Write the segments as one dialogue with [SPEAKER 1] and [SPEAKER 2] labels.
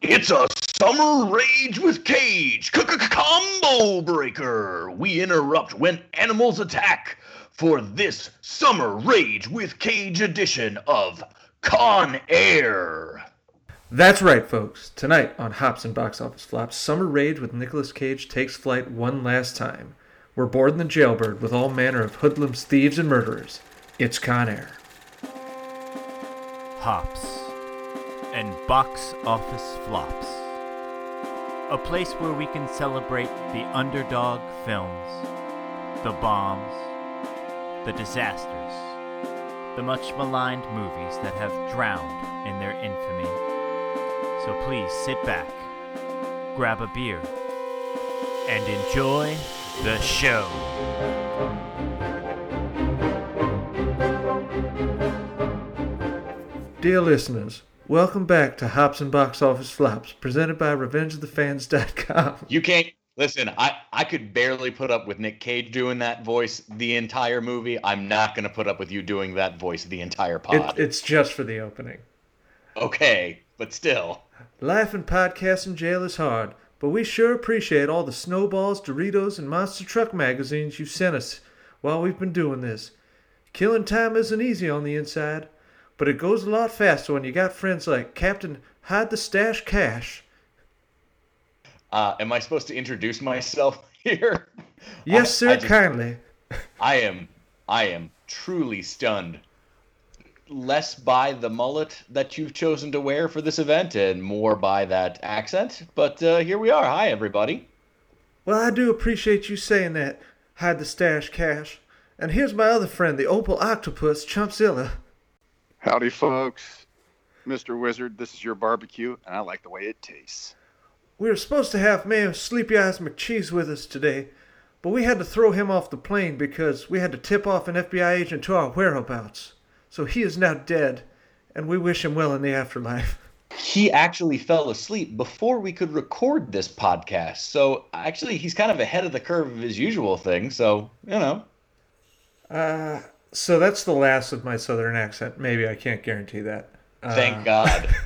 [SPEAKER 1] It's a summer rage with Cage combo breaker. We interrupt when animals attack for this summer rage with Cage edition of Con Air.
[SPEAKER 2] That's right, folks. Tonight on Hops and Box Office Flops, Summer Rage with Nicolas Cage takes flight one last time. We're boarding the jailbird with all manner of hoodlums, thieves, and murderers. It's Con Air.
[SPEAKER 3] Hops and Box Office Flops. A place where we can celebrate the underdog films, the bombs, the disasters, the much maligned movies that have drowned in their infamy. So please sit back, grab a beer, and enjoy the show.
[SPEAKER 2] Dear listeners, welcome back to Hops and Box Office Flops, presented by RevengeOfTheFans.com.
[SPEAKER 1] You can't listen. I I could barely put up with Nick Cage doing that voice the entire movie. I'm not going to put up with you doing that voice the entire pod.
[SPEAKER 2] It, it's just for the opening.
[SPEAKER 1] okay, but still.
[SPEAKER 2] Life and podcast in jail is hard, but we sure appreciate all the snowballs, Doritos, and monster truck magazines you've sent us while we've been doing this. Killing time isn't easy on the inside, but it goes a lot faster when you got friends like Captain Hide the Stash Cash.
[SPEAKER 1] Uh, am I supposed to introduce myself here?
[SPEAKER 2] Yes,
[SPEAKER 1] I-
[SPEAKER 2] sir,
[SPEAKER 1] I just-
[SPEAKER 2] kindly.
[SPEAKER 1] I am I am truly stunned. Less by the mullet that you've chosen to wear for this event and more by that accent. But uh, here we are. Hi, everybody.
[SPEAKER 2] Well, I do appreciate you saying that, Hide the Stash Cash. And here's my other friend, the Opal Octopus, Chumpzilla.
[SPEAKER 4] Howdy, folks. Mr. Wizard, this is your barbecue, and I like the way it tastes.
[SPEAKER 2] We were supposed to have Mayor Sleepy Eyes McCheese with us today, but we had to throw him off the plane because we had to tip off an FBI agent to our whereabouts. So he is now dead, and we wish him well in the afterlife.
[SPEAKER 1] He actually fell asleep before we could record this podcast. So actually, he's kind of ahead of the curve of his usual thing. So, you know.
[SPEAKER 2] Uh, so that's the last of my southern accent. Maybe I can't guarantee that. Uh,
[SPEAKER 1] Thank God.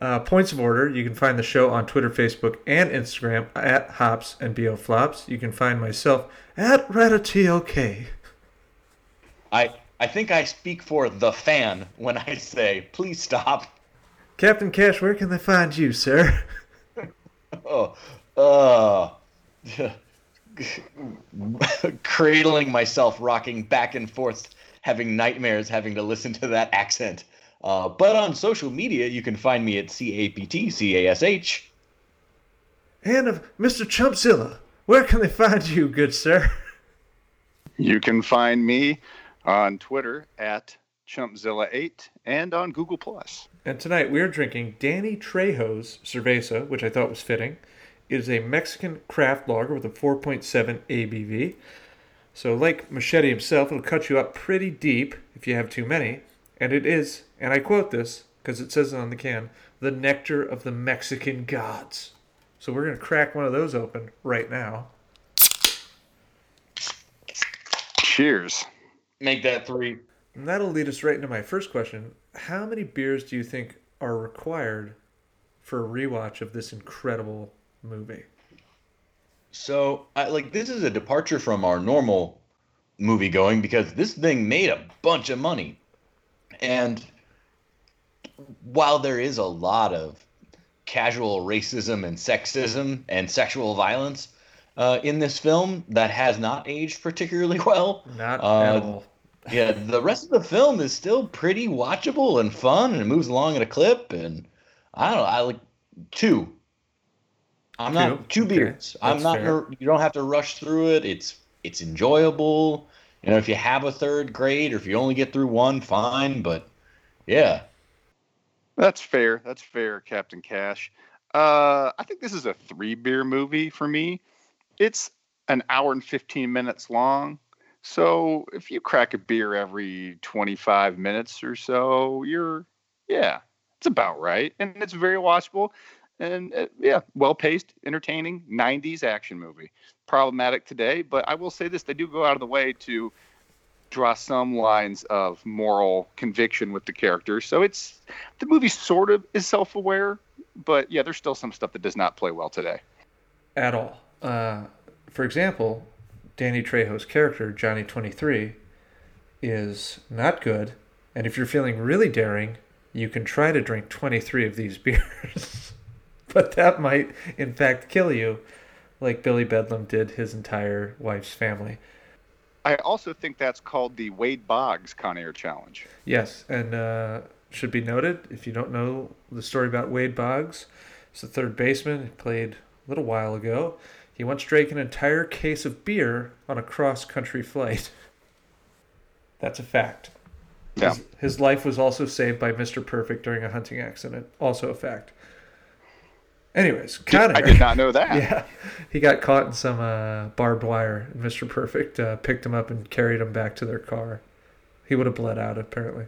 [SPEAKER 2] Uh, points of order. You can find the show on Twitter, Facebook, and Instagram at Hops and Bo Flops. You can find myself at Ratatok.
[SPEAKER 1] I I think I speak for the fan when I say, please stop.
[SPEAKER 2] Captain Cash, where can they find you, sir?
[SPEAKER 1] Oh, uh, cradling myself, rocking back and forth, having nightmares, having to listen to that accent. Uh, but on social media, you can find me at C A P T C A S H.
[SPEAKER 2] And of Mr. Chumpzilla, where can they find you, good sir?
[SPEAKER 4] You can find me on Twitter at Chumpzilla8 and on Google Plus.
[SPEAKER 2] And tonight we are drinking Danny Trejo's Cerveza, which I thought was fitting. It is a Mexican craft lager with a 4.7 ABV. So, like Machete himself, it'll cut you up pretty deep if you have too many. And it is, and I quote this because it says it on the can, the nectar of the Mexican gods. So, we're going to crack one of those open right now.
[SPEAKER 4] Cheers.
[SPEAKER 1] Make that three.
[SPEAKER 2] And that'll lead us right into my first question. How many beers do you think are required for a rewatch of this incredible movie?
[SPEAKER 1] So, I, like, this is a departure from our normal movie going because this thing made a bunch of money. And while there is a lot of casual racism and sexism and sexual violence uh, in this film that has not aged particularly well,
[SPEAKER 2] Not
[SPEAKER 1] Uh,
[SPEAKER 2] at all.
[SPEAKER 1] yeah, the rest of the film is still pretty watchable and fun, and it moves along at a clip. And I don't know, I like two. I'm
[SPEAKER 2] Two?
[SPEAKER 1] not two
[SPEAKER 2] Okay,
[SPEAKER 1] beers. I'm not.
[SPEAKER 2] fair.
[SPEAKER 1] You don't have to rush through it. It's it's enjoyable. You know, if you have a third grade, or if you only get through one, fine. But yeah,
[SPEAKER 4] That's fair. That's fair, Captain Cash. Uh, I think this is a three beer movie for me. It's an hour and 15 minutes long. So if you crack a beer every 25 minutes or so, you're, yeah, it's about right. And it's very watchable. And uh, yeah, well paced, entertaining, 90s action movie. Problematic today, but I will say this they do go out of the way to draw some lines of moral conviction with the characters. So it's the movie sort of is self-aware but yeah, there's still some stuff that does not play well today.
[SPEAKER 2] At all. Uh, for example, Danny Trejo's character, Johnny 23, is not good. And if you're feeling really daring, you can try to drink 23 of these beers. but that might, in fact, kill you, like Billy Bedlam did his entire wife's family.
[SPEAKER 4] I also think that's called the Wade Boggs Con Air Challenge.
[SPEAKER 2] Yes, and uh, should be noted if you don't know the story about Wade Boggs, he's a third baseman. He played a little while ago. He once drank an entire case of beer on a cross country flight. That's a fact.
[SPEAKER 4] Yeah.
[SPEAKER 2] His, his life was also saved by Mr. Perfect during a hunting accident. Also a fact. Anyways, Con Air.
[SPEAKER 4] I did not know that.
[SPEAKER 2] Yeah, he got caught in some uh, barbed wire. Mr. Perfect uh, picked him up and carried him back to their car. He would have bled out apparently,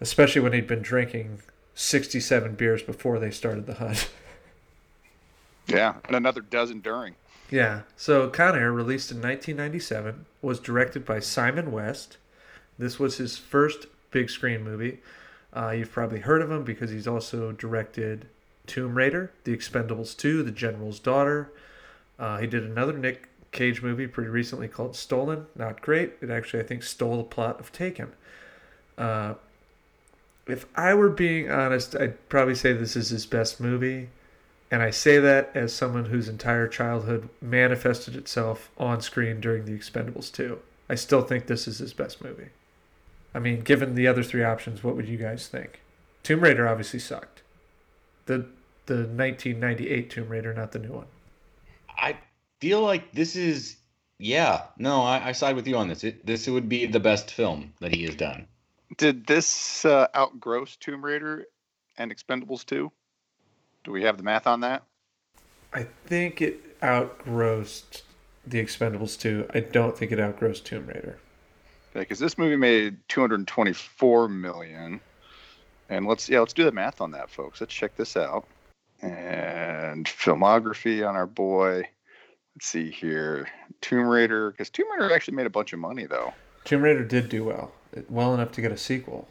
[SPEAKER 2] especially when he'd been drinking sixty-seven beers before they started the hunt.
[SPEAKER 4] Yeah, and another dozen during.
[SPEAKER 2] Yeah. So Con Air, released in 1997, was directed by Simon West. This was his first big screen movie. Uh, you've probably heard of him because he's also directed Tomb Raider, The Expendables 2, The General's Daughter. Uh, he did another Nick Cage movie pretty recently called Stolen. Not great. It actually, I think, stole the plot of Taken. Uh, if I were being honest, I'd probably say this is his best movie. And I say that as someone whose entire childhood manifested itself on screen during The Expendables 2. I still think this is his best movie. I mean, given the other three options, what would you guys think? Tomb Raider obviously sucked. The the 1998 Tomb Raider, not the new one.
[SPEAKER 1] I feel like this is yeah. No, I, I side with you on this. It, this would be the best film that he has done.
[SPEAKER 4] Did this uh, outgross Tomb Raider and Expendables 2? Do we have the math on that?
[SPEAKER 2] I think it outgrossed The Expendables 2. I don't think it outgrossed Tomb Raider.
[SPEAKER 4] Because this movie made 224 million. And let's yeah, let's do the math on that, folks. Let's check this out. And filmography on our boy. Let's see here. Tomb Raider, because Tomb Raider actually made a bunch of money though.
[SPEAKER 2] Tomb Raider did do well, well enough to get a sequel.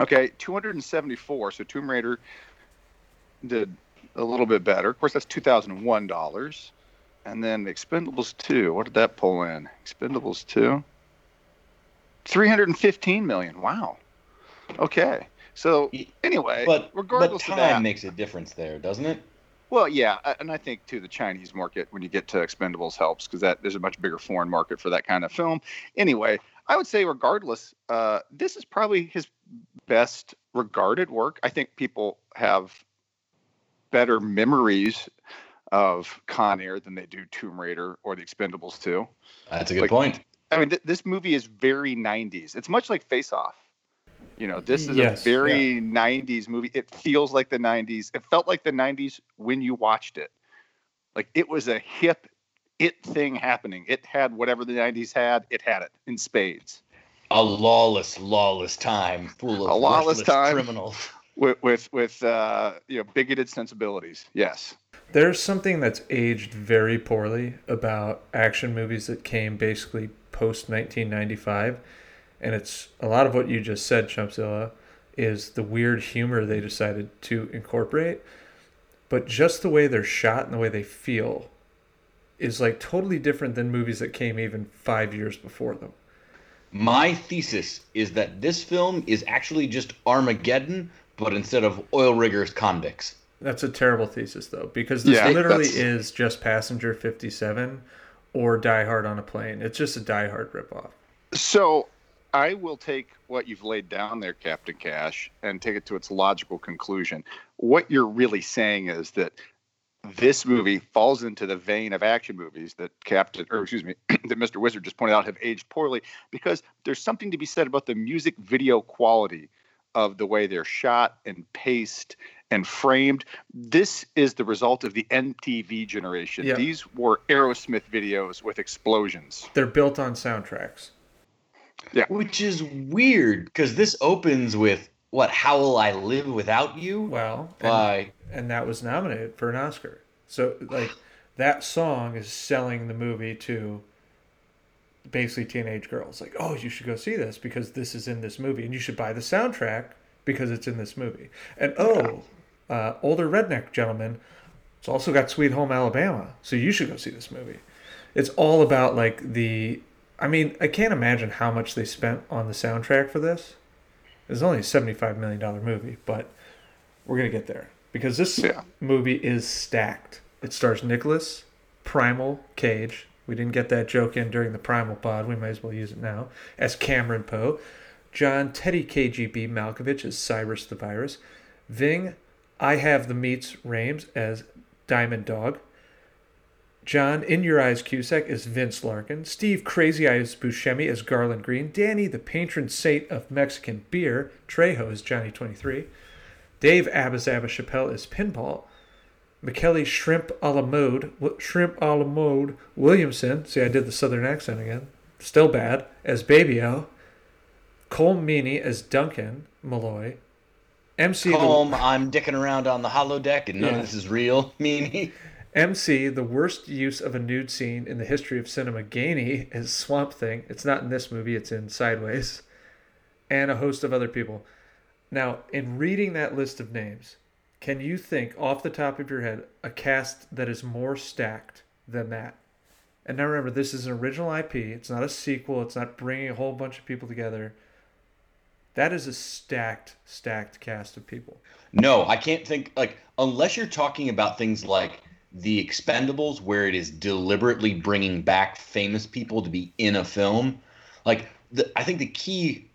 [SPEAKER 4] Okay, 274. So Tomb Raider did a little bit better. Of course, that's 2001 dollars. And then Expendables 2, what did that pull in? Expendables 2, 315 million. Wow. Okay. So anyway,
[SPEAKER 1] But
[SPEAKER 4] regardless
[SPEAKER 1] but
[SPEAKER 4] of
[SPEAKER 1] time
[SPEAKER 4] that,
[SPEAKER 1] makes a difference there, doesn't it?
[SPEAKER 4] well, yeah, and I think too the Chinese market when you get to Expendables helps because that there's a much bigger foreign market for that kind of film. Anyway, I would say regardless, uh, this is probably his best regarded work. I think people have better memories of Con Air than they do Tomb Raider or The Expendables 2.
[SPEAKER 1] That's a good
[SPEAKER 4] Like-
[SPEAKER 1] point.
[SPEAKER 4] I mean, th- this movie is very 90s. It's much like Face Off. You know, this is
[SPEAKER 2] Yes,
[SPEAKER 4] a very 90s movie. It feels like the 90s. It felt like the 90s when you watched it. Like it was a hip it thing happening. It had whatever the 90s had, it had it in spades.
[SPEAKER 1] A lawless, lawless time full of
[SPEAKER 4] A lawless time.
[SPEAKER 1] criminals.
[SPEAKER 4] With with with uh, you know, bigoted sensibilities. Yes.
[SPEAKER 2] There's something that's aged very poorly about action movies that came basically post 1995, and it's a lot of what you just said, Chumpzilla, is the weird humor they decided to incorporate, but just the way they're shot and the way they feel is like totally different than movies that came even five years before them.
[SPEAKER 1] My thesis is that this film is actually just Armageddon, but instead of oil riggers, convicts.
[SPEAKER 2] That's a terrible thesis, though, because this
[SPEAKER 4] Yeah,
[SPEAKER 2] literally
[SPEAKER 4] that's-
[SPEAKER 2] is just Passenger 57 or Die Hard on a Plane. It's just a Die Hard ripoff.
[SPEAKER 4] So I will take what you've laid down there, Captain Cash, and take it to its logical conclusion. What you're really saying is that this movie falls into the vein of action movies that Captain, or excuse me, that Mr. Wizard just pointed out have aged poorly because there's something to be said about the music video quality of the way they're shot and paced and framed. This is the result of the MTV generation.
[SPEAKER 2] Yeah.
[SPEAKER 4] These were Aerosmith videos with explosions.
[SPEAKER 2] They're built on soundtracks.
[SPEAKER 1] Which is weird because this opens with what? How will I live without you?
[SPEAKER 2] Well, and,
[SPEAKER 1] By
[SPEAKER 2] and that was nominated for an Oscar. So, like, that song is selling the movie to basically teenage girls. Like, oh, you should go see this because this is in this movie, and you should buy the soundtrack because it's in this movie. And oh, uh, older redneck gentleman. It's also got Sweet Home Alabama, so you should go see this movie. It's all about like the. I mean, I can't imagine how much they spent on the soundtrack for this. It's only a seventy-five million dollar movie, but we're gonna get there because this
[SPEAKER 4] Yeah.
[SPEAKER 2] movie is stacked. It stars Nicolas, Primal Cage. We didn't get that joke in during the Primal pod. We might as well use it now. As Cameron Poe, John Teddy KGB Malkovich as Cyrus the Virus, Ving, I Have the Meats Rhames as Diamond Dog, John In Your Eyes Cusack is Vince Larkin, Steve Crazy Eyes Buscemi is Garland Green, Danny the patron saint of Mexican beer, Trejo is Johnny 23, Dave Abazaba Chappelle is Pinball, Mykelti Shrimp a la mode, Shrimp a la mode, Williamson, see I did the southern accent again, still bad, as Baby O, Colm Meaney as Duncan Malloy, MC the,
[SPEAKER 1] I'm dicking around on the holodeck, and none
[SPEAKER 2] Yeah.
[SPEAKER 1] of this is real. Meaney.
[SPEAKER 2] MC, the worst use of a nude scene in the history of cinema, Gainey is Swamp Thing. It's not in this movie, it's in Sideways. And a host of other people. Now, in reading that list of names, can you think off the top of your head a cast that is more stacked than that? And now remember, this is an original IP. It's not a sequel. It's not bringing a whole bunch of people together. That is a stacked, stacked cast of people.
[SPEAKER 1] No, I can't think like unless you're talking about things like the Expendables, where it is deliberately bringing back famous people to be in a film. Like the, I think the key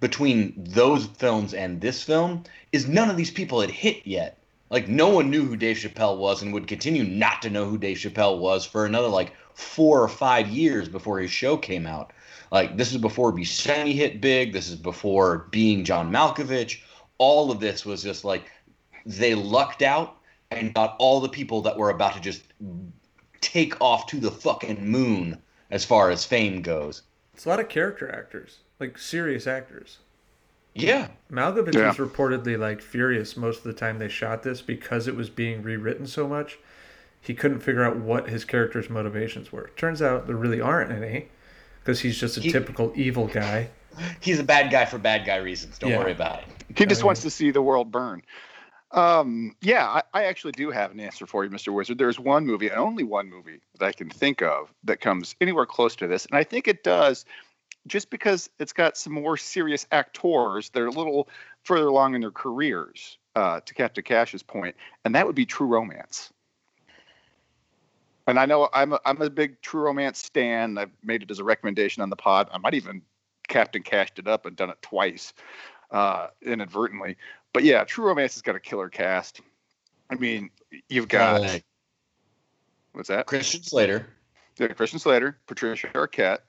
[SPEAKER 1] between those films and this film is none of these people had hit yet. Like no one knew who Dave Chappelle was and would continue not to know who Dave Chappelle was for another like four or five years before his show came out. Like this is before Buscemi hit big. This is before being John Malkovich. All of this was just like they lucked out and got all the people that were about to just take off to the fucking moon as far as fame goes.
[SPEAKER 2] It's a lot of character actors, like serious actors.
[SPEAKER 1] Yeah.
[SPEAKER 2] Malkovich
[SPEAKER 4] Yeah.
[SPEAKER 2] was reportedly like furious most of the time they shot this because it was being rewritten so much. He couldn't figure out what his character's motivations were. Turns out there really aren't any because he's just a
[SPEAKER 1] He-
[SPEAKER 2] typical evil guy.
[SPEAKER 1] He's a bad guy for bad guy reasons. Don't
[SPEAKER 2] Yeah.
[SPEAKER 1] worry about it.
[SPEAKER 4] He just
[SPEAKER 2] mean-
[SPEAKER 4] wants to see the world burn. Um, yeah, I, I actually do have an answer for you, Mr. Wizard. There's one movie, and only one movie that I can think of that comes anywhere close to this, and I think it does, just because it's got some more serious actors that are a little further along in their careers. Uh, to Captain Cash's point, and that would be True Romance. And I know I'm a, I'm a big True Romance stan. I've made it as a recommendation on the pod. I might even Captain Cashed it up and done it twice uh, inadvertently. But yeah, True Romance has got a killer cast. I mean, you've got
[SPEAKER 1] Uh,
[SPEAKER 4] what's that?
[SPEAKER 1] Christian Slater.
[SPEAKER 4] Yeah, Christian Slater, Patricia Arquette,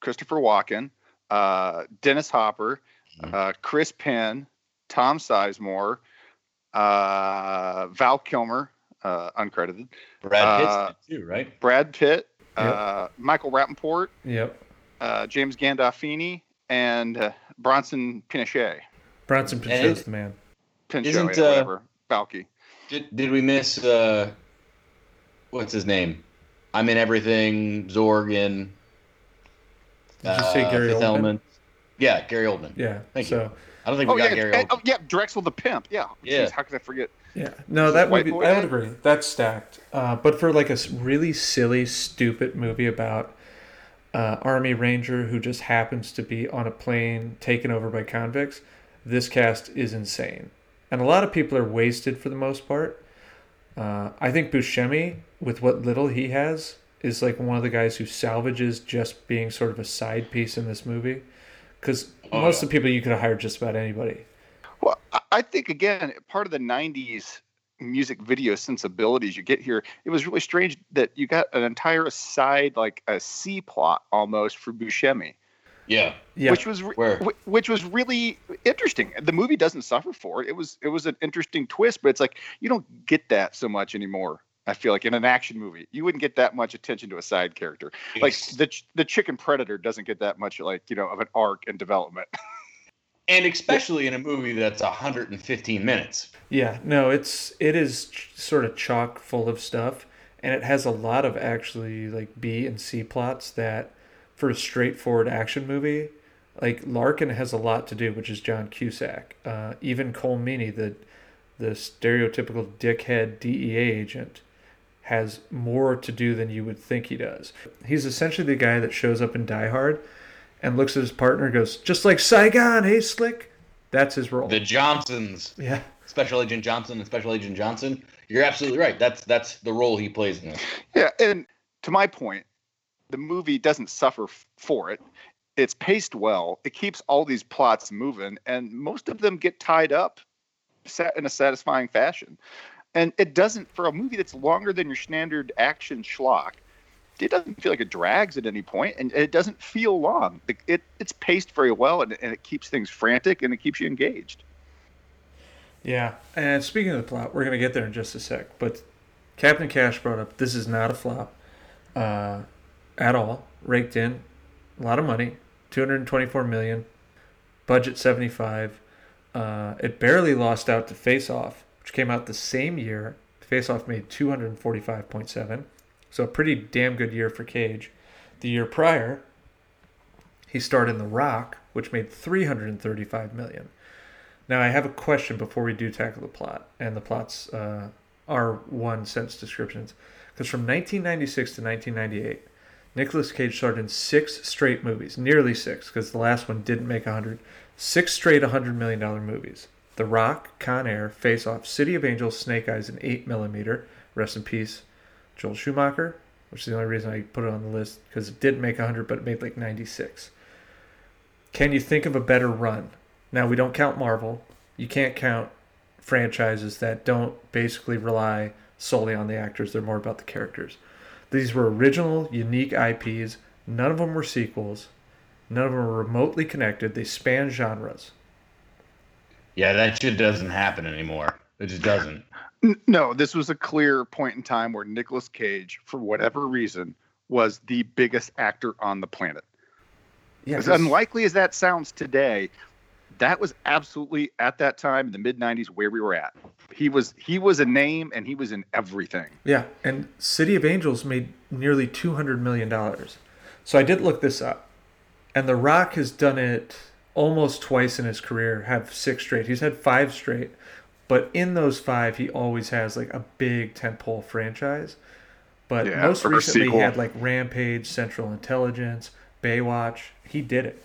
[SPEAKER 4] Christopher Walken, uh, Dennis Hopper,
[SPEAKER 1] Mhm.
[SPEAKER 4] uh, Chris Penn, Tom Sizemore, uh, Val Kilmer, uh, uncredited,
[SPEAKER 1] Brad Pitt
[SPEAKER 4] Uh,
[SPEAKER 1] too, right?
[SPEAKER 4] Brad Pitt,
[SPEAKER 2] Yep.
[SPEAKER 4] uh, Michael Rapaport,
[SPEAKER 2] Yep.
[SPEAKER 4] uh, James Gandolfini, and uh, Bronson Pinochet.
[SPEAKER 2] Bronson
[SPEAKER 1] And-
[SPEAKER 2] Pinchot's the man.
[SPEAKER 4] Pinchot,
[SPEAKER 1] Isn't,
[SPEAKER 4] yeah,
[SPEAKER 1] uh,
[SPEAKER 4] whatever. Balky.
[SPEAKER 1] Did, did we miss uh what's his name? I'm in everything, Zorg in.
[SPEAKER 2] Did you say
[SPEAKER 1] uh,
[SPEAKER 2] Gary
[SPEAKER 1] Fifth
[SPEAKER 2] Oldman?
[SPEAKER 1] Element. Yeah, Gary Oldman.
[SPEAKER 2] Yeah.
[SPEAKER 1] Thank you. I don't think we
[SPEAKER 4] Oh
[SPEAKER 1] got
[SPEAKER 4] yeah,
[SPEAKER 1] Gary
[SPEAKER 4] and-
[SPEAKER 1] Oldman.
[SPEAKER 4] oh yeah, Drexel the Pimp. Yeah.
[SPEAKER 1] Yeah.
[SPEAKER 4] Jeez, how could I forget?
[SPEAKER 2] Yeah, no, that
[SPEAKER 4] White
[SPEAKER 2] movie.
[SPEAKER 4] boy
[SPEAKER 2] I would agree. That's stacked. Uh, but for like a really silly, stupid movie about uh, Army Ranger who just happens to be on a plane taken over by convicts, this cast is insane, and a lot of people are wasted for the most part. Uh, I think Buscemi, with what little he has, is like one of the guys who salvages just being sort of a side piece in this movie, because
[SPEAKER 1] Oh,
[SPEAKER 2] most
[SPEAKER 1] yeah.
[SPEAKER 2] of the people you could have hired just about anybody.
[SPEAKER 4] Well, I- think again, part of the '90s music video sensibilities you get here, it was really strange that you got an entire side, like a C plot almost for Buscemi,
[SPEAKER 1] Yeah.
[SPEAKER 2] Yeah,
[SPEAKER 4] which was re-
[SPEAKER 1] Where?
[SPEAKER 4] which was really interesting. The movie doesn't suffer for it. It was it was an interesting twist, but it's like you don't get that so much anymore. I feel like in an action movie, you wouldn't get that much attention to a side character. Like the ch- the chicken predator doesn't get that much like you know of an arc and development.
[SPEAKER 1] and especially in a movie that's 115 minutes.
[SPEAKER 2] Yeah, no, it's it is ch- sort of chock full of stuff, and it has a lot of actually like B and C plots that, for a straightforward action movie, like Larkin has a lot to do, which is John Cusack. Uh, even Colm Meaney, the the stereotypical dickhead DEA agent, has more to do than you would think he does. He's essentially the guy that shows up in Die Hard and looks at his partner and goes, just like Saigon, hey, Slick. That's his role.
[SPEAKER 1] The Johnsons,
[SPEAKER 2] yeah.
[SPEAKER 1] Special Agent Johnson and Special Agent Johnson. You're absolutely right. That's that's the role he plays in this.
[SPEAKER 4] Yeah, and to my point, the movie doesn't suffer for it. It's paced well. It keeps all these plots moving, and most of them get tied up sa- in a satisfying fashion. And it doesn't for a movie that's longer than your standard action schlock. It doesn't feel like it drags at any point, and it doesn't feel long. It, it it's paced very well, and, and it keeps things frantic, and it keeps you engaged.
[SPEAKER 2] Yeah, and speaking of the plot, we're gonna get there in just a sec. But Captain Cash brought up this is not a flop uh, at all. Raked in a lot of money, two hundred twenty-four million, budget seventy-five. Uh, it barely lost out to Face Off, which came out the same year. Face Off made two hundred forty-five point seven, so a pretty damn good year for Cage. The year prior, he starred in The Rock, which made three hundred thirty-five million. Now, I have a question before we do tackle the plot, and the plots uh, are one sentence descriptions. Because from 1996 to 1998, Nicolas Cage starred in six straight movies, nearly six, because the last one didn't make a 100. Six straight $100 million movies The Rock, Con Air, Face Off, City of Angels, Snake Eyes, and 8mm. Rest in peace, Joel Schumacher, which is the only reason I put it on the list, because it didn't make 100, but it made like 96. Can you think of a better run? Now, we don't count Marvel. You can't count franchises that don't basically rely solely on the actors, they're more about the characters. These were original, unique IPs. None of them were sequels. None of them were remotely connected. They span genres.
[SPEAKER 1] Yeah, that shit doesn't happen anymore. It just doesn't.
[SPEAKER 4] No, this was a clear point in time where Nicolas Cage, for whatever reason, was the biggest actor on the planet.
[SPEAKER 2] Yeah,
[SPEAKER 4] As
[SPEAKER 2] 'cause-
[SPEAKER 4] unlikely as that sounds today, that was absolutely at that time in the mid '90s where we were at. He was he was a name and he was in everything.
[SPEAKER 2] Yeah, and City of Angels made nearly two hundred million dollars. So I did look this up, and The Rock has done it almost twice in his career. Have six straight. He's had five straight, but in those five, he always has like a big tentpole franchise. But
[SPEAKER 4] Yeah,
[SPEAKER 2] most recently, he had like Rampage, Central Intelligence, Baywatch. He did it.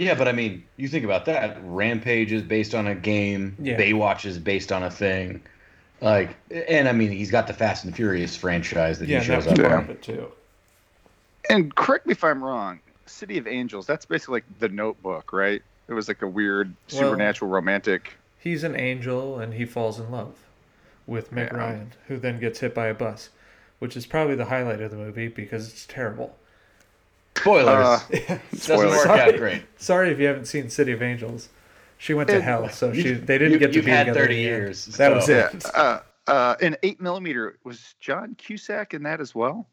[SPEAKER 1] Yeah, but I mean, you think about that. Rampage is based on a game.
[SPEAKER 2] Yeah.
[SPEAKER 1] Baywatch is based on a thing. Like, and I mean, he's got the Fast and Furious franchise that
[SPEAKER 2] Yeah,
[SPEAKER 1] he shows up
[SPEAKER 2] part
[SPEAKER 1] on.
[SPEAKER 2] of it too.
[SPEAKER 4] And correct me if I'm wrong. City of Angels, that's basically like the Notebook, right? It was like a weird
[SPEAKER 2] Well-
[SPEAKER 4] supernatural romantic.
[SPEAKER 2] He's an angel, and he falls in love with Meg
[SPEAKER 4] Yeah.
[SPEAKER 2] Ryan, who then gets hit by a bus, which is probably the highlight of the movie because it's terrible.
[SPEAKER 1] Spoilers.
[SPEAKER 4] Uh,
[SPEAKER 1] Doesn't work
[SPEAKER 2] Sorry.
[SPEAKER 1] out great.
[SPEAKER 2] Sorry if you haven't seen City of Angels. She went to
[SPEAKER 4] It-
[SPEAKER 2] hell, so
[SPEAKER 1] You-
[SPEAKER 2] she they didn't
[SPEAKER 1] you-
[SPEAKER 2] get to
[SPEAKER 1] you've
[SPEAKER 2] be
[SPEAKER 1] had
[SPEAKER 2] together.
[SPEAKER 1] 30
[SPEAKER 2] in the end.
[SPEAKER 1] years,
[SPEAKER 2] That was
[SPEAKER 1] so-
[SPEAKER 4] Yeah.
[SPEAKER 2] it.
[SPEAKER 4] Uh, uh, in eight millimeter was John Cusack in that as well.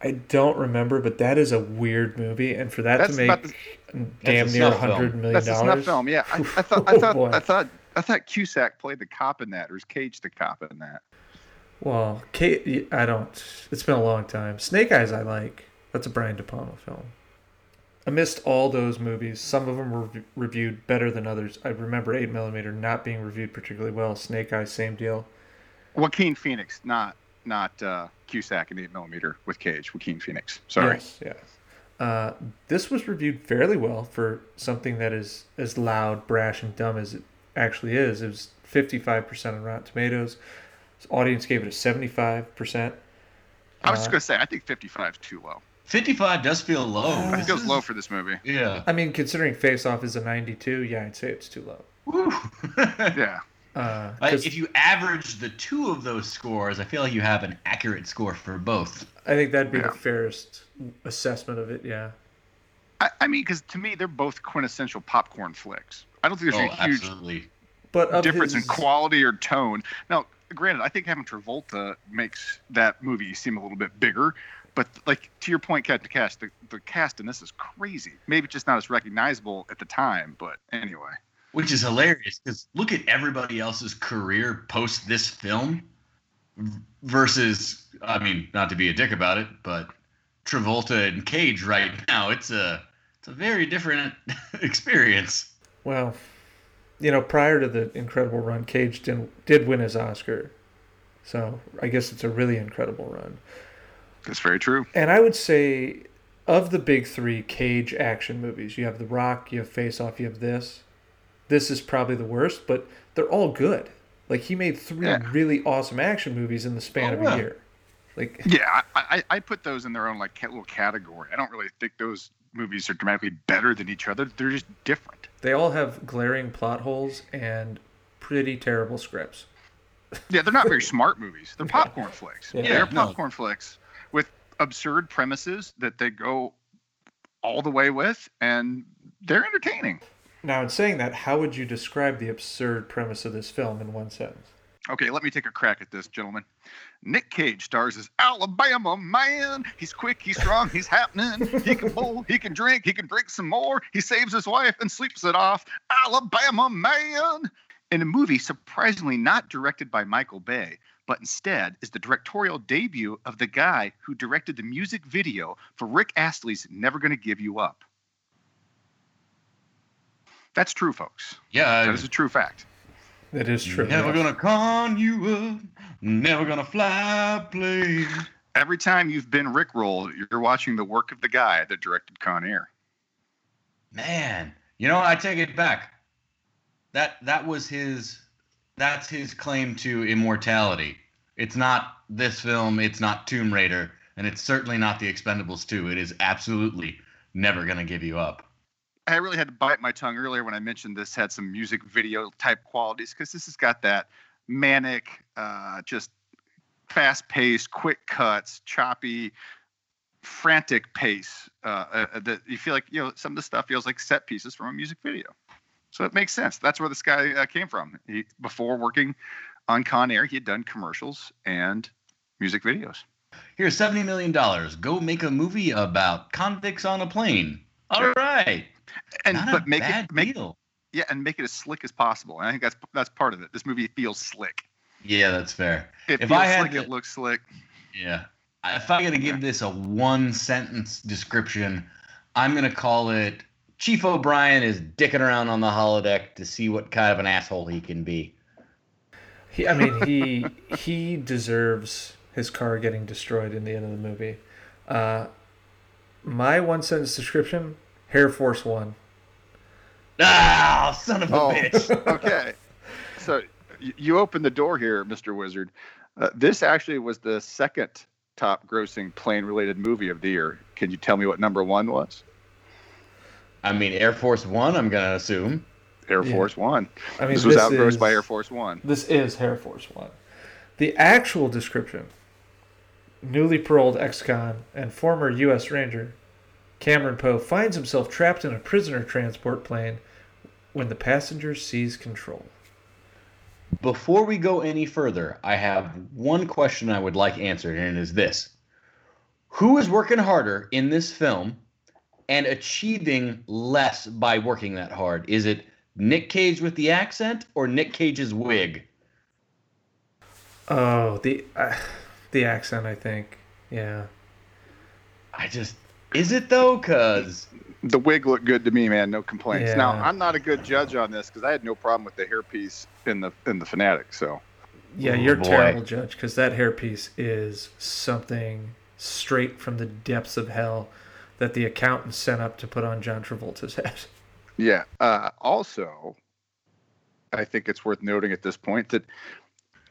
[SPEAKER 2] I don't remember, but that is a weird movie, and for that
[SPEAKER 4] That's
[SPEAKER 2] to
[SPEAKER 4] about
[SPEAKER 2] make
[SPEAKER 4] the,
[SPEAKER 2] damn near
[SPEAKER 1] snuff
[SPEAKER 2] a hundred
[SPEAKER 1] film.
[SPEAKER 4] that's a snuff film. Yeah, I, I thought
[SPEAKER 2] Oh,
[SPEAKER 4] I thought
[SPEAKER 2] boy.
[SPEAKER 4] I thought I thought Cusack played the cop in that, or is Cage the cop in that?
[SPEAKER 2] Well, Kate, I don't. It's been a long time. Snake Eyes, I like. That's a Brian De Palma film. Amidst all those movies, some of them were re- reviewed better than others. I remember 8mm not being reviewed particularly well. Snake Eyes, same deal.
[SPEAKER 4] Joaquin Phoenix, not not uh, Cusack in eight millimeter with Cage. Joaquin Phoenix. Sorry.
[SPEAKER 2] Yes, yes. Uh, this was reviewed fairly well for something that is as loud, brash, and dumb as it actually is. It was 55% on Rotten Tomatoes. The audience gave it a 75%.
[SPEAKER 4] I was just
[SPEAKER 2] Uh,
[SPEAKER 4] gonna say I think 55 is too low.
[SPEAKER 1] 55 does feel low.
[SPEAKER 4] I it was
[SPEAKER 1] is-
[SPEAKER 4] low for this movie.
[SPEAKER 1] Yeah.
[SPEAKER 2] I mean, considering Face Off is a 92, yeah, I'd say it's too low.
[SPEAKER 1] Woo.
[SPEAKER 4] Yeah.
[SPEAKER 2] Uh,
[SPEAKER 1] if you average the two of those scores, I feel like you have an accurate score for both.
[SPEAKER 2] I think that'd be
[SPEAKER 4] Yeah.
[SPEAKER 2] the fairest assessment of it, yeah.
[SPEAKER 4] I, I mean, because to me they're both quintessential popcorn flicks. I don't think
[SPEAKER 1] Oh,
[SPEAKER 4] there's a huge
[SPEAKER 1] absolutely.
[SPEAKER 2] But
[SPEAKER 4] difference
[SPEAKER 2] his,
[SPEAKER 4] in quality or tone. Now, granted, I think having Travolta makes that movie seem a little bit bigger. But like to your point, Captain Cash, the, the cast in this is crazy. Maybe just not as recognizable at the time, but anyway.
[SPEAKER 1] Which is hilarious because look at everybody else's career post this film versus, I mean, not to be a dick about it, but Travolta and Cage right now. It's a it's a very different experience.
[SPEAKER 2] Well, you know, prior to the incredible run, Cage did, did win his Oscar. So I guess it's a really incredible run.
[SPEAKER 4] That's very true.
[SPEAKER 2] And I would say, of the big three Cage action movies, you have The Rock, you have Face Off, you have this. This is probably the worst, but they're all good. Like he made three
[SPEAKER 4] Yeah.
[SPEAKER 2] really awesome action movies in the span
[SPEAKER 1] Oh,
[SPEAKER 2] of
[SPEAKER 1] yeah.
[SPEAKER 2] a year. Like
[SPEAKER 4] Yeah, I, I, I put those in their own like little category. I don't really think those movies are dramatically better than each other. They're just different.
[SPEAKER 2] they all have glaring plot holes and pretty terrible scripts.
[SPEAKER 4] Yeah, they're not very smart movies. They're popcorn flicks.
[SPEAKER 2] Yeah.
[SPEAKER 4] they're
[SPEAKER 1] no.
[SPEAKER 4] popcorn flicks with absurd premises that they go all the way with, and they're entertaining.
[SPEAKER 2] Now, in saying that, how would you describe the absurd premise of this film in one sentence?
[SPEAKER 4] Okay, let me take a crack at this, gentlemen. Nick Cage stars as Alabama man. He's quick, he's strong, he's happening. He can bowl, he can drink, he can drink some more. He saves his wife and sleeps it off. Alabama man. In a movie surprisingly not directed by Michael Bay, but instead is the directorial debut of the guy who directed the music video for Rick Astley's Never Gonna Give You Up. That's true, folks.
[SPEAKER 1] Yeah,
[SPEAKER 4] That is a true fact.
[SPEAKER 2] That is true.
[SPEAKER 1] never
[SPEAKER 2] yes.
[SPEAKER 1] gonna con you up, never gonna fly plane.
[SPEAKER 4] Every time you've been Rickrolled, you're watching the work of the guy that directed Con Air.
[SPEAKER 1] Man, you know, I take it back. That that was his that's his claim to immortality. It's not this film, it's not Tomb Raider, and it's certainly not The Expendables 2. It is absolutely never going to give you up.
[SPEAKER 4] I really had to bite my tongue earlier when I mentioned this had some music video type qualities because this has got that manic, uh, just fast paced, quick cuts, choppy, frantic pace uh, uh, that you feel like, you know, some of the stuff feels like set pieces from a music video. So it makes sense. That's where this guy uh, came from. He, before working on Con Air, he had done commercials and music videos.
[SPEAKER 1] Here's $70 million. Go make a movie about convicts on a plane. All right.
[SPEAKER 4] And
[SPEAKER 1] Not
[SPEAKER 4] but make it make
[SPEAKER 1] deal.
[SPEAKER 4] yeah, and make it as slick as possible. And I think that's that's part of it. This movie feels slick.
[SPEAKER 1] Yeah, that's fair.
[SPEAKER 4] It
[SPEAKER 1] If
[SPEAKER 4] feels
[SPEAKER 1] I had
[SPEAKER 4] slick. It looks slick.
[SPEAKER 1] Yeah. If I got to give this a one sentence description, I'm going to call it Chief O'Brien is dicking around on the holodeck to see what kind of an asshole he can be.
[SPEAKER 2] He, I mean, he he deserves his car getting destroyed in the end of the movie. Uh, my one sentence description: Hair Force One.
[SPEAKER 1] Ah, son of a
[SPEAKER 4] Oh.
[SPEAKER 1] bitch.
[SPEAKER 4] okay. So you opened the door here, Mr. Wizard. Uh, this actually was the second top grossing plane related movie of the year. Can you tell me what number one was?
[SPEAKER 1] I mean, Air Force One, I'm going to assume.
[SPEAKER 4] Air
[SPEAKER 2] Yeah.
[SPEAKER 4] Force One.
[SPEAKER 2] I mean,
[SPEAKER 4] this was
[SPEAKER 2] this
[SPEAKER 4] outgrossed
[SPEAKER 2] is,
[SPEAKER 4] by Air Force One.
[SPEAKER 2] This is Air Force One. The actual description: newly paroled ex-con and former U.S. Ranger Cameron Poe finds himself trapped in a prisoner transport plane when the passenger seize control.
[SPEAKER 1] Before we go any further, I have one question I would like answered, and it is this Who is working harder in this film and achieving less by working that hard? Is it Nick Cage with the accent or Nick Cage's wig?
[SPEAKER 2] Oh, the uh, the accent, I think. Yeah.
[SPEAKER 1] I just. Is it though? Because.
[SPEAKER 4] The wig looked good to me, man. No complaints. Now I'm not a good judge on this because I had no problem with the hairpiece in the in the fanatic. So
[SPEAKER 2] Yeah,
[SPEAKER 1] Oh,
[SPEAKER 2] you're a terrible judge because that hairpiece is something straight from the depths of hell that the accountant sent up to put on John Travolta's head.
[SPEAKER 4] yeah. Uh, also, I think it's worth noting at this point that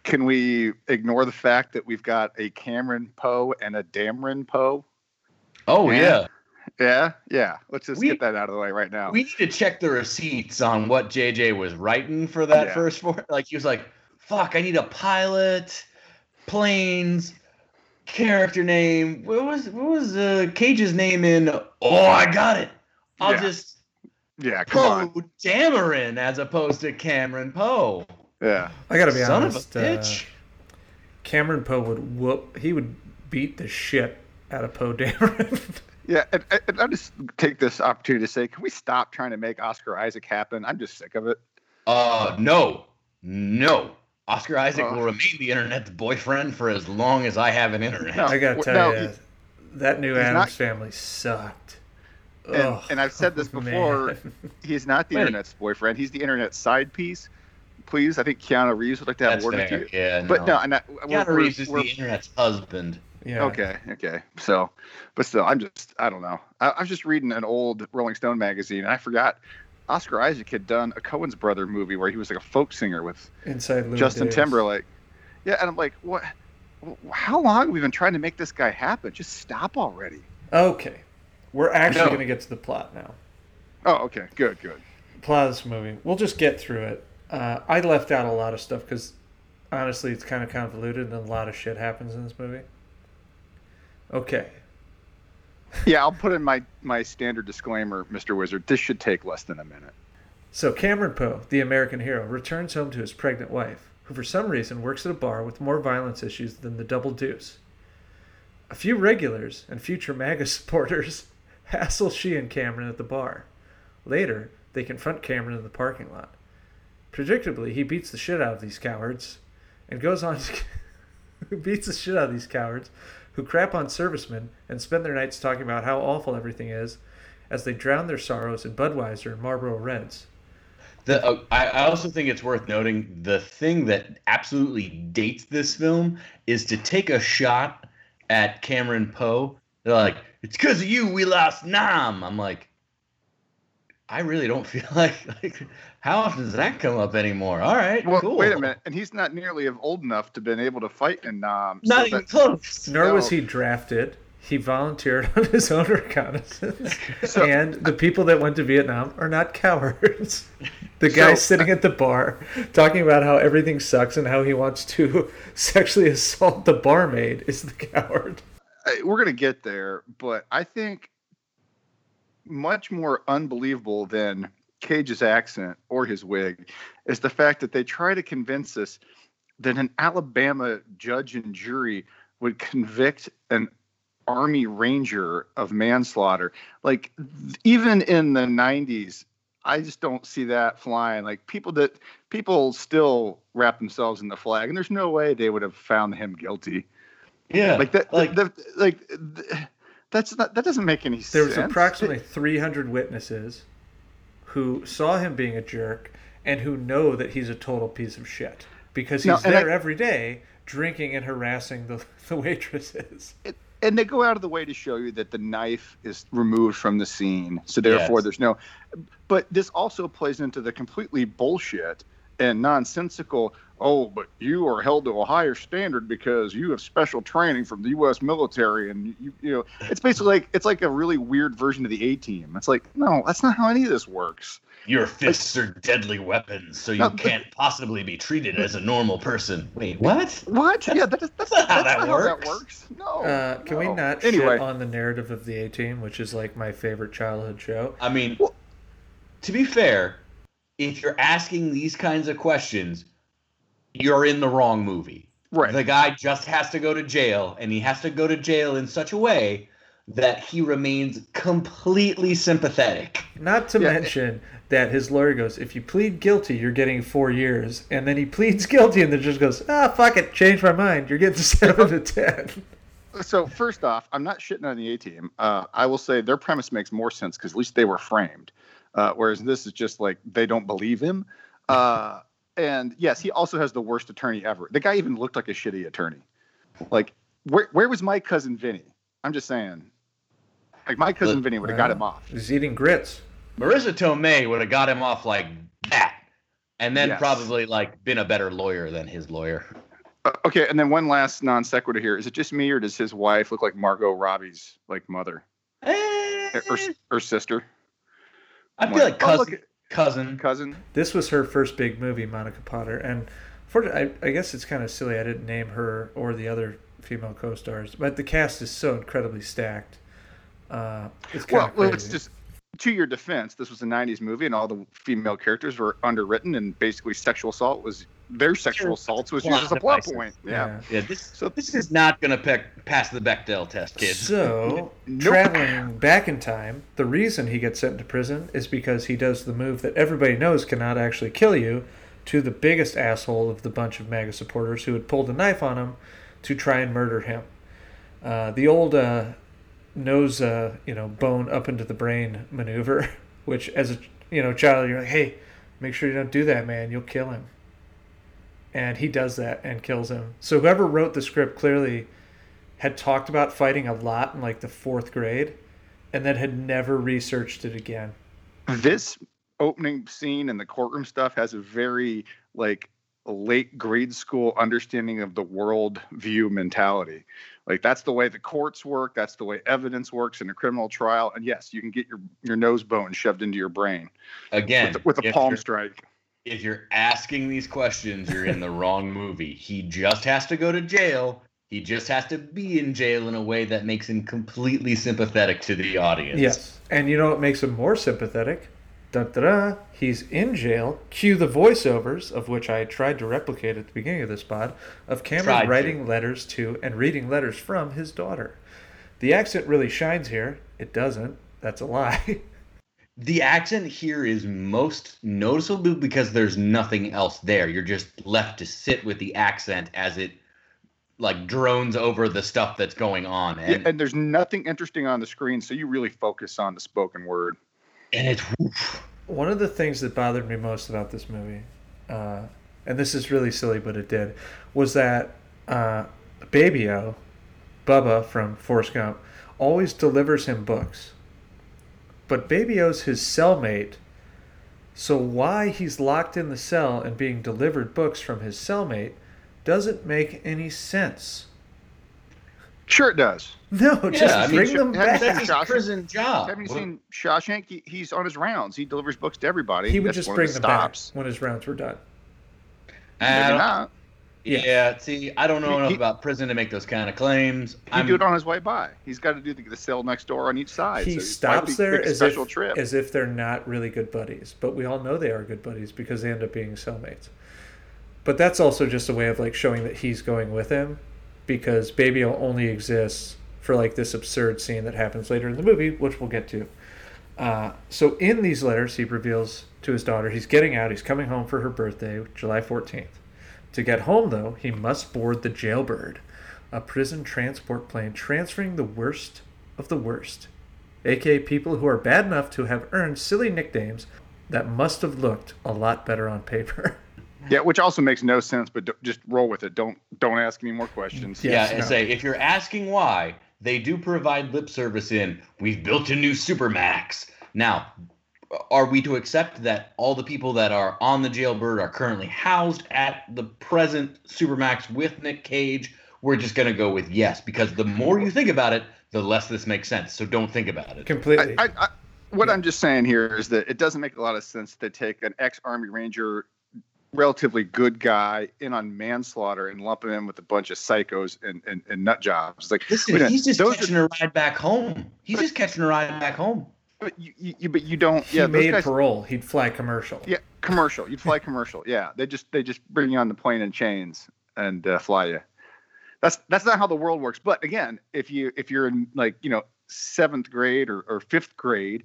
[SPEAKER 4] can we ignore the fact that we've got a Cameron Poe and a Dameron Poe?
[SPEAKER 1] Oh,
[SPEAKER 4] Yeah.
[SPEAKER 1] yeah.
[SPEAKER 4] Yeah, yeah. Let's just
[SPEAKER 1] We-
[SPEAKER 4] get that out of the way right now.
[SPEAKER 1] We need to check the receipts on what JJ was writing for that
[SPEAKER 4] Yeah.
[SPEAKER 1] first four. Like, he was like, fuck, I need a pilot, planes, character name. What was what was uh, Cage's name in? Oh, I got it. I'll
[SPEAKER 4] Yeah.
[SPEAKER 1] just
[SPEAKER 4] yeah, come on.
[SPEAKER 1] Dameron as opposed to Cameron Poe.
[SPEAKER 4] Yeah,
[SPEAKER 2] I gotta be
[SPEAKER 1] Son
[SPEAKER 2] honest.
[SPEAKER 1] of a
[SPEAKER 2] uh,
[SPEAKER 1] bitch.
[SPEAKER 2] Cameron Poe would whoop. He would beat the shit out of Poe Dameron.
[SPEAKER 4] yeah. And, and- and I just take this opportunity to say, can we stop trying to make Oscar Isaac happen? I'm just sick of it.
[SPEAKER 1] Uh, no, no. Oscar Isaac
[SPEAKER 4] Oh.
[SPEAKER 1] will remain the internet's boyfriend for as long as I have an internet.
[SPEAKER 4] No.
[SPEAKER 2] I gotta tell
[SPEAKER 4] no,
[SPEAKER 2] you,
[SPEAKER 4] he-
[SPEAKER 2] that new Addams
[SPEAKER 4] not-
[SPEAKER 2] family sucked.
[SPEAKER 4] And,
[SPEAKER 2] Ugh,
[SPEAKER 4] and I've said this before.
[SPEAKER 2] man.
[SPEAKER 4] He's not the
[SPEAKER 1] Wait.
[SPEAKER 4] internet's boyfriend. He's the internet's side piece. Please, I think Keanu Reeves would like to have
[SPEAKER 1] That's
[SPEAKER 4] a word with you.
[SPEAKER 1] Yeah,
[SPEAKER 4] But no, and I, we're-
[SPEAKER 1] Keanu
[SPEAKER 4] we're-
[SPEAKER 1] Reeves is
[SPEAKER 4] we're-
[SPEAKER 1] the internet's husband.
[SPEAKER 2] Yeah.
[SPEAKER 4] Okay, okay. So, but still, I'm just, I don't know. I, I was just reading an old Rolling Stone magazine, and I forgot Oscar Isaac had done a Coen's brother movie where he was like a folk singer with
[SPEAKER 2] Inside Llewyn
[SPEAKER 4] Justin
[SPEAKER 2] Davis.
[SPEAKER 4] Timberlake. Yeah, and I'm like, what? How long have we been trying to make this guy happen? Just stop already.
[SPEAKER 2] Okay. We're actually
[SPEAKER 1] No.
[SPEAKER 2] going to get to the plot now.
[SPEAKER 4] Oh, okay, good, good.
[SPEAKER 2] plot of this movie. We'll just get through it. Uh, I left out a lot of stuff because honestly, it's kind of convoluted and a lot of shit happens in this movie. Okay.
[SPEAKER 4] Yeah, I'll put in my my standard disclaimer, Mr. Wizard. This should take less than a minute.
[SPEAKER 2] So Cameron Poe, the American hero, returns home to his pregnant wife, who for some reason works at a bar with more violence issues than the Double Deuce. A few regulars and future MAGA supporters hassle she and Cameron at the bar. Later, they confront Cameron in the parking lot. Predictably, he beats the shit out of these cowards and goes on to beats the shit out of these cowards who crap on servicemen and spend their nights talking about how awful everything is as they drown their sorrows in Budweiser and Marlboro Reds.
[SPEAKER 1] The, uh, I, also think it's worth noting the thing that absolutely dates this film is to take a shot at Cameron Poe. They're like, "It's because of you we lost Nam." I'm like, I really don't feel like like how often does that come up anymore? All right,
[SPEAKER 4] Well,
[SPEAKER 1] cool.
[SPEAKER 4] wait a minute, and he's not nearly of old enough to been able to fight in um, Nam. so
[SPEAKER 1] Not even
[SPEAKER 4] that-
[SPEAKER 1] close.
[SPEAKER 2] Nor was he drafted. He volunteered on his own reconnaissance.
[SPEAKER 4] So-
[SPEAKER 2] and the people that went to Vietnam are not cowards. The guy
[SPEAKER 4] So-
[SPEAKER 2] sitting at the bar talking about how everything sucks and how he wants to sexually assault the barmaid is the coward.
[SPEAKER 4] Uh, we're gonna get there, but I think much more unbelievable than Cage's accent or his wig is the fact that they try to convince us that an Alabama judge and jury would convict an army ranger of manslaughter. Like even in the 90s, I just don't see that flying. Like people that people still wrap themselves in the flag, and there's no way they would have found him guilty
[SPEAKER 1] Yeah,
[SPEAKER 4] like that
[SPEAKER 1] Like
[SPEAKER 4] like the, like th- that's not that doesn't make any sense
[SPEAKER 2] There was approximately 300 witnesses who saw him being a jerk and who know that he's a total piece of shit because he's
[SPEAKER 4] No,
[SPEAKER 2] there
[SPEAKER 4] I-
[SPEAKER 2] every day drinking and harassing the, the waitresses.
[SPEAKER 4] and they go out of the way to show you that the knife is removed from the scene so therefore
[SPEAKER 1] Yes.
[SPEAKER 4] there's no but this also plays into the completely bullshit and nonsensical oh but you are held to a higher standard because you have special training from the US military and you you know it's basically like it's like a really weird version of the A team it's like no that's not how any of this works
[SPEAKER 1] your fists are deadly weapons, so you
[SPEAKER 4] No,
[SPEAKER 1] can't possibly be treated as a normal person. Wait, what?
[SPEAKER 4] what yeah that is, that's,
[SPEAKER 1] not how
[SPEAKER 4] that's
[SPEAKER 1] that
[SPEAKER 4] not how that
[SPEAKER 1] works.
[SPEAKER 4] works no
[SPEAKER 2] Uh, can we not
[SPEAKER 4] anyway
[SPEAKER 2] shit on the narrative of the A Team, which is like my favorite childhood show?
[SPEAKER 1] I mean,
[SPEAKER 4] Well-
[SPEAKER 1] to be fair, if you're asking these kinds of questions, you're in the wrong movie.
[SPEAKER 4] right
[SPEAKER 1] The guy just has to go to jail, and he has to go to jail in such a way that he remains completely sympathetic.
[SPEAKER 2] Not to
[SPEAKER 4] Yeah.
[SPEAKER 2] mention that his lawyer goes, "If you plead guilty, you're getting four years," and then he pleads guilty, and then just goes, "Ah, fuck it, change my mind. You're getting seven to ten.
[SPEAKER 4] so first off, I'm not shitting on the A team. Uh, I will say their premise makes more sense because at least they were framed, uh, whereas this is just like they don't believe him. Uh, and yes, he also has the worst attorney ever. The guy even looked like a shitty attorney. Like, where where was my cousin Vinny? I'm just saying. Like my cousin
[SPEAKER 1] Look,
[SPEAKER 4] Vinny would have got him off.
[SPEAKER 2] He's eating grits.
[SPEAKER 1] Marisa Tomei would have got him off like that, and then
[SPEAKER 4] Yes.
[SPEAKER 1] probably like been a better lawyer than his lawyer.
[SPEAKER 4] Uh, okay, and then one last non sequitur here: is it just me or does his wife look like Margot Robbie's like mother
[SPEAKER 1] Eh,
[SPEAKER 4] or or sister?
[SPEAKER 1] I feel like
[SPEAKER 4] Oh,
[SPEAKER 1] cousin.
[SPEAKER 4] Look at-
[SPEAKER 1] cousin.
[SPEAKER 4] cousin.
[SPEAKER 2] This was her first big movie, Monica Potter, and for I, I guess it's kind of silly I didn't name her or the other female co-stars, but the cast is so incredibly stacked. Uh, it's kind
[SPEAKER 4] Well,
[SPEAKER 2] of
[SPEAKER 4] well, it's just to your defense. This was a '90s movie, and all the female characters were underwritten, and basically sexual assault was their sexual
[SPEAKER 1] Sure.
[SPEAKER 4] assaults was
[SPEAKER 1] Plot
[SPEAKER 4] used as a plot
[SPEAKER 1] devices.
[SPEAKER 4] point. Yeah.
[SPEAKER 2] yeah.
[SPEAKER 1] Yeah, this
[SPEAKER 4] So-
[SPEAKER 1] this is not gonna pe- pass the Bechdel test, kids.
[SPEAKER 2] So,
[SPEAKER 4] Nope.
[SPEAKER 2] traveling back in time, the reason he gets sent to prison is because he does the move that everybody knows cannot actually kill you to the biggest asshole of the bunch of MAGA supporters who had pulled a knife on him to try and murder him. Uh, the old uh, nose, uh, you know, bone up into the brain maneuver, which as a you know child, you're like, hey, make sure you don't do that, man. You'll kill him. And he does that and kills him. So whoever wrote the script clearly had talked about fighting a lot in like the fourth grade, and then had never researched it again.
[SPEAKER 4] This opening scene and the courtroom stuff has a very like late grade school understanding of the world view mentality. Like that's the way the courts work. That's the way evidence works in a criminal trial. And yes, you can get your your nose bone shoved into your brain
[SPEAKER 1] Again,
[SPEAKER 4] with, with a palm
[SPEAKER 1] you're-
[SPEAKER 4] strike.
[SPEAKER 1] If you're asking these questions, you're in the wrong movie. He just has to go to jail. He just has to be in jail in a way that makes him completely sympathetic to the audience.
[SPEAKER 2] Yes. And you know what makes him more sympathetic? Da da da. He's in jail. Cue the voiceovers, of which I tried to replicate at the beginning of this pod, of
[SPEAKER 1] Tried
[SPEAKER 2] Cameron
[SPEAKER 1] to.
[SPEAKER 2] writing letters to and reading letters from his daughter. The accent really shines here. It doesn't. That's a lie.
[SPEAKER 1] The accent here is most noticeable because there's nothing else there. You're just left to sit with the accent as it like drones over the stuff that's going on.
[SPEAKER 4] Yeah,
[SPEAKER 1] And,
[SPEAKER 4] and there's nothing interesting on the screen, so you really focus on the spoken word.
[SPEAKER 1] and it's woof.
[SPEAKER 2] One of the things that bothered me most about this movie, uh, and this is really silly, but it did, was that uh, Baby-O, Bubba from Forrest Gump, always delivers him books. But Baby-O's his cellmate, so why he's locked in the cell and being delivered books from his cellmate doesn't make any sense.
[SPEAKER 4] Sure, it does.
[SPEAKER 2] No, just
[SPEAKER 1] I mean,
[SPEAKER 2] bring
[SPEAKER 4] sure,
[SPEAKER 2] them
[SPEAKER 4] haven't
[SPEAKER 2] back.
[SPEAKER 1] That's his
[SPEAKER 4] Shawshank-
[SPEAKER 1] prison job.
[SPEAKER 4] Haven't you
[SPEAKER 1] Well,
[SPEAKER 4] seen Shawshank? He, he's on his rounds. He delivers books to everybody.
[SPEAKER 2] He would
[SPEAKER 4] That's
[SPEAKER 2] just bring
[SPEAKER 4] the
[SPEAKER 2] them
[SPEAKER 4] stops.
[SPEAKER 2] back when his rounds were done.
[SPEAKER 1] I
[SPEAKER 4] Maybe not.
[SPEAKER 1] Yeah, see, I don't know
[SPEAKER 4] He-
[SPEAKER 1] enough
[SPEAKER 4] he-
[SPEAKER 1] about prison to make those kind of claims.
[SPEAKER 4] He'd
[SPEAKER 1] I'm
[SPEAKER 4] do it on his way by. He's got to do the, the cell next door on each side.
[SPEAKER 2] he
[SPEAKER 4] so
[SPEAKER 2] stops
[SPEAKER 4] might
[SPEAKER 2] there as
[SPEAKER 4] special
[SPEAKER 2] if,
[SPEAKER 4] trip.
[SPEAKER 2] as if they're not really good buddies, but we all know they are good buddies because they end up being cellmates. But that's also just a way of like showing that he's going with him, because Baby only exists for like this absurd scene that happens later in the movie, which we'll get to. Uh, so in these letters, he reveals to his daughter he's getting out. He's coming home for her birthday, July fourteenth. To get home, though, he must board the Jailbird, a prison transport plane transferring the worst of the worst, aka people who are bad enough to have earned silly nicknames that must have looked a lot better on paper.
[SPEAKER 4] yeah, which also makes no sense. But d- just roll with it. Don't don't ask any more questions.
[SPEAKER 2] Yeah.
[SPEAKER 1] yeah,
[SPEAKER 2] Yes,
[SPEAKER 1] and
[SPEAKER 2] no.
[SPEAKER 1] say if you're asking why, they do provide lip service in we've built a new supermax. Now, are we to accept that all the people that are on the jailbird are currently housed at the present supermax with Nick Cage? We're just gonna go with yes because the more you think about it, the less this makes sense. So don't think about it.
[SPEAKER 2] Completely.
[SPEAKER 4] I, I, I, what I'm just saying here is that it doesn't make a lot of sense to take an ex-army ranger, relatively good guy, in on manslaughter and lump him in with a bunch of psychos and, and, and nut jobs. Like
[SPEAKER 1] Listen, he's just catching
[SPEAKER 4] are,
[SPEAKER 1] a ride back home. He's just catching a ride back home.
[SPEAKER 4] But you, you, but you don't.
[SPEAKER 2] he
[SPEAKER 4] yeah,
[SPEAKER 2] made
[SPEAKER 4] guys,
[SPEAKER 2] parole. He'd fly commercial.
[SPEAKER 4] Yeah, commercial. You'd fly commercial. Yeah, they just they just bring you on the plane in chains and uh, fly you. That's that's not how the world works. But again, if you if you're in like you know seventh grade or, or fifth grade,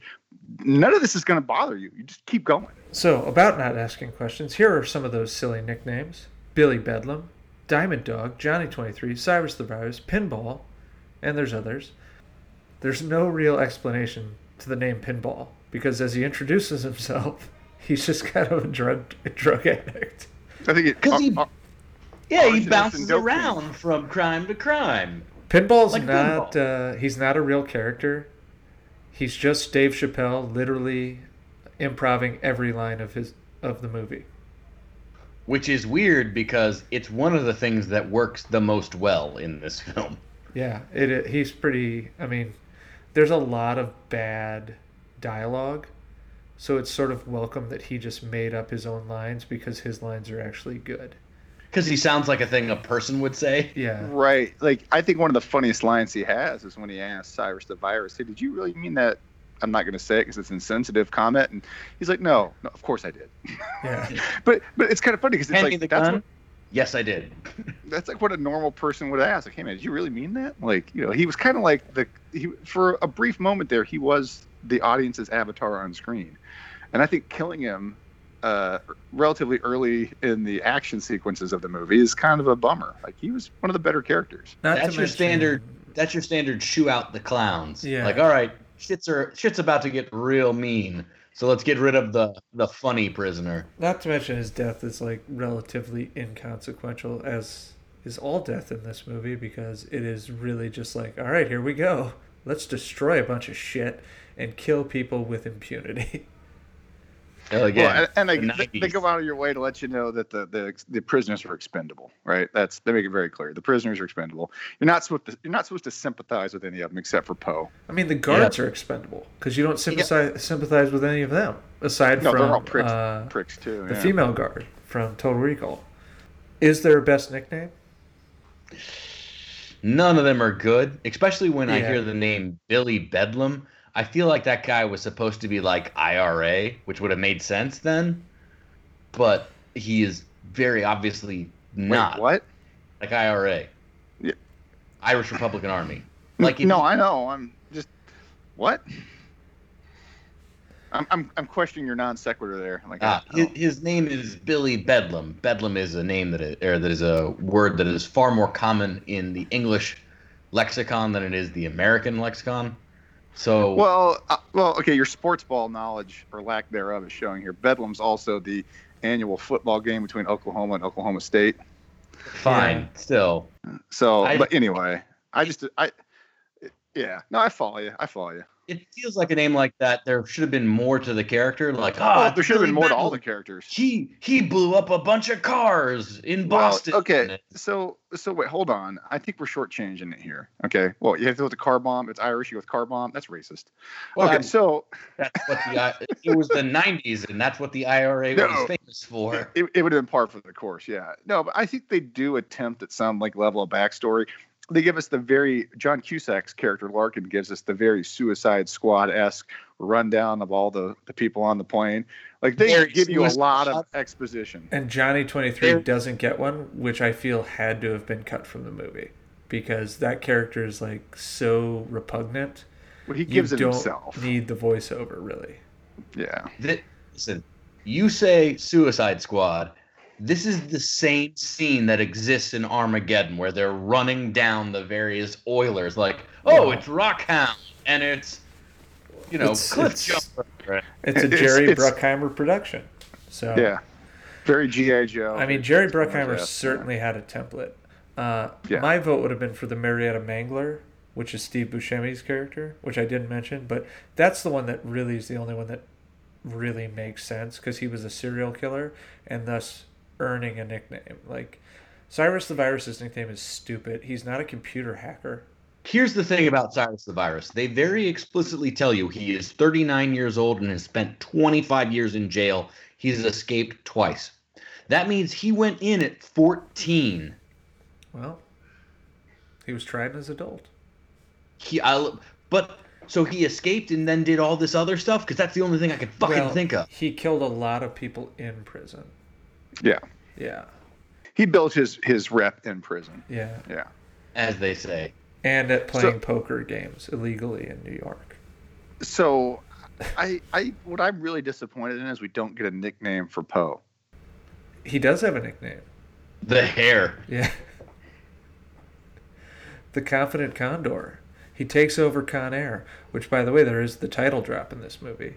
[SPEAKER 4] none of this is going to bother you. You just keep going.
[SPEAKER 2] So, about not asking questions, here are some of those silly nicknames Billy Bedlam, Diamond Dog, Johnny 23, Cyrus the Virus, Pinball, and there's others. There's no real explanation to the name Pinball because as he introduces himself, he's just kind of a drug, a drug addict.
[SPEAKER 4] I think it.
[SPEAKER 1] 'Cause he-
[SPEAKER 4] uh, uh,
[SPEAKER 1] Yeah, he
[SPEAKER 4] is
[SPEAKER 1] bounces
[SPEAKER 4] dope
[SPEAKER 1] around from crime to crime.
[SPEAKER 2] Pinball's
[SPEAKER 1] Like
[SPEAKER 2] not, Uh, he's not a real character. He's just Dave Chappelle literally improving every line of his of the movie.
[SPEAKER 1] Which is weird because it's one of the things that works the most well in this film.
[SPEAKER 2] Yeah, it, it he's pretty. I mean, there's a lot of bad dialogue, so it's sort of welcome that he just made up his own lines because his lines are actually good.
[SPEAKER 1] Because he sounds like a thing a person would say.
[SPEAKER 2] Yeah,
[SPEAKER 4] right. Like I think one of the funniest lines he has is when he asks Cyrus the Virus, "Hey, did you really mean that?" I'm not going to say it because it's an insensitive comment, and he's like, "No, no, of course I did."
[SPEAKER 2] yeah,
[SPEAKER 4] But but it's kind of funny because it's
[SPEAKER 1] Hand me
[SPEAKER 4] like
[SPEAKER 1] the
[SPEAKER 4] that's
[SPEAKER 1] gun.
[SPEAKER 4] what
[SPEAKER 1] Yes, I did.
[SPEAKER 4] that's like what a normal person would ask. Like, hey man, did you really mean that? Like, you know, he was kind of like the he for a brief moment there, he was the audience's avatar on screen, and I think killing him uh, relatively early in the action sequences of the movie is kind of a bummer. Like, he was one of the better characters.
[SPEAKER 2] not
[SPEAKER 1] That's your
[SPEAKER 2] mention-
[SPEAKER 1] standard that's your standard shoo out the clowns.
[SPEAKER 2] Yeah.
[SPEAKER 1] Like, all right, shit's are shit's about to get real mean. So let's get rid of the the funny prisoner.
[SPEAKER 2] Not to mention his death is like relatively inconsequential, as is all death in this movie, because it is really just like, all right, here we go. Let's destroy a bunch of shit and kill people with impunity.
[SPEAKER 1] Hell yeah.
[SPEAKER 4] Well, and, and they,
[SPEAKER 1] the
[SPEAKER 4] they, they
[SPEAKER 1] 90s.
[SPEAKER 4] go out of your way to let you know that the, the the prisoners are expendable, right? That's they make it very clear. The prisoners are expendable. You're not supposed to you're not supposed to sympathize with any of them except for Poe.
[SPEAKER 2] I mean, the guards are expendable because you don't sympathize sympathize with any of them aside
[SPEAKER 4] No,
[SPEAKER 2] from
[SPEAKER 4] they're all pricks,
[SPEAKER 2] uh,
[SPEAKER 4] pricks too.
[SPEAKER 2] the
[SPEAKER 4] yeah.
[SPEAKER 2] female guard from Total Recall. Is there a best nickname?
[SPEAKER 1] None of them are good, especially when I hear the name Billy Bedlam. I feel like that guy was supposed to be like IRA, which would have made sense then, but he is very obviously
[SPEAKER 4] Wait,
[SPEAKER 1] not
[SPEAKER 4] what?
[SPEAKER 1] like IRA.
[SPEAKER 4] Yeah.
[SPEAKER 1] Irish Republican Army. Like
[SPEAKER 4] no, I know. I'm just what? I'm I'm, I'm questioning your non sequitur there. Like,
[SPEAKER 1] Ah, his, his name is Billy Bedlam. Bedlam is a name that is, or that is a word that is far more common in the English lexicon than it is the American lexicon. So
[SPEAKER 4] well, uh, well, okay. Your sports ball knowledge or lack thereof is showing here. Bedlam's also the annual football game between Oklahoma and Oklahoma State.
[SPEAKER 1] fine,
[SPEAKER 2] Yeah.
[SPEAKER 1] still.
[SPEAKER 4] So,
[SPEAKER 1] I-
[SPEAKER 4] but anyway, I just I, yeah, no, I follow you. I follow you.
[SPEAKER 1] It feels like a name like that. There should have been more to the character. Like,
[SPEAKER 4] Oh,
[SPEAKER 1] ah,
[SPEAKER 4] there should have been more to all the characters.
[SPEAKER 1] He he blew up a bunch of cars in
[SPEAKER 4] Well,
[SPEAKER 1] Boston.
[SPEAKER 4] okay, so so wait, hold on. I think we're shortchanging it here. Okay, well, you have to go with the car bomb. It's Irish. You go with car bomb. That's racist.
[SPEAKER 1] Well,
[SPEAKER 4] okay,
[SPEAKER 1] I'm-
[SPEAKER 4] so
[SPEAKER 1] that's what the it was the '90s, and that's what the IRA
[SPEAKER 4] No.
[SPEAKER 1] was famous for.
[SPEAKER 4] it, it would have been par for the course. Yeah, no, but I think they do attempt at some like level of backstory. They give us the very John Cusack's character Larkin gives us the very Suicide Squad esque rundown of all the the people on the plane. Like they
[SPEAKER 1] Very
[SPEAKER 4] give you a lot of exposition.
[SPEAKER 2] And Johnny Twenty Three doesn't get one, which I feel had to have been cut from the movie because that character is like so repugnant.
[SPEAKER 4] Well, he
[SPEAKER 2] You
[SPEAKER 4] gives it
[SPEAKER 2] don't
[SPEAKER 4] himself.
[SPEAKER 2] need the voiceover really.
[SPEAKER 4] Yeah.
[SPEAKER 1] Th- listen, you say Suicide Squad. This is the same scene that exists in Armageddon, where they're running down the various Oilers, like, oh,
[SPEAKER 2] Yeah.
[SPEAKER 1] it's Rockhound, and it's, you know,
[SPEAKER 2] It's-
[SPEAKER 1] Cliff
[SPEAKER 2] it's-
[SPEAKER 1] Jumper.
[SPEAKER 2] It's a Jerry
[SPEAKER 4] it's-
[SPEAKER 2] Bruckheimer production. So
[SPEAKER 4] Yeah. Very GI Joe.
[SPEAKER 2] I mean, Jerry Bruckheimer
[SPEAKER 4] Transformers-esque,
[SPEAKER 2] certainly had a template. Uh,
[SPEAKER 4] Yeah.
[SPEAKER 2] My vote would have been for the Marietta Mangler, which is Steve Buscemi's character, which I didn't mention, but that's the one that really is the only one that really makes sense because he was a serial killer and thus earning a nickname. Like Cyrus the Virus's nickname is stupid. He's not a computer hacker.
[SPEAKER 1] Here's the thing about Cyrus the Virus. They very explicitly tell you he is 39 years old and has spent 25 years in jail. He's escaped twice. That means he went in at 14.
[SPEAKER 2] Well, he was tried as an adult.
[SPEAKER 1] He, I, but so he escaped and then did all this other stuff because that's the only thing I could fucking
[SPEAKER 2] Well,
[SPEAKER 1] think of.
[SPEAKER 2] He killed a lot of people in prison.
[SPEAKER 4] Yeah.
[SPEAKER 2] Yeah,
[SPEAKER 4] He built his his rep in prison.
[SPEAKER 2] yeah.
[SPEAKER 4] Yeah.
[SPEAKER 1] as they say.
[SPEAKER 2] and at
[SPEAKER 4] So-
[SPEAKER 2] playing poker games illegally in New York.
[SPEAKER 4] So, I I what I'm really disappointed in is we don't get a nickname for Poe.
[SPEAKER 2] He does have a nickname.
[SPEAKER 1] The hair.
[SPEAKER 2] Yeah. the Confident Condor. He takes over Con Air, which, by the way, there is the title drop in this movie,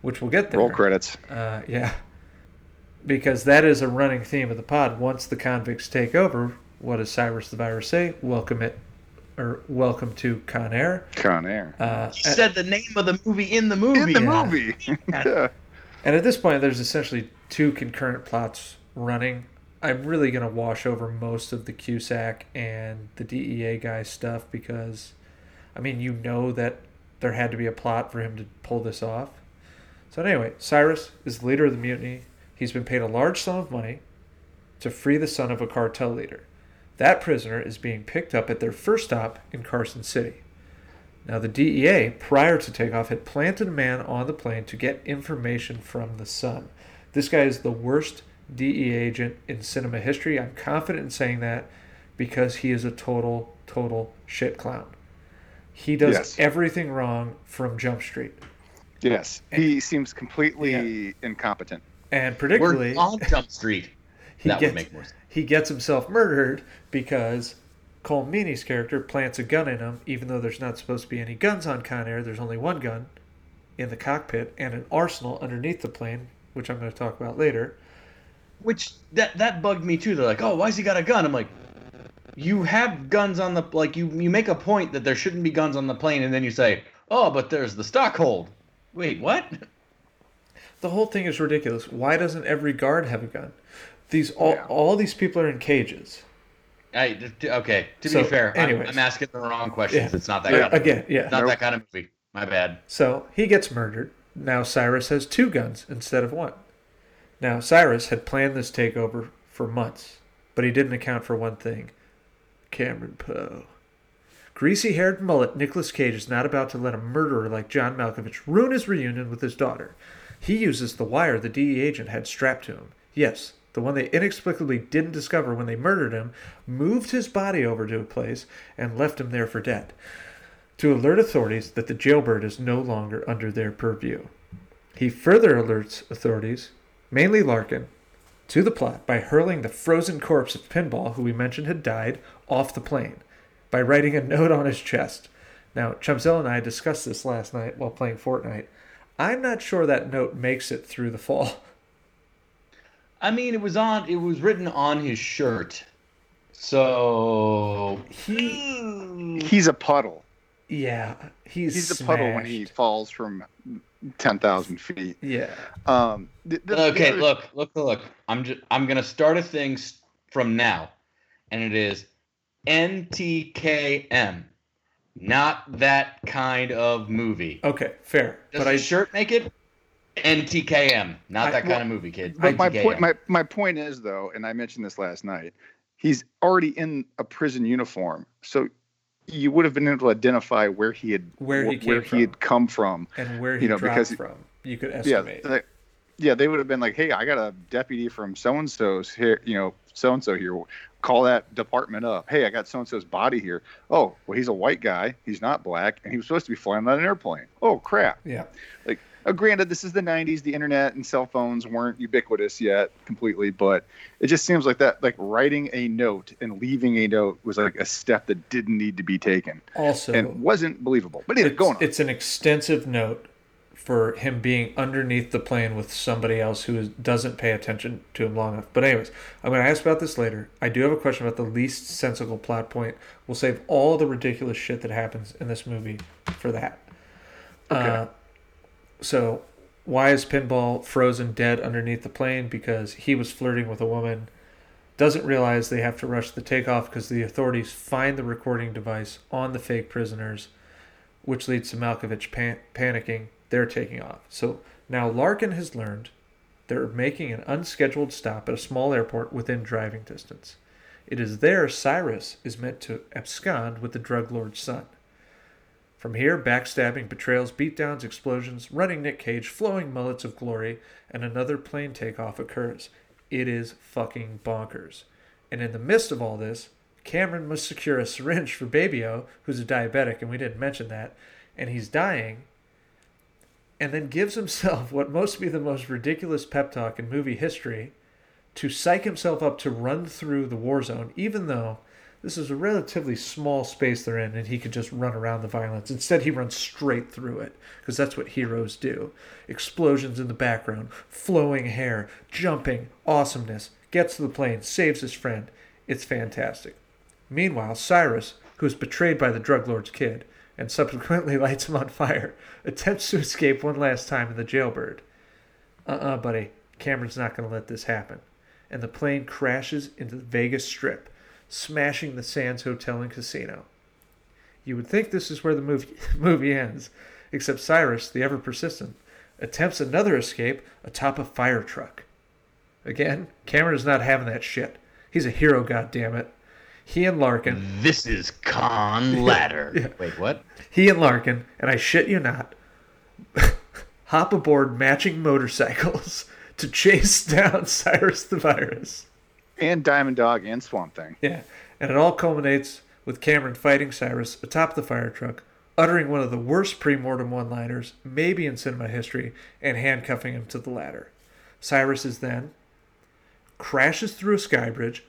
[SPEAKER 2] which we'll get there.
[SPEAKER 4] Roll credits.
[SPEAKER 2] Uh, yeah. Because that is a running theme of the pod. Once the convicts take over, what does Cyrus the Virus say? Welcome it, or welcome to Con Air.
[SPEAKER 4] Con Air.
[SPEAKER 2] Uh,
[SPEAKER 1] He said the name of the movie in the movie.
[SPEAKER 4] in the
[SPEAKER 2] yeah.
[SPEAKER 4] movie. yeah.
[SPEAKER 2] And at this point, there's essentially two concurrent plots running. I'm really going to wash over most of the Cusack and the DEA guy stuff because, I mean, you know that there had to be a plot for him to pull this off. So, anyway, Cyrus is the leader of the mutiny. He's been paid a large sum of money to free the son of a cartel leader. That prisoner is being picked up at their first stop in Carson City. Now, the DEA, prior to takeoff, had planted a man on the plane to get information from the son. This guy is the worst DEA agent in cinema history. I'm confident in saying that because he is a total, total shit clown. He does
[SPEAKER 4] Yes.
[SPEAKER 2] everything wrong from Jump Street.
[SPEAKER 4] Yes. He seems completely incompetent.
[SPEAKER 2] And
[SPEAKER 1] We're
[SPEAKER 2] predictably,
[SPEAKER 1] on Jump Street.
[SPEAKER 2] he
[SPEAKER 1] that
[SPEAKER 2] gets,
[SPEAKER 1] would make more sense.
[SPEAKER 2] he gets himself murdered because Colm Meaney's character plants a gun in him, even though there's not supposed to be any guns on Con Air. There's only one gun in the cockpit and an arsenal underneath the plane, which I'm going to talk about later.
[SPEAKER 1] Which that that bugged me too. They're like, "Oh, why's he got a gun?" I'm like, "You have guns on the like you you make a point that there shouldn't be guns on the plane, and then you say, "Oh, but there's the stock hold." Wait, what?
[SPEAKER 2] The whole thing is ridiculous. Why doesn't every guard have a gun? These all
[SPEAKER 4] Yeah.
[SPEAKER 2] all these people are in cages.
[SPEAKER 1] I, okay, to
[SPEAKER 2] So,
[SPEAKER 1] be fair, I'm. I'm asking the wrong questions.
[SPEAKER 2] Yeah.
[SPEAKER 1] It's not that
[SPEAKER 2] Yeah,
[SPEAKER 1] kind of
[SPEAKER 2] again, yeah.
[SPEAKER 1] not
[SPEAKER 4] Nope.
[SPEAKER 1] that kind of movie. My bad.
[SPEAKER 2] So he gets murdered. Now Cyrus has two guns instead of one. Now Cyrus had planned this takeover for months, but he didn't account for one thing Cameron Poe. Greasy haired mullet Nicolas Cage is not about to let a murderer like John Malkovich ruin his reunion with his daughter. He uses the wire the DE agent had strapped to him. Yes, the one they inexplicably didn't discover when they murdered him, moved his body over to a place and left him there for dead to alert authorities that the jailbird is no longer under their purview. He further alerts authorities, mainly Larkin, to the plot by hurling the frozen corpse of Pinball, who we mentioned had died, off the plane by writing a note on his chest. Now, Chumzell and I discussed this last night while playing Fortnite. I'm not sure that note makes it through the fall.
[SPEAKER 1] I mean, it was on. It was written on his shirt. So
[SPEAKER 2] He,
[SPEAKER 4] He's a puddle.
[SPEAKER 2] yeah, he's
[SPEAKER 4] He's a puddle when he falls from ten thousand feet.
[SPEAKER 2] Yeah,
[SPEAKER 4] Um, the- the- the
[SPEAKER 1] okay,
[SPEAKER 4] other-
[SPEAKER 1] look, look, look. I'm just. I'm gonna start a thing from now, and it is NTKM, not that kind of movie.
[SPEAKER 2] okay, fair.
[SPEAKER 1] Does
[SPEAKER 2] but
[SPEAKER 1] the
[SPEAKER 2] I
[SPEAKER 1] shirt make it? NTKM, not
[SPEAKER 2] I-
[SPEAKER 1] that
[SPEAKER 4] well,
[SPEAKER 1] kind of movie, kid.
[SPEAKER 4] But my point, my, my point is though, and I mentioned this last night, he's already in a prison uniform, so you would have been able to identify where he had
[SPEAKER 2] Where he
[SPEAKER 4] where he had come from.
[SPEAKER 2] and where he
[SPEAKER 4] you know,
[SPEAKER 2] dropped
[SPEAKER 4] because-
[SPEAKER 2] from, you could
[SPEAKER 4] Yeah,
[SPEAKER 2] estimate.
[SPEAKER 4] they, yeah, they would have been like, "Hey, I got a deputy from so and so's here, you know, so and so here. Call that department up. Hey, I got so and so's body here. Oh, well, he's a white guy. He's not black, and he was supposed to be flying on an airplane. Oh, crap.
[SPEAKER 2] yeah.
[SPEAKER 4] Like, uh, granted, this is the 90s. The internet and cell phones weren't ubiquitous yet completely, but it just seems like that, like writing a note and leaving a note was like a step that didn't need to be taken
[SPEAKER 2] Also,
[SPEAKER 4] and wasn't believable. But anyway,
[SPEAKER 2] it's,
[SPEAKER 4] going on.
[SPEAKER 2] it's an extensive note for him being underneath the plane with somebody else who is, doesn't pay attention to him long enough. But anyways, I'm going to ask about this later. I do have a question about the least sensible plot point. We'll save all the ridiculous shit that happens in this movie for that.
[SPEAKER 4] Okay.
[SPEAKER 2] Uh, so, why is Pinball frozen dead underneath the plane? Because he was flirting with a woman. Doesn't realize they have to rush the takeoff because the authorities find the recording device on the fake prisoners, which leads to Malkovich pan- panicking. They're taking off. So now Larkin has learned they're making an unscheduled stop at a small airport within driving distance. It is there Cyrus is meant to abscond with the drug lord's son. From here, backstabbing, betrayals, beatdowns, explosions, running Nick Cage, flowing mullets of glory, and another plane takeoff occurs. It is fucking bonkers. And in the midst of all this, Cameron must secure a syringe for Baby-O, who's a diabetic, and we didn't mention that, and he's dying, and then gives himself what must be the most ridiculous pep talk in movie history to psych himself up to run through the war zone, even though this is a relatively small space they're in and he could just run around the violence. Instead, he runs straight through it because that's what heroes do. Explosions in the background, flowing hair, jumping, awesomeness, gets to the plane, saves his friend. It's fantastic. Meanwhile, Cyrus, who is betrayed by the drug lord's kid and subsequently lights him on fire, attempts to escape one last time in the jailbird. Uh uh buddy. Cameron's not going to let this happen. And the plane crashes into the Vegas Strip, smashing the Sands Hotel and Casino. You would think this is where the movie, movie ends, except Cyrus, the ever persistent, attempts another escape atop a fire truck. Again, Cameron is not having that shit. He's a hero, goddammit. He and Larkin,
[SPEAKER 1] This is Con Ladder.
[SPEAKER 2] Yeah.
[SPEAKER 1] Wait, what?
[SPEAKER 2] he and Larkin, and I shit you not, hop aboard matching motorcycles to chase down Cyrus the Virus.
[SPEAKER 4] and Diamond Dog and Swamp Thing.
[SPEAKER 2] Yeah, and it all culminates with Cameron fighting Cyrus atop the fire truck, uttering one of the worst pre-mortem one-liners maybe in cinema history, and handcuffing him to the ladder. Cyrus is then crashes through a sky bridge,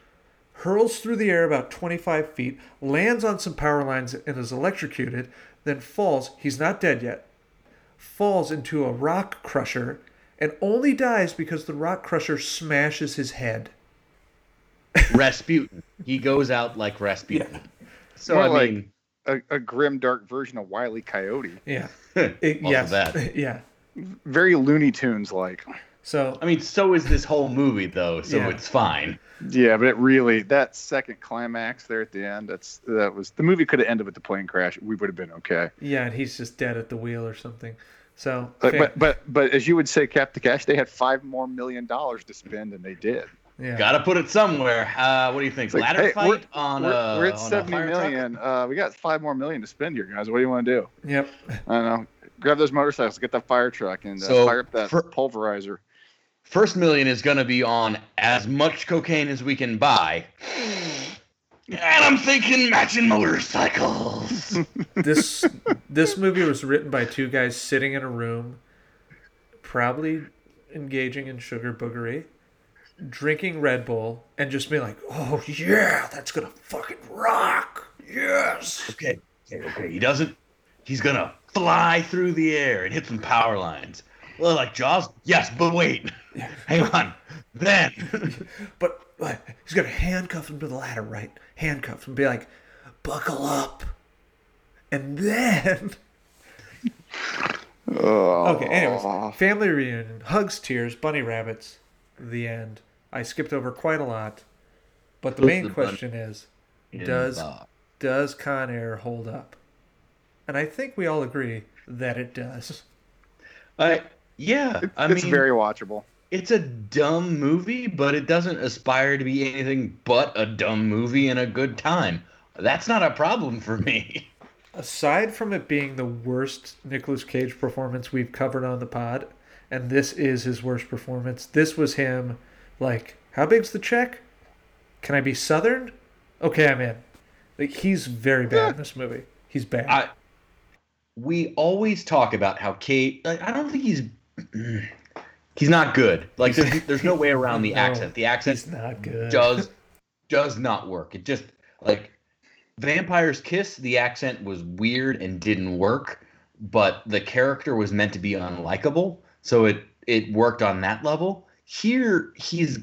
[SPEAKER 2] hurls through the air about 25 feet, lands on some power lines and is electrocuted, then falls. He's not dead yet. Falls into a rock crusher and only dies because the rock crusher smashes his head.
[SPEAKER 1] Rasputin. He goes out like Rasputin. So
[SPEAKER 4] More
[SPEAKER 1] I
[SPEAKER 4] like-
[SPEAKER 1] mean,
[SPEAKER 4] A, a grim, dark version of Wile E. Coyote.
[SPEAKER 2] Yeah.
[SPEAKER 1] also
[SPEAKER 2] It- yes.
[SPEAKER 1] that.
[SPEAKER 2] yeah.
[SPEAKER 4] Very Looney Tunes like.
[SPEAKER 2] So
[SPEAKER 1] I mean, so is this whole movie though, so
[SPEAKER 2] Yeah.
[SPEAKER 1] it's fine.
[SPEAKER 4] Yeah, but it really that second climax there at the end. That's that was the movie could have ended with the plane crash. We would have been okay.
[SPEAKER 2] yeah, and he's just dead at the wheel or something. So
[SPEAKER 4] But
[SPEAKER 2] fa-
[SPEAKER 4] but but, but as you would say, Captain Cash, they had five more million dollars to spend, and they did.
[SPEAKER 2] yeah.
[SPEAKER 1] Gotta put it somewhere. Uh, what do you think?
[SPEAKER 4] It's like,
[SPEAKER 1] Ladder
[SPEAKER 4] hey,
[SPEAKER 1] fight
[SPEAKER 4] we're-
[SPEAKER 1] on
[SPEAKER 4] we're,
[SPEAKER 1] uh,
[SPEAKER 4] we're at
[SPEAKER 1] on a
[SPEAKER 4] seventy
[SPEAKER 1] fire
[SPEAKER 4] million. Uh, we got five more million to spend here, guys. What do you want to do?
[SPEAKER 2] Yep.
[SPEAKER 4] I don't know. Grab those motorcycles, get that fire truck, and uh,
[SPEAKER 1] So,
[SPEAKER 4] fire up that
[SPEAKER 1] for-
[SPEAKER 4] pulverizer.
[SPEAKER 1] First million is gonna be on as much cocaine as we can buy. And I'm thinking matching motorcycles.
[SPEAKER 2] This this movie was written by two guys sitting in a room, probably engaging in sugar boogery, drinking Red Bull, and just being like, "Oh yeah, that's gonna fucking rock." Yes.
[SPEAKER 1] okay, okay, okay. He doesn't. He's gonna fly through the air and hit some power lines. Well, like Jaws. Yes, but wait. Hang on. Then
[SPEAKER 2] But he's gonna handcuff him to the ladder, right? Handcuff him, be like, "Buckle up," and then.
[SPEAKER 4] Oh,
[SPEAKER 2] Okay, anyways, family reunion, hugs, tears, bunny rabbits, the end. I skipped over quite a lot, but the
[SPEAKER 1] Who's
[SPEAKER 2] main
[SPEAKER 1] the
[SPEAKER 2] question is, does
[SPEAKER 1] the-
[SPEAKER 2] does Con Air hold up? And I think we all agree that it does.
[SPEAKER 1] I yeah.
[SPEAKER 4] It-
[SPEAKER 1] I
[SPEAKER 4] it's
[SPEAKER 1] mean,
[SPEAKER 4] very watchable.
[SPEAKER 1] it's a dumb movie, but it doesn't aspire to be anything but a dumb movie and a good time. That's not a problem for me.
[SPEAKER 2] Aside from it being the worst Nicolas Cage performance we've covered on the pod, and this is his worst performance, this was him like, how big's the check? Can I be Southern? Okay, I'm in. Like he's very bad in this movie. He's bad.
[SPEAKER 1] I we always talk about how Kate. Like, I don't think he's he's not good. Like there's there's no way around the
[SPEAKER 2] No,
[SPEAKER 1] accent. The accent
[SPEAKER 2] not good.
[SPEAKER 1] does does not work. It just like Vampire's Kiss. The accent was weird and didn't work, but the character was meant to be unlikable, so it it worked on that level. Here he's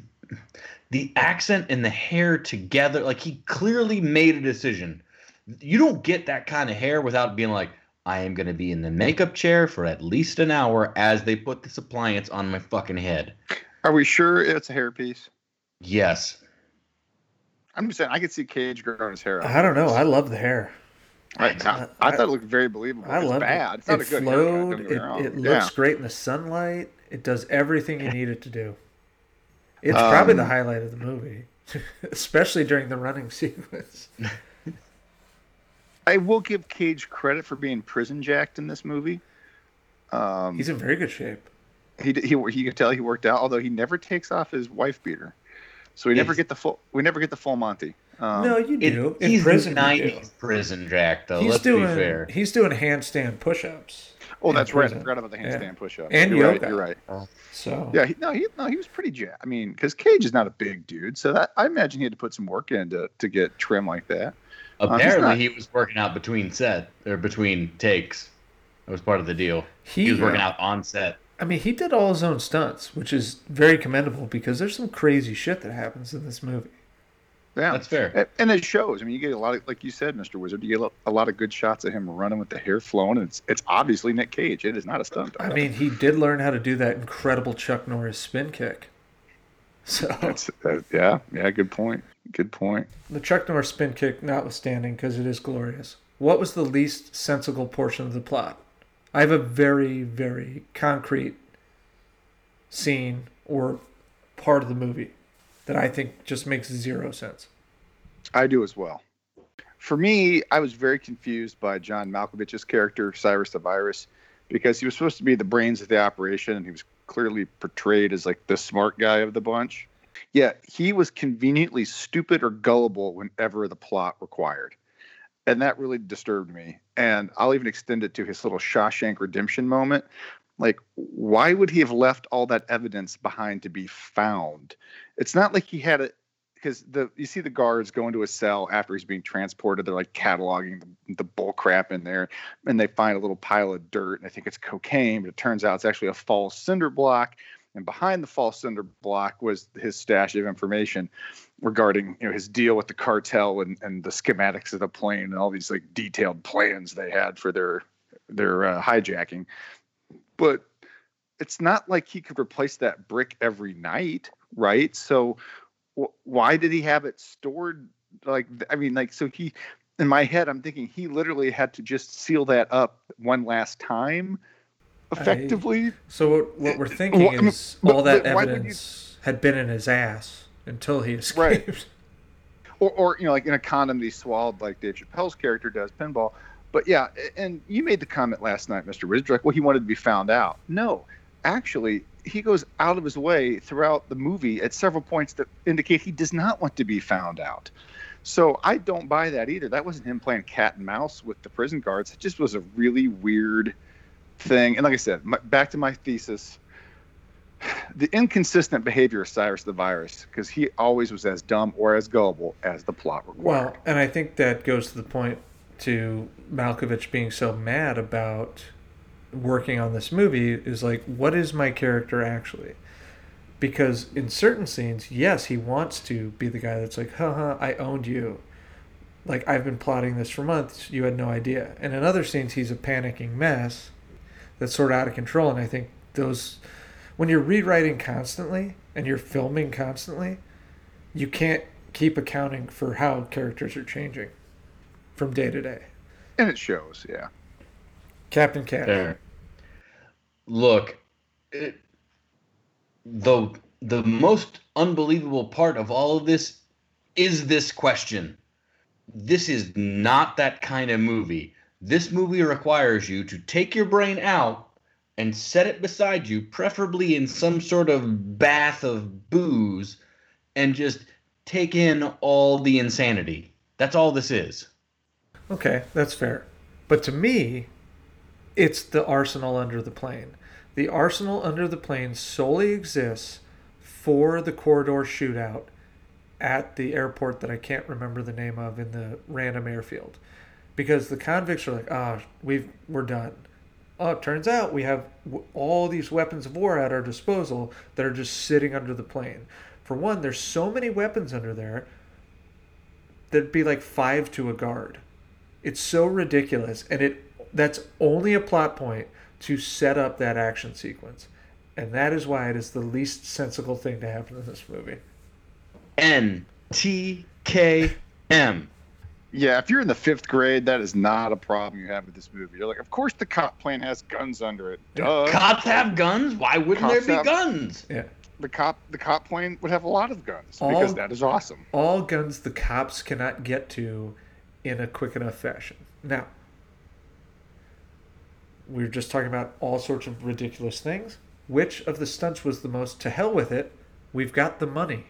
[SPEAKER 1] the accent and the hair together. Like he clearly made a decision. You don't get that kind of hair without being like. I am going to be in the makeup chair for at least an hour as they put this appliance on my fucking head.
[SPEAKER 4] Are we sure it's a hairpiece?
[SPEAKER 1] Yes.
[SPEAKER 4] I'm just saying I could see Cage growing his hair out.
[SPEAKER 2] I don't know. I love the hair.
[SPEAKER 4] I, I, I thought it looked very believable.
[SPEAKER 2] I
[SPEAKER 4] it's
[SPEAKER 2] love
[SPEAKER 4] bad.
[SPEAKER 2] it.
[SPEAKER 4] It's not
[SPEAKER 2] it
[SPEAKER 4] a good
[SPEAKER 2] flowed.
[SPEAKER 4] haircut. Don't get me
[SPEAKER 2] it
[SPEAKER 4] wrong.
[SPEAKER 2] it
[SPEAKER 4] yeah.
[SPEAKER 2] looks great in the sunlight. It does everything you need it to do. It's probably the
[SPEAKER 4] Um,
[SPEAKER 2] highlight of the movie, especially during the running sequence.
[SPEAKER 4] I will give Cage credit for being prison jacked in this movie. Um,
[SPEAKER 2] He's in very good shape.
[SPEAKER 4] he he he could tell he worked out, although he never takes off his wife beater, so we never get the full we never get the full Monty. Um,
[SPEAKER 2] no, you
[SPEAKER 1] It-
[SPEAKER 2] do. in
[SPEAKER 1] he's
[SPEAKER 2] prison, you
[SPEAKER 1] nineties prison Jack though.
[SPEAKER 2] He's
[SPEAKER 1] let's
[SPEAKER 2] doing.
[SPEAKER 1] be fair.
[SPEAKER 2] He's doing handstand push-ups.
[SPEAKER 4] oh,
[SPEAKER 2] in
[SPEAKER 4] that's right. I
[SPEAKER 2] prison.
[SPEAKER 4] forgot about the
[SPEAKER 2] Yeah.
[SPEAKER 4] handstand push-up.
[SPEAKER 2] And
[SPEAKER 4] you're
[SPEAKER 2] yoga.
[SPEAKER 4] right. You're right.
[SPEAKER 2] So
[SPEAKER 4] Yeah, he, no, he no, he was pretty jacked. I mean, because Cage is not a big dude, so that I imagine he had to put some work in to, to get trim like that. He's
[SPEAKER 1] Apparently,
[SPEAKER 4] not-
[SPEAKER 1] he was working out between set or between takes. That was part of the deal.
[SPEAKER 2] he.
[SPEAKER 1] He was working uh, out on set.
[SPEAKER 2] I mean, he did all his own stunts, which is very commendable because there's some crazy shit that happens in this movie.
[SPEAKER 4] Yeah,
[SPEAKER 1] That's fair.
[SPEAKER 4] And it shows. I mean, you get a lot of, like you said, Mr. Wizard, you get a lot of good shots of him running with the hair flowing. And it's it's obviously Nick Cage. It is not a stunt.
[SPEAKER 2] I mean, he did learn how to do that incredible Chuck Norris spin kick. So
[SPEAKER 4] That's, that, yeah, yeah, good point. Good point.
[SPEAKER 2] the Chuck Norris spin kick notwithstanding, because it is glorious. What was the least sensible portion of the plot? I have a very, very concrete scene or part of the movie that I think just makes zero sense.
[SPEAKER 4] I do as well. For me, I was very confused by John Malkovich's character, Cyrus the Virus, because he was supposed to be the brains of the operation and he was clearly portrayed as like the smart guy of the bunch. Yet he was conveniently stupid or gullible whenever the plot required. And that really disturbed me. And I'll even extend it to his little Shawshank redemption moment. Like, why would he have left all that evidence behind to be found? It's not like he had a because the you see the guards go into a cell after he's being transported. They're like cataloging the, the bull crap in there, and they find a little pile of dirt, and I think it's cocaine, but it turns out it's actually a false cinder block. And behind the false cinder block was his stash of information regarding you know his deal with the cartel and, and the schematics of the plane and all these like detailed plans they had for their their uh, hijacking. But it's not like he could replace that brick every night, right? So why did he have it stored like I mean like so he in my head I'm thinking he literally had to just seal that up one last time effectively.
[SPEAKER 2] So what, what we're thinking
[SPEAKER 4] Well, I mean,
[SPEAKER 2] is all that
[SPEAKER 4] would you-
[SPEAKER 2] evidence had been in his ass until he escaped.
[SPEAKER 4] Right. or, or you know, like in a condom that he swallowed, like Dave Chappelle's character does, Pinball. But yeah, and you made the comment last night, Mr. Wizard, well, he wanted to be found out. No, actually, he goes out of his way throughout the movie at several points that indicate he does not want to be found out. So I don't buy that either. That wasn't him playing cat and mouse with the prison guards. It just was a really weird thing. And like I said, my, back to my thesis the inconsistent behavior of Cyrus the Virus, because he always was as dumb or as gullible as the plot required.
[SPEAKER 2] Well, and I think that goes to the point to Malkovich being so mad about working on this movie is like, what is my character actually? Because in certain scenes, yes, he wants to be the guy that's like, haha, I owned you. Like, I've been plotting this for months. You had no idea. And in other scenes, he's a panicking mess that's sort of out of control. And I think those, when you're rewriting constantly and you're filming constantly, you can't keep accounting for how characters are changing from day to day.
[SPEAKER 4] and it shows, yeah.
[SPEAKER 2] Captain Cat.
[SPEAKER 1] Fair. Look, it, the the most unbelievable part of all of this is this question. This is not that kind of movie. This movie requires you to take your brain out and set it beside you, preferably in some sort of bath of booze, and just take in all the insanity. That's all this is.
[SPEAKER 2] Okay, that's fair. But to me, it's the arsenal under the plane. The arsenal under the plane solely exists for the corridor shootout at the airport that I can't remember the name of in the random airfield. Because the convicts are like, ah, we've we're done. Oh, it turns out we have all these weapons of war at our disposal that are just sitting under the plane. For one, there's so many weapons under there that'd be like five to a guard. It's so ridiculous, and it that's only a plot point to set up that action sequence, and that is why it is the least sensible thing to happen in this movie.
[SPEAKER 1] N T K M.
[SPEAKER 4] Yeah, if you're in the fifth grade, that is not a problem you have with this movie. You're like, of course the cop plane has guns under it. Duh.
[SPEAKER 1] Cops have guns. Why wouldn't
[SPEAKER 4] Cops
[SPEAKER 1] there be
[SPEAKER 4] have-
[SPEAKER 1] guns?
[SPEAKER 2] Yeah,
[SPEAKER 4] The cop the cop plane would have a lot of guns
[SPEAKER 2] All-
[SPEAKER 4] because that is awesome.
[SPEAKER 2] all guns the cops cannot get to in a quick enough fashion. Now, we were just talking about all sorts of ridiculous things. Which of the stunts was the most to hell with it? We've got the money.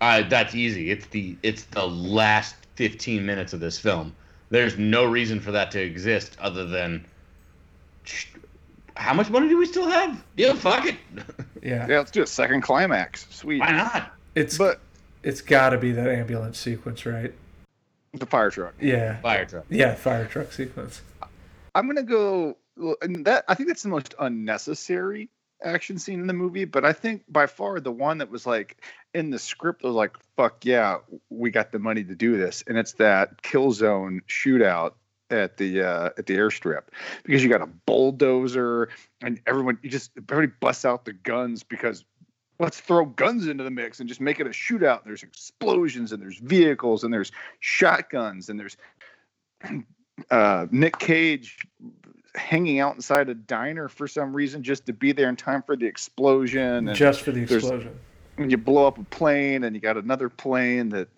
[SPEAKER 1] Uh, that's easy. It's the it's the last 15 minutes of this film. There's no reason for that to exist other than how much money do we still have? Yeah, fuck it.
[SPEAKER 2] Yeah,
[SPEAKER 4] Yeah, let's do a second climax. Sweet.
[SPEAKER 1] Why not?
[SPEAKER 2] it's
[SPEAKER 4] But
[SPEAKER 2] it's got to be that ambulance sequence, right?
[SPEAKER 4] the fire truck.
[SPEAKER 2] Yeah,
[SPEAKER 1] Fire truck.
[SPEAKER 2] yeah, fire truck sequence.
[SPEAKER 4] I'm gonna go. And that I think that's the most unnecessary action scene in the movie. But I think by far the one that was like in the script was like, "Fuck yeah, we got the money to do this," and it's that kill zone shootout at the uh, at the airstrip because you got a bulldozer and everyone you just everybody busts out the guns because let's throw guns into the mix and just make it a shootout. There's explosions and there's vehicles and there's shotguns and there's uh, Nick Cage hanging out inside a diner for some reason just to be there in time for the explosion. And
[SPEAKER 2] Just for the explosion.
[SPEAKER 4] when you blow up a plane and you got another plane that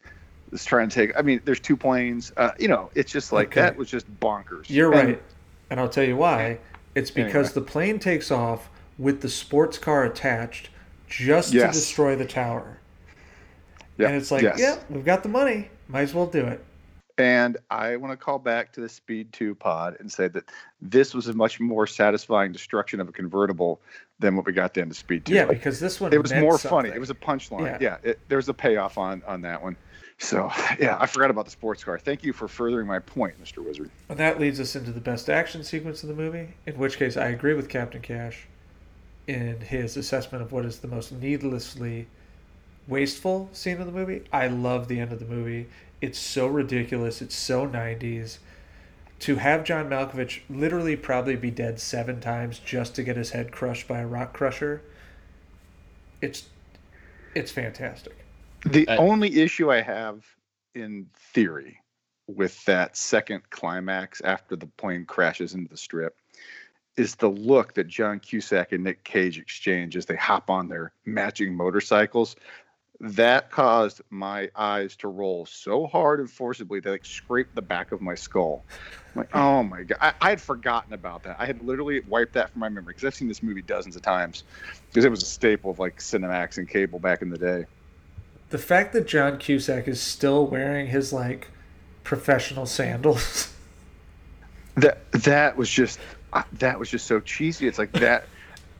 [SPEAKER 4] is trying to take. I mean, there's two planes. Uh, you know, it's just like
[SPEAKER 2] Okay.
[SPEAKER 4] that was just bonkers.
[SPEAKER 2] You're
[SPEAKER 4] And-
[SPEAKER 2] right. And I'll tell you why. It's because
[SPEAKER 4] Anyway.
[SPEAKER 2] the plane takes off with the sports car attached just to destroy the tower.
[SPEAKER 4] Yeah,
[SPEAKER 2] And it's like,
[SPEAKER 4] yes.
[SPEAKER 2] yeah, we've got the money. Might as well do it.
[SPEAKER 4] And I want to call back to the Speed 2 pod and say that this was a much more satisfying destruction of a convertible than what we got down to Speed Two.
[SPEAKER 2] Yeah,
[SPEAKER 4] Like,
[SPEAKER 2] because this one
[SPEAKER 4] it was more funny. It was a punchline.
[SPEAKER 2] Yeah.
[SPEAKER 4] Yeah, it, there was a payoff on on that one. So yeah, I forgot about the sports car. Thank you for furthering my point, Mr. Wizard.
[SPEAKER 2] And that leads us into the best action sequence of the movie, in which case I agree with Captain Cash in his assessment of what is the most needlessly wasteful scene of the movie. I love the end of the movie. It's so ridiculous. It's so 90s. To have John Malkovich literally probably be dead seven times just to get his head crushed by a rock crusher, it's it's fantastic.
[SPEAKER 4] The
[SPEAKER 1] Uh,
[SPEAKER 4] only issue I have in theory with that second climax after the plane crashes into the strip is the look that John Cusack and Nick Cage exchange as they hop on their matching motorcycles. That caused my eyes to roll so hard and forcibly that like scraped the back of my skull. I'm like, oh my god, I, I had forgotten about that. I had literally wiped that from my memory because I've seen this movie dozens of times because it was a staple of like Cinemax and cable back in the day.
[SPEAKER 2] The fact that John Cusack is still wearing his like professional sandals.
[SPEAKER 4] that that was just uh, that was just so cheesy it's like that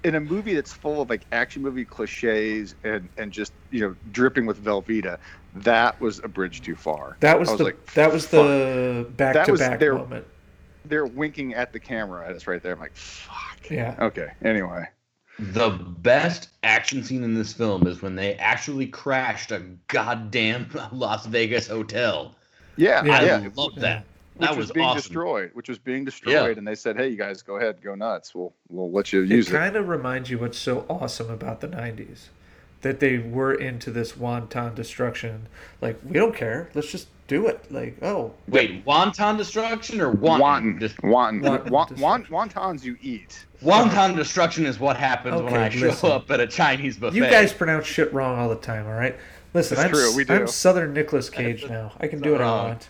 [SPEAKER 4] in a movie that's full of like action movie cliches and and just you know dripping with velveeta that was a bridge too far
[SPEAKER 2] That was,
[SPEAKER 4] was
[SPEAKER 2] the
[SPEAKER 4] like,
[SPEAKER 2] that was the back to back
[SPEAKER 4] their-
[SPEAKER 2] moment.
[SPEAKER 4] they're winking at the camera at us right there i'm like fuck
[SPEAKER 2] Yeah.
[SPEAKER 4] okay anyway
[SPEAKER 1] The best action scene in this film is when they actually crashed a goddamn Las Vegas hotel.
[SPEAKER 4] yeah
[SPEAKER 2] Yeah.
[SPEAKER 4] yeah,
[SPEAKER 1] I love that.
[SPEAKER 4] Which
[SPEAKER 1] That
[SPEAKER 4] was,
[SPEAKER 1] was
[SPEAKER 4] being
[SPEAKER 1] awesome.
[SPEAKER 4] destroyed which was being destroyed and they said hey you guys go ahead go nuts. We'll we'll let you use
[SPEAKER 2] it.
[SPEAKER 4] it
[SPEAKER 2] kind of reminds you what's so awesome about the 90s that they were into this wanton destruction. Like we don't care. Let's just do it. Like oh.
[SPEAKER 1] Wait, wonton destruction or wanton?
[SPEAKER 4] wanton. wanton.
[SPEAKER 2] Wanton
[SPEAKER 4] Wan-
[SPEAKER 2] destruction.
[SPEAKER 4] wontons you eat.
[SPEAKER 1] Wonton destruction is what happens when
[SPEAKER 2] Okay,
[SPEAKER 1] I show up at a Chinese buffet.
[SPEAKER 2] you guys pronounce shit wrong all the time all right? Listen
[SPEAKER 4] It's
[SPEAKER 2] I'm,
[SPEAKER 4] true, we do.
[SPEAKER 2] I'm southern Nicolas Cage now. I can do what I want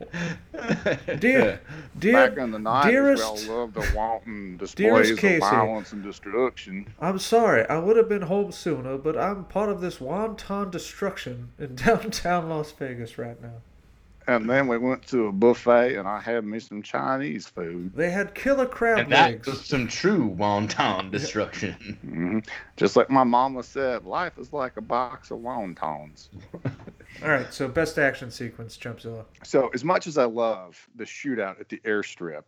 [SPEAKER 2] dear dear
[SPEAKER 4] Back in the nineties,
[SPEAKER 2] dearest-
[SPEAKER 4] we all loved the wanton
[SPEAKER 2] Dearest
[SPEAKER 4] displays of
[SPEAKER 2] Casey.
[SPEAKER 4] violence and destruction.
[SPEAKER 2] I'm sorry, I would have been home sooner, but I'm part of this wanton destruction in downtown Las Vegas right now.
[SPEAKER 4] And then we went to a buffet, and I had me some Chinese food.
[SPEAKER 2] They had killer crab
[SPEAKER 1] and that
[SPEAKER 2] legs.
[SPEAKER 1] was some true wonton destruction.
[SPEAKER 4] hmm Just like my mama said, life is like a box of wontons.
[SPEAKER 2] All right, so best action sequence, Jumpzilla.
[SPEAKER 4] So, as much as I love the shootout at the airstrip,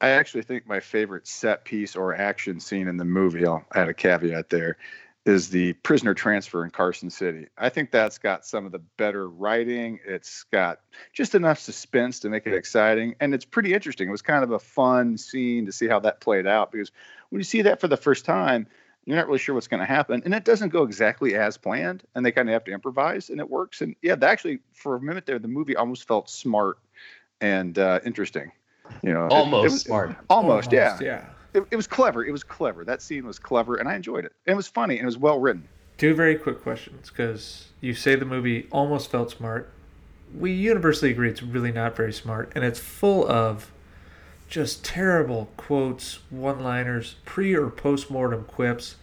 [SPEAKER 4] I actually think my favorite set piece or action scene in the movie, I'll add a caveat there, is the prisoner transfer in Carson City. I think that's got some of the better writing. It's got just enough suspense to make it exciting. And it's pretty interesting. It was kind of a fun scene to see how that played out because when you see that for the first time, you're not really sure what's going to happen. And it doesn't go exactly as planned. And they kind of have to improvise and it works. And yeah, that actually, for a minute there, the movie almost felt smart and uh, interesting. You know,
[SPEAKER 1] Almost
[SPEAKER 4] it was-
[SPEAKER 1] smart.
[SPEAKER 4] Almost, yeah.
[SPEAKER 2] Yeah.
[SPEAKER 4] It, it was clever. It was clever. That scene was clever, and I enjoyed it. It was funny, and it was well written.
[SPEAKER 2] Two very quick questions, because you say the movie almost felt smart. We universally agree it's really not very smart, and it's full of just terrible quotes, one liners, pre or post mortem quips.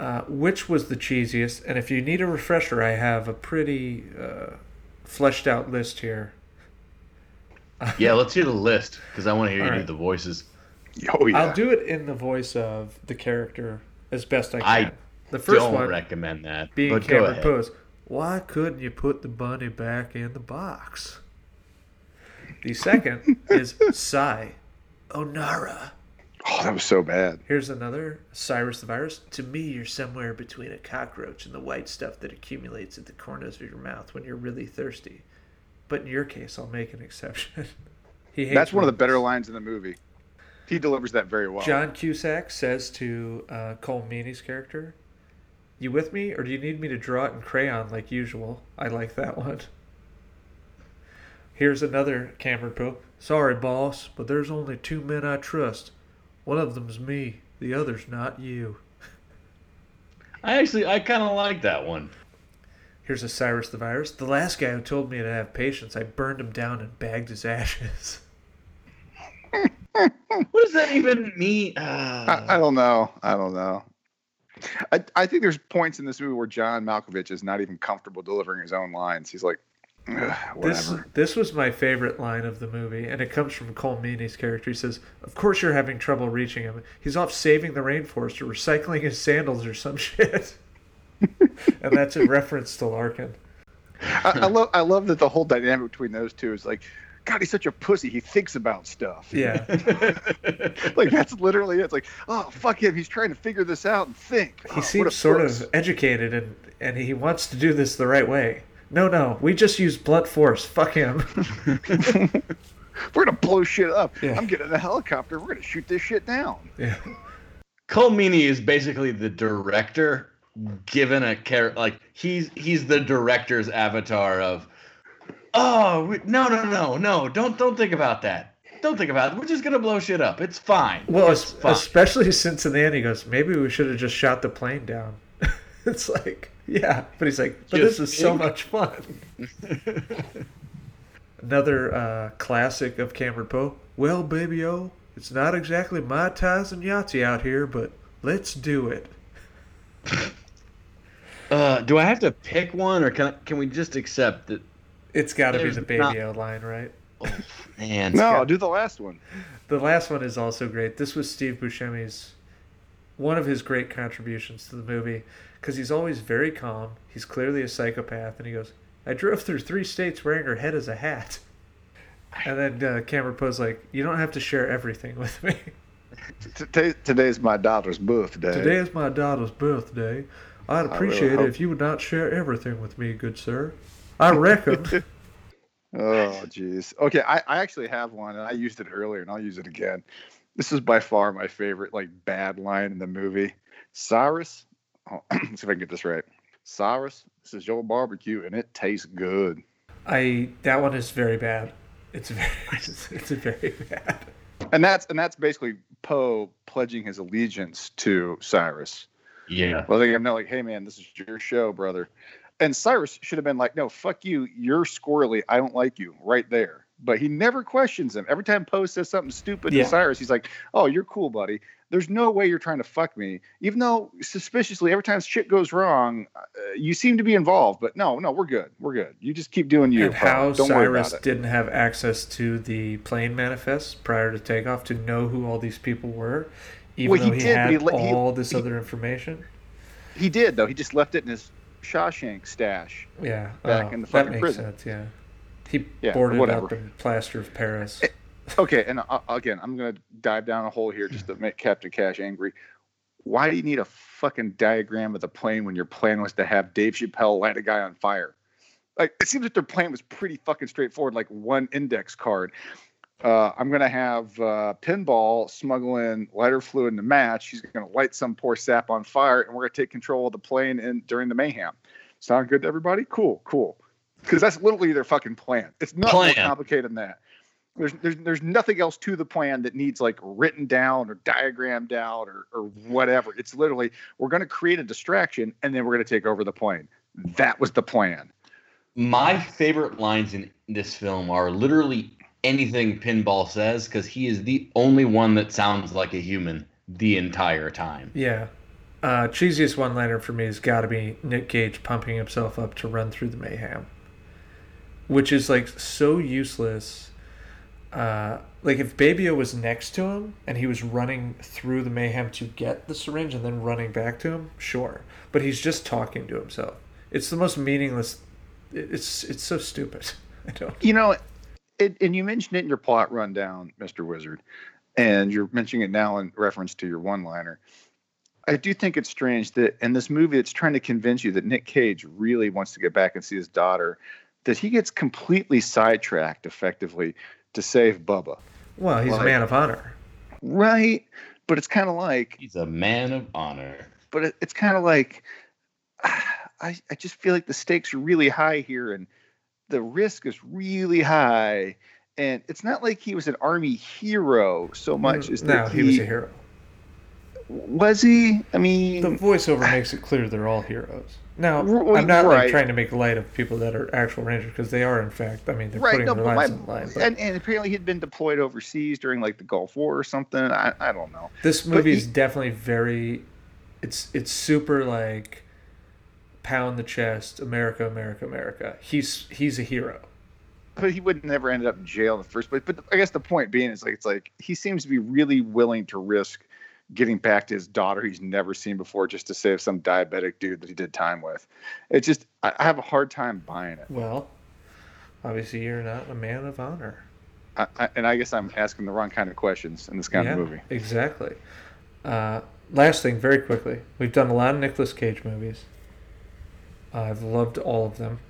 [SPEAKER 2] Uh, which was the cheesiest? And if you need a refresher, I have a pretty uh, fleshed out list here.
[SPEAKER 1] Yeah, let's hear the list because I want to hear you
[SPEAKER 2] All
[SPEAKER 1] do the voices.
[SPEAKER 4] Oh yeah.
[SPEAKER 2] I'll do it in the voice of the character as best I can.
[SPEAKER 1] I
[SPEAKER 2] the first
[SPEAKER 1] Don't
[SPEAKER 2] one
[SPEAKER 1] recommend that.
[SPEAKER 2] being
[SPEAKER 1] but go
[SPEAKER 2] Cameron. Pose. Why couldn't you put the bunny back in the box? The second is Sai Onara.
[SPEAKER 4] Oh, that was so bad.
[SPEAKER 2] Here's another Cyrus the Virus. To me, you're somewhere between a cockroach and the white stuff that accumulates at the corners of your mouth when you're really thirsty. But in your case, I'll make an exception. he hates
[SPEAKER 4] That's one of the better lines in the movie. He delivers that very well.
[SPEAKER 2] John Cusack says to uh, Colm Meaney's character, "You with me, or do you need me to draw it in crayon like usual?" I like that one. Here's another Cameron Poe. Sorry, boss, but there's only two men I trust. One of them's me. The other's not you.
[SPEAKER 1] I actually, I kind of like that one.
[SPEAKER 2] Here's a Cyrus the Virus. The last guy who told me to have patience, I burned him down and bagged his ashes.
[SPEAKER 1] What does that even mean? Ah.
[SPEAKER 4] I, I don't know. I don't know. I, I think there's points in this movie where John Malkovich is not even comfortable delivering his own lines. He's like, Ugh,
[SPEAKER 2] This this was my favorite line of the movie, and it comes from Colm Meaney's character. He says, "Of course you're having trouble reaching him. He's off saving the rainforest or recycling his sandals or some shit." and that's a reference to Larkin.
[SPEAKER 4] I, I love I love that the whole dynamic between those two is like, God, he's such a pussy. He thinks about stuff.
[SPEAKER 2] Yeah,
[SPEAKER 4] like that's literally it. It's like, oh fuck him. He's trying to figure this out and think.
[SPEAKER 2] he
[SPEAKER 4] Oh,
[SPEAKER 2] seems sort
[SPEAKER 4] puss.
[SPEAKER 2] of educated, and and he wants to do this the right way. No, no, we just use blunt force. Fuck him.
[SPEAKER 4] We're gonna blow shit up.
[SPEAKER 2] Yeah.
[SPEAKER 4] I'm getting a helicopter. We're gonna shoot this shit down.
[SPEAKER 2] yeah,
[SPEAKER 1] Colm Meaney is basically the director given a character like he's he's the director's avatar of oh we, no no no no don't don't think about that don't think about it we're just gonna blow shit up it's fine
[SPEAKER 2] Well,
[SPEAKER 1] it's
[SPEAKER 2] es-
[SPEAKER 1] fine.
[SPEAKER 2] especially since in the end he goes, maybe we should have just shot the plane down. it's like, yeah, but he's like, but
[SPEAKER 1] Just
[SPEAKER 2] this is so
[SPEAKER 1] think.
[SPEAKER 2] much fun. Another uh, classic of Cameron Poe. Well, baby, oh, it's not exactly mai tais and Yahtzee out here, but let's do it.
[SPEAKER 1] uh, do I have to pick one or can I, can we just accept that
[SPEAKER 2] It's got to be the baby o line, right?
[SPEAKER 1] man
[SPEAKER 4] No, I'll do the last one.
[SPEAKER 2] The last one is also great. This was Steve Buscemi's one of his great contributions to the movie because he's always very calm. He's clearly a psychopath, and he goes, "I drove through three states wearing her head as a hat." And then uh, Cameron Poe's like, "You don't have to share everything with me.
[SPEAKER 4] Today, today's my daughter's birthday.
[SPEAKER 2] Today is my daughter's birthday. I'd
[SPEAKER 4] really
[SPEAKER 2] appreciate it
[SPEAKER 4] hope-
[SPEAKER 2] if you would not share everything with me, good sir. I reckon."
[SPEAKER 4] Oh, jeez. Okay, I, I actually have one, and I used it earlier, and I'll use it again. This is by far my favorite, like, bad line in the movie. Cyrus, let's see if I can get this right. Cyrus, this is your barbecue, and it tastes good.
[SPEAKER 2] I that one is very bad. It's very it's very bad.
[SPEAKER 4] And that's and that's basically Poe pledging his allegiance to Cyrus.
[SPEAKER 1] yeah
[SPEAKER 4] Well, they know, like, hey, man, this is your show, brother. And Cyrus should have been like, no, fuck you. You're squirrely. I don't like you right there. But he never questions him. Every time Poe says something stupid
[SPEAKER 2] Yeah.
[SPEAKER 4] to Cyrus, he's like, oh, you're cool, buddy. There's no way you're trying to fuck me. Even though suspiciously, every time shit goes wrong, uh, you seem to be involved. But no, no, we're good. We're good. You just keep doing you.
[SPEAKER 2] and how
[SPEAKER 4] Don't worry
[SPEAKER 2] Cyrus
[SPEAKER 4] about it.
[SPEAKER 2] didn't have access to the plane manifest prior to takeoff to know who all these people were, even
[SPEAKER 4] Well, he
[SPEAKER 2] though he,
[SPEAKER 4] did,
[SPEAKER 2] had
[SPEAKER 4] he let- he-
[SPEAKER 2] all this
[SPEAKER 4] he-
[SPEAKER 2] other information.
[SPEAKER 4] He did, though. He just left it in his Shawshank stash.
[SPEAKER 2] Yeah,
[SPEAKER 4] back
[SPEAKER 2] oh,
[SPEAKER 4] in the
[SPEAKER 2] that
[SPEAKER 4] fucking
[SPEAKER 2] makes
[SPEAKER 4] prison.
[SPEAKER 2] sense. Yeah, he
[SPEAKER 4] Yeah,
[SPEAKER 2] boarded up in plaster of Paris.
[SPEAKER 4] Okay, and uh, again, I'm gonna dive down a hole here just to make Captain Cash angry. Why do you need a fucking diagram of the plane when your plan was to have Dave Chappelle light a guy on fire? Like it seems like their plan was pretty fucking straightforward, like one index card. Uh, I'm gonna have uh, Pinball smuggle in lighter fluid in the match. He's gonna light some poor sap on fire, and we're gonna take control of the plane in during the mayhem. Sound good to everybody? Cool, cool. Because that's literally their fucking plan. It's not more complicated than that. There's, there's there's nothing else to the plan that needs like written down or diagrammed out or or whatever. It's literally we're going to create a distraction and then we're going to take over the plane. That was the plan.
[SPEAKER 1] my favorite lines in this film are literally anything pinball says because he is the only one that sounds like a human the entire time
[SPEAKER 2] Yeah. Uh, cheesiest one liner for me has got to be Nick Cage pumping himself up to run through the mayhem, which is like so useless. Uh, like if Baby-O was next to him and he was running through the mayhem to get the syringe and then running back to him, sure. But he's just talking to himself. It's the most meaningless. It's it's so stupid. I don't.
[SPEAKER 4] You know, it, and you mentioned it in your plot rundown, Mr. Wizard, and you're mentioning it now in reference to your one-liner. I do think it's strange that in this movie, it's trying to convince you that Nick Cage really wants to get back and see his daughter, that he gets completely sidetracked effectively to save Bubba.
[SPEAKER 2] Well, he's a man of honor.
[SPEAKER 4] Right. But it's kind of like,
[SPEAKER 1] he's a man of honor
[SPEAKER 4] but it, it's kind of like, I, I just feel like the stakes are really high here and the risk is really high. And it's not like he was an army hero so much as
[SPEAKER 2] Mm, no,
[SPEAKER 4] that
[SPEAKER 2] he was a hero.
[SPEAKER 4] Was he? I mean,
[SPEAKER 2] The voiceover makes it clear they're all heroes. Now,
[SPEAKER 4] R-
[SPEAKER 2] I'm not like trying to make light of people that are actual rangers because they are, in fact. I mean, they're
[SPEAKER 4] right?
[SPEAKER 2] putting
[SPEAKER 4] No,
[SPEAKER 2] their lives
[SPEAKER 4] my,
[SPEAKER 2] on the line. But
[SPEAKER 4] and, and apparently he'd been deployed overseas during like the Gulf War or something. I, I don't know.
[SPEAKER 2] this
[SPEAKER 4] but
[SPEAKER 2] movie
[SPEAKER 4] he-
[SPEAKER 2] is definitely very. It's it's super like pound the chest, America, America, America. He's he's a hero.
[SPEAKER 4] But he would never ended up in jail in the first place. But I guess the point being is like it's like he seems to be really willing to risk getting back to his daughter he's never seen before just to save some diabetic dude that he did time with. It's just I I have a hard time buying it.
[SPEAKER 2] Well, obviously you're not a man of honor.
[SPEAKER 4] I, I, and I guess I'm asking the wrong kind of questions in this kind
[SPEAKER 2] yeah,
[SPEAKER 4] of movie.
[SPEAKER 2] Exactly. Uh, last thing, very quickly, we've done a lot of Nicolas Cage movies. I've loved all of them.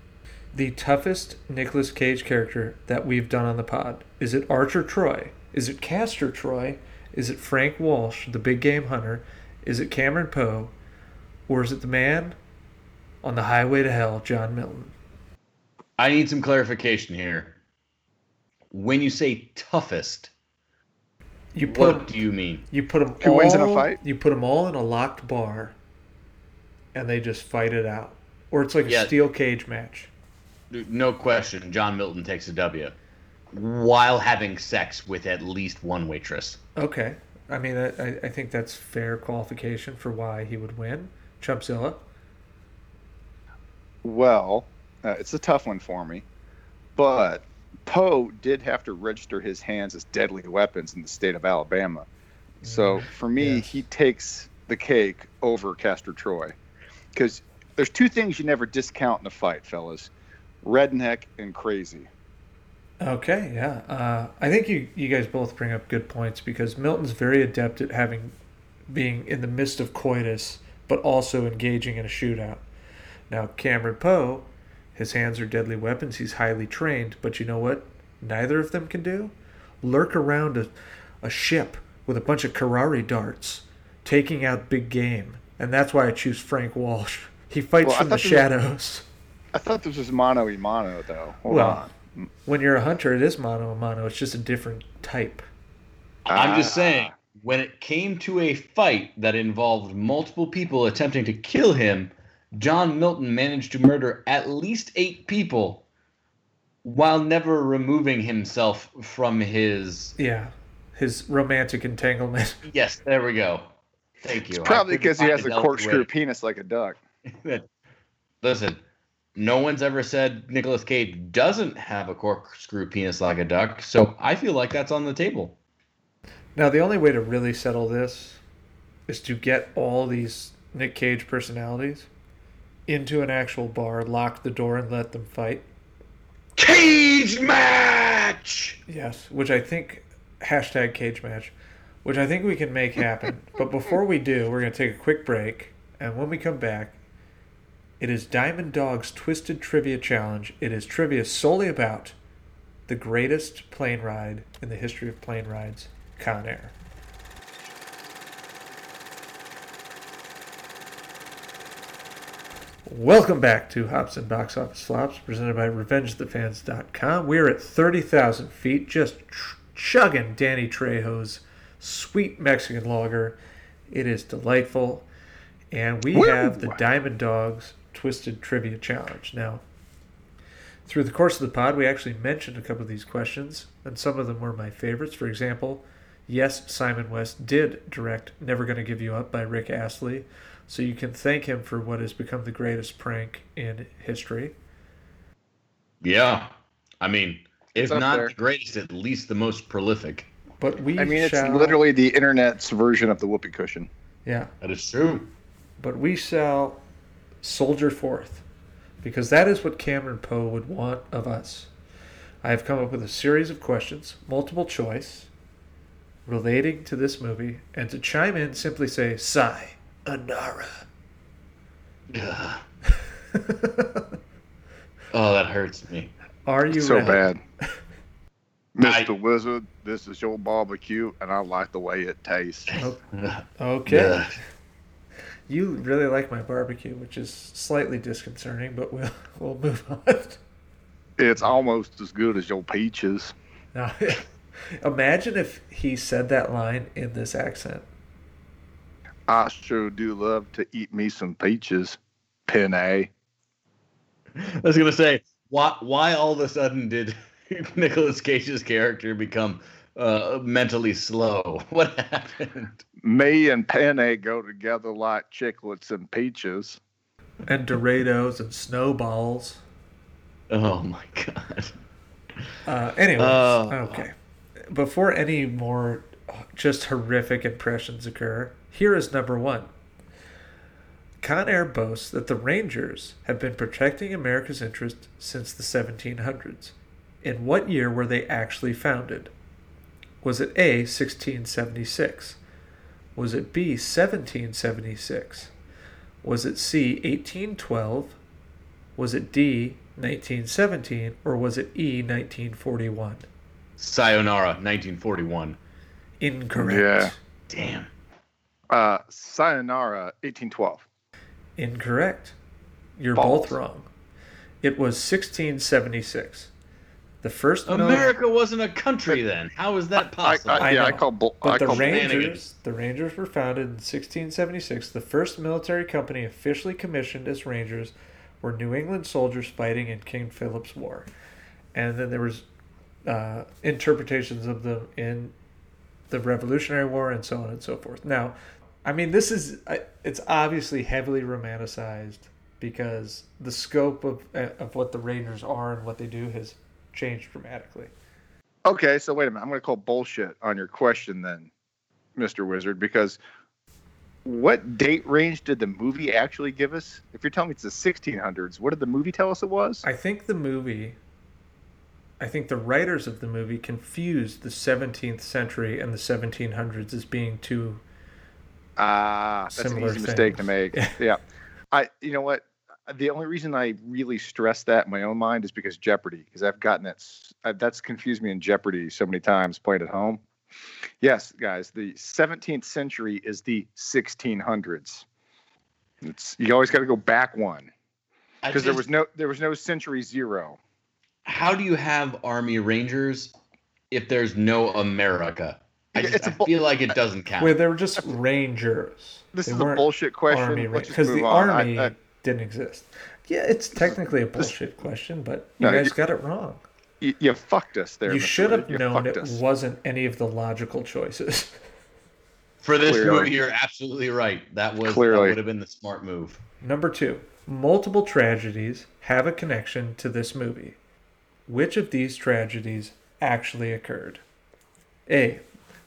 [SPEAKER 2] The toughest Nicolas Cage character that we've done on the pod is it Archer Troy? Is it Castor Troy? Is it Frank Walsh, the big game hunter? Is it Cameron Poe? Or is it the man on the highway to hell, John Milton?
[SPEAKER 1] I need some clarification here. When you say toughest,
[SPEAKER 2] You put
[SPEAKER 1] what do you mean?
[SPEAKER 2] you put them
[SPEAKER 4] Who
[SPEAKER 2] all,
[SPEAKER 4] wins in a fight?
[SPEAKER 2] You put them all in a locked bar, and they just fight it out, or it's like a steel cage match.
[SPEAKER 1] No question, John Milton takes a W while having sex with at least one waitress.
[SPEAKER 2] Okay, I mean, I, I- I think that's fair qualification for why he would win. Chumpzilla.
[SPEAKER 4] Well, uh, it's a tough one for me, but Poe did have to register his hands as deadly weapons in the state of Alabama. So for me,
[SPEAKER 2] Yes.
[SPEAKER 4] he takes the cake over Castor Troy, because there's two things you never discount in a fight, fellas: redneck and crazy.
[SPEAKER 2] Okay, yeah. Uh, I think you, you guys both bring up good points because Milton's very adept at having being in the midst of coitus, but also engaging in a shootout. Now, Cameron Poe, his hands are deadly weapons. He's highly trained, but you know what? Neither of them can do lurk around a, a ship with a bunch of curare darts, taking out big game, and that's why I choose Frank Walsh. He fights
[SPEAKER 4] Well,
[SPEAKER 2] from the
[SPEAKER 4] there was-
[SPEAKER 2] shadows.
[SPEAKER 4] I thought this was mano y mano, though. Hold
[SPEAKER 2] Well,
[SPEAKER 4] on.
[SPEAKER 2] When you're a hunter, it is mano a mano. It's just a different type.
[SPEAKER 1] I'm just
[SPEAKER 4] Ah.
[SPEAKER 1] saying, when it came to a fight that involved multiple people attempting to kill him, John Milton managed to murder at least eight people while never removing himself from his.
[SPEAKER 2] Yeah, his romantic entanglement.
[SPEAKER 1] Yes, there we go. Thank you.
[SPEAKER 4] It's probably because he has a corkscrew penis like a duck.
[SPEAKER 1] Listen, no one's ever said Nicolas Cage doesn't have a corkscrew penis like a duck, so I feel like that's on the table.
[SPEAKER 2] Now, the only way to really settle this is to get all these Nick Cage personalities into an actual bar, lock the door, and let them fight.
[SPEAKER 1] Cage match.
[SPEAKER 2] Yes, which I think hashtag cage match, which I think we can make happen. but before we do, we're going to take a quick break, and when we come back, it is Diamond Dog's Twisted Trivia Challenge. It is trivia solely about the greatest plane ride in the history of plane rides, Con Air. Welcome back to Hops and Box Office Flops, presented by RevengeTheFans.com. We're at 30,000 feet, just ch- chugging Danny Trejo's sweet Mexican lager. It is delightful. And we
[SPEAKER 4] Woo!
[SPEAKER 2] have the Diamond Dogs Twisted Trivia Challenge. Now, through the course of the pod, we actually mentioned a couple of these questions, and some of them were my favorites. For example, yes, Simon West did direct Never Gonna Give You Up by Rick Astley, so you can thank him for what has become the greatest prank in history.
[SPEAKER 1] Yeah, I mean, if
[SPEAKER 4] It's
[SPEAKER 1] not
[SPEAKER 4] there.
[SPEAKER 1] the greatest, at least the most prolific.
[SPEAKER 2] But we
[SPEAKER 4] I mean, it's literally the internet's version of the whoopee cushion.
[SPEAKER 2] yeah.
[SPEAKER 1] That is true.
[SPEAKER 2] But we shall soldier forth, because that is what Cameron Poe would want of us. I have come up with a series of questions, multiple choice, relating to this movie, and to chime in, simply say, Sai, Anara.
[SPEAKER 1] Ugh. Oh, that hurts me.
[SPEAKER 2] Are you
[SPEAKER 4] so
[SPEAKER 2] ready?
[SPEAKER 4] bad.
[SPEAKER 1] I-
[SPEAKER 4] Mr. Wizard, this is your barbecue, and I like the way it tastes.
[SPEAKER 1] Ugh.
[SPEAKER 2] Okay.
[SPEAKER 1] Ugh.
[SPEAKER 2] You really like my barbecue, which is slightly disconcerting, but we'll we'll move on.
[SPEAKER 4] It's almost as good as your peaches.
[SPEAKER 2] Now, imagine if he said that line in this accent.
[SPEAKER 4] I sure do love to eat me some peaches. Penne.
[SPEAKER 1] I was gonna say, why? Why all of a sudden did Nicholas Cage's character become uh, mentally slow? What happened?
[SPEAKER 4] Me and penne go together like chiclets and peaches.
[SPEAKER 2] and Doritos and snowballs.
[SPEAKER 1] Oh my god.
[SPEAKER 2] Uh, anyways,
[SPEAKER 1] Oh.
[SPEAKER 2] okay. Before any more uh, just horrific impressions occur, here is number one. Con Air boasts that the Rangers have been protecting America's interest since the 1700s. In what year were they actually founded? Was it A, 1676? Was it B, 1776? Was it C, 1812? Was it D, 1917? Or was it E, 1941?
[SPEAKER 1] Sayonara, 1941.
[SPEAKER 2] Incorrect.
[SPEAKER 4] Yeah.
[SPEAKER 1] Damn.
[SPEAKER 4] Uh, Sayonara, 1812.
[SPEAKER 2] Incorrect. You're
[SPEAKER 4] Balls.
[SPEAKER 2] both wrong. It was 1676. The first mili-
[SPEAKER 1] America wasn't a country then. How is that possible?
[SPEAKER 4] I,
[SPEAKER 2] I
[SPEAKER 4] yeah, I
[SPEAKER 2] know.
[SPEAKER 4] call bull.
[SPEAKER 2] But
[SPEAKER 4] I
[SPEAKER 2] the
[SPEAKER 4] call
[SPEAKER 2] Rangers,
[SPEAKER 1] shenanigans.
[SPEAKER 2] the Rangers were founded in 1676. The first military company officially commissioned as Rangers were New England soldiers fighting in King Philip's War, and then there was uh, interpretations of them in the Revolutionary War and so on and so forth. Now, I mean, this is it's obviously heavily romanticized because the scope of of what the Rangers are and what they do has changed dramatically.
[SPEAKER 4] Okay, so wait a minute. I'm going to call bullshit on your question then, Mr. Wizard, because what date range did the movie actually give us? If you're telling me it's the 1600s, what did the movie tell us it was?
[SPEAKER 2] I think the movie, I think the writers of the movie confused the 17th century and the 1700s as being two.
[SPEAKER 4] Ah, that's
[SPEAKER 2] Similar
[SPEAKER 4] an easy mistake to make. yeah. I, you know what? The only reason I really stress that in my own mind is because Jeopardy, because I've gotten that. uh, That's confused me in Jeopardy so many times playing at home. Yes, guys, the 17th century is the 1600s. It's you always got to go back one because there was no there was no century zero.
[SPEAKER 1] How do you have Army Rangers if there's no America? I, just,
[SPEAKER 4] it's a
[SPEAKER 1] I
[SPEAKER 4] bu-
[SPEAKER 1] feel like it doesn't count.
[SPEAKER 2] Where they were just rangers.
[SPEAKER 4] This
[SPEAKER 2] They
[SPEAKER 4] is a bullshit question.
[SPEAKER 2] Army
[SPEAKER 4] Let's just
[SPEAKER 2] because
[SPEAKER 4] move
[SPEAKER 2] the
[SPEAKER 4] on. I-
[SPEAKER 2] army
[SPEAKER 4] I-
[SPEAKER 2] didn't exist. Yeah, it's technically a bullshit question, but you
[SPEAKER 4] No,
[SPEAKER 2] guys
[SPEAKER 4] you-
[SPEAKER 2] got it wrong.
[SPEAKER 4] you, you fucked us there.
[SPEAKER 2] you
[SPEAKER 4] Mr.
[SPEAKER 2] should have
[SPEAKER 4] You
[SPEAKER 2] known it
[SPEAKER 4] us.
[SPEAKER 2] wasn't any of the logical choices.
[SPEAKER 1] For this
[SPEAKER 4] Clearly.
[SPEAKER 1] movie, you're absolutely right. That was that
[SPEAKER 4] Clearly.
[SPEAKER 1] would have been the smart move.
[SPEAKER 2] Number two, multiple tragedies have a connection to this movie. Which of these tragedies actually occurred? A.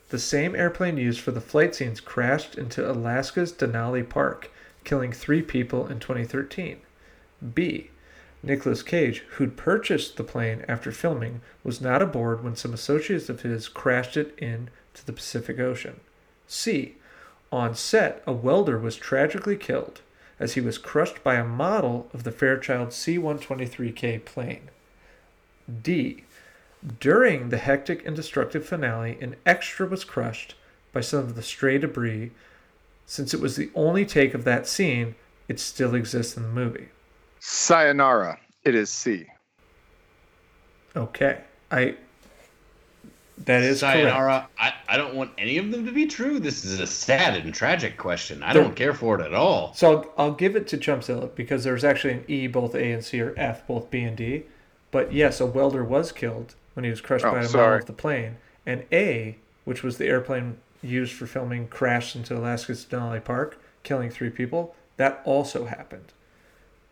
[SPEAKER 2] The same airplane used for the flight scenes crashed into Alaska's Denali Park, killing three people in 2013. B. Nicolas Cage, who'd purchased the plane after filming, was not aboard when some associates of his crashed it into the Pacific Ocean. C. On set, a welder was tragically killed as he was crushed by a model of the Fairchild C 123K plane. D. During the hectic and destructive finale, an extra was crushed by some of the stray debris. Since it was the only take of that scene, it still exists in the movie.
[SPEAKER 4] Sayonara. It is C.
[SPEAKER 2] Okay. I. That is correct.
[SPEAKER 1] Sayonara. I, I don't want any of them to be true. This is a sad and tragic question. I
[SPEAKER 2] There-
[SPEAKER 1] don't care for it at all.
[SPEAKER 2] So I'll, I'll give it to Chumpzilla because there's actually an E, both A and C, or F, both B and D. But yes, a welder was killed when he was crushed
[SPEAKER 4] Oh,
[SPEAKER 2] by a model
[SPEAKER 4] sorry.
[SPEAKER 2] of the plane. And A, which was the airplane used for filming, crashed into Alaska's Denali Park, killing three people. That also happened.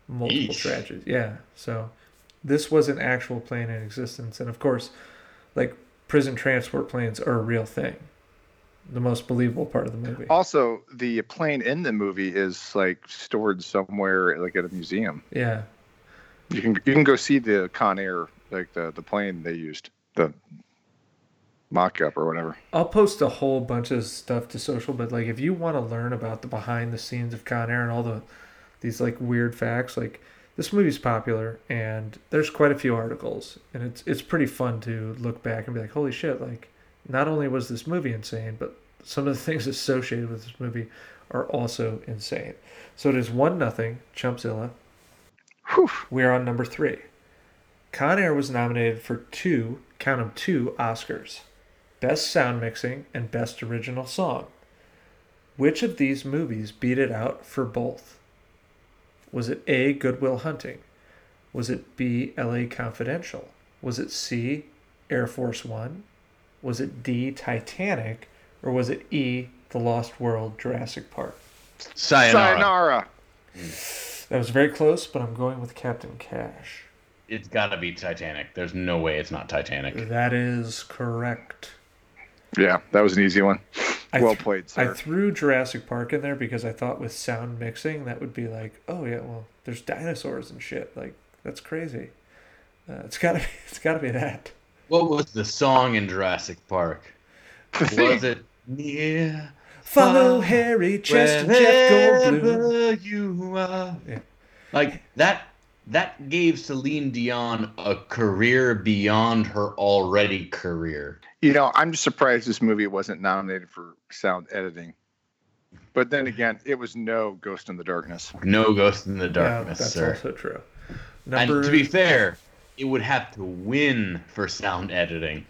[SPEAKER 2] Multiple
[SPEAKER 1] Eesh.
[SPEAKER 2] tragedies. Yeah. So this was an actual plane in existence. And of course, like prison transport planes are a real thing. The most believable part of the movie.
[SPEAKER 4] Also, the plane in the movie is like stored somewhere, like at a museum.
[SPEAKER 2] Yeah.
[SPEAKER 4] You can you can go see the Con Air, like the the plane they used, the mock-up or whatever.
[SPEAKER 2] I'll post a whole bunch of stuff to social, but like if you want to learn about the behind the scenes of Con Air and all the these like weird facts, like this movie's popular and there's quite a few articles and it's it's pretty fun to look back and be like, holy shit, like not only was this movie insane, but some of the things associated with this movie are also insane. So it is one nothing, Chumpzilla.
[SPEAKER 4] Whew.
[SPEAKER 2] We are on number three. Con Air was nominated for two, count 'em two Oscars Best Sound Mixing and Best Original Song. Which of these movies beat it out for both? Was it A. Good Will Hunting? Was it B. LA Confidential? Was it C. Air Force One? Was it D. Titanic? Or was it E. The Lost World Jurassic Park?
[SPEAKER 1] Sayonara.
[SPEAKER 4] Sayonara. Hmm.
[SPEAKER 2] That was very close, but I'm going with Captain Cash.
[SPEAKER 1] It's got to be Titanic. There's no way it's not Titanic.
[SPEAKER 2] That is correct.
[SPEAKER 4] Yeah, that was an easy one.
[SPEAKER 2] I
[SPEAKER 4] well
[SPEAKER 2] th-
[SPEAKER 4] played,
[SPEAKER 2] I threw Jurassic Park in there because I thought with sound mixing that would be like, oh yeah, well, there's dinosaurs and shit. Like that's crazy. Uh, it's gotta be. It's gotta be that.
[SPEAKER 1] What was the song in Jurassic Park? Was it Yeah?
[SPEAKER 2] Follow Harry, Chester, Jeff Goldblum.
[SPEAKER 1] Wherever you are.
[SPEAKER 2] Yeah.
[SPEAKER 1] Like that that gave Celine Dion a career beyond her already career.
[SPEAKER 4] You know, I'm just surprised this movie wasn't nominated for sound editing. But then again, it was no Ghost and the Darkness.
[SPEAKER 1] No Ghost in the
[SPEAKER 2] Yeah,
[SPEAKER 1] Darkness,
[SPEAKER 2] that's
[SPEAKER 1] sir.
[SPEAKER 2] also true.
[SPEAKER 1] And to be fair, it would have to win for sound editing.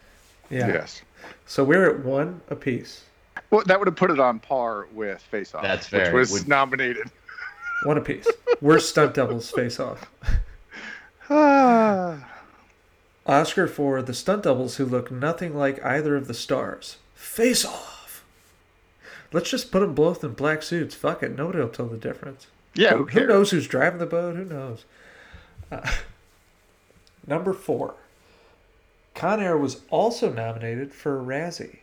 [SPEAKER 2] yeah.
[SPEAKER 4] Yes.
[SPEAKER 2] So we're at one apiece.
[SPEAKER 4] Well, that would have put it on par with Face Off,
[SPEAKER 1] That's fair.
[SPEAKER 4] which was
[SPEAKER 1] Would-
[SPEAKER 4] nominated.
[SPEAKER 2] One apiece. Worst stunt doubles face off. Oscar for the stunt doubles who look nothing like either of the stars. Face off. Let's just put them both in black suits. Fuck it. Nobody will tell the difference.
[SPEAKER 4] yeah, who
[SPEAKER 2] Who
[SPEAKER 4] cares?
[SPEAKER 2] knows who's driving the boat? Who knows? Uh, number four. Con Air was also nominated for a Razzie.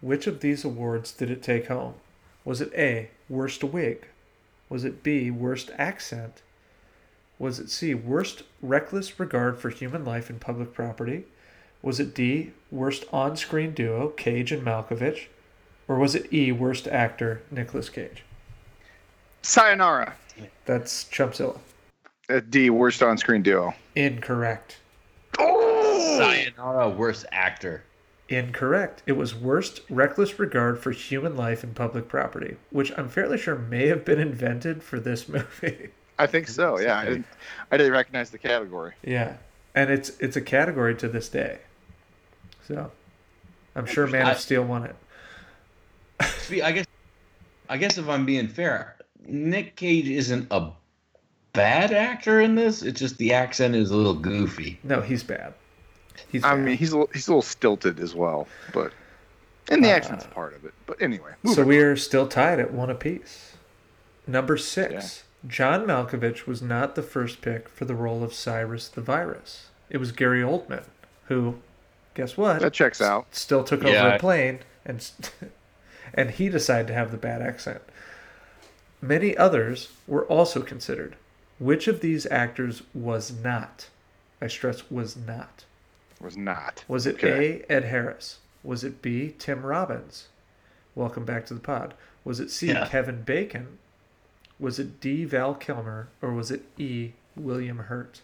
[SPEAKER 2] Which of these awards did it take home? Was it A, Worst Wig? Was it B, Worst Accent? Was it C, Worst Reckless Regard for Human Life and Public Property? Was it D, Worst On Screen Duo, Cage and Malkovich? Or was it E, Worst Actor, Nicolas Cage?
[SPEAKER 4] Sayonara.
[SPEAKER 2] That's Chumpzilla.
[SPEAKER 4] Uh, D, worst on-screen duo.
[SPEAKER 2] Incorrect.
[SPEAKER 1] Sayonara, worst actor.
[SPEAKER 2] Incorrect. It was worst reckless regard for human life and public property, which I'm fairly sure may have been invented for this movie.
[SPEAKER 4] I think so. Yeah, I didn't, I didn't recognize the category.
[SPEAKER 2] yeah, and it's it's a category to this day. So, I'm sure Man
[SPEAKER 1] I-
[SPEAKER 2] of Steel won it.
[SPEAKER 1] See, I guess, I guess if I'm being fair, Nick Cage isn't a bad actor in this. It's just the accent is a little goofy.
[SPEAKER 2] No, he's bad. He's
[SPEAKER 4] I mean, he's a little, he's a little stilted as well, but and the
[SPEAKER 2] Uh,
[SPEAKER 4] accent's part of it. But anyway,
[SPEAKER 2] so
[SPEAKER 4] moving
[SPEAKER 2] we are still tied at one apiece. Number six. John Malkovich was not the first pick for the role of Cyrus the Virus. It was Gary Oldman, who, guess what?
[SPEAKER 4] that checks out.
[SPEAKER 2] still took
[SPEAKER 1] Yeah.
[SPEAKER 2] over a plane and and he decided to have the bad accent. Many others were also considered. Which of these actors was not? I stress was not.
[SPEAKER 4] Was not.
[SPEAKER 2] Was it
[SPEAKER 4] Okay.
[SPEAKER 2] A. Ed Harris? Was it B. Tim Robbins? Welcome back to the pod. Was it C.
[SPEAKER 1] Yeah.
[SPEAKER 2] Kevin Bacon? Was it D. Val Kilmer? Or was it E. William Hurt?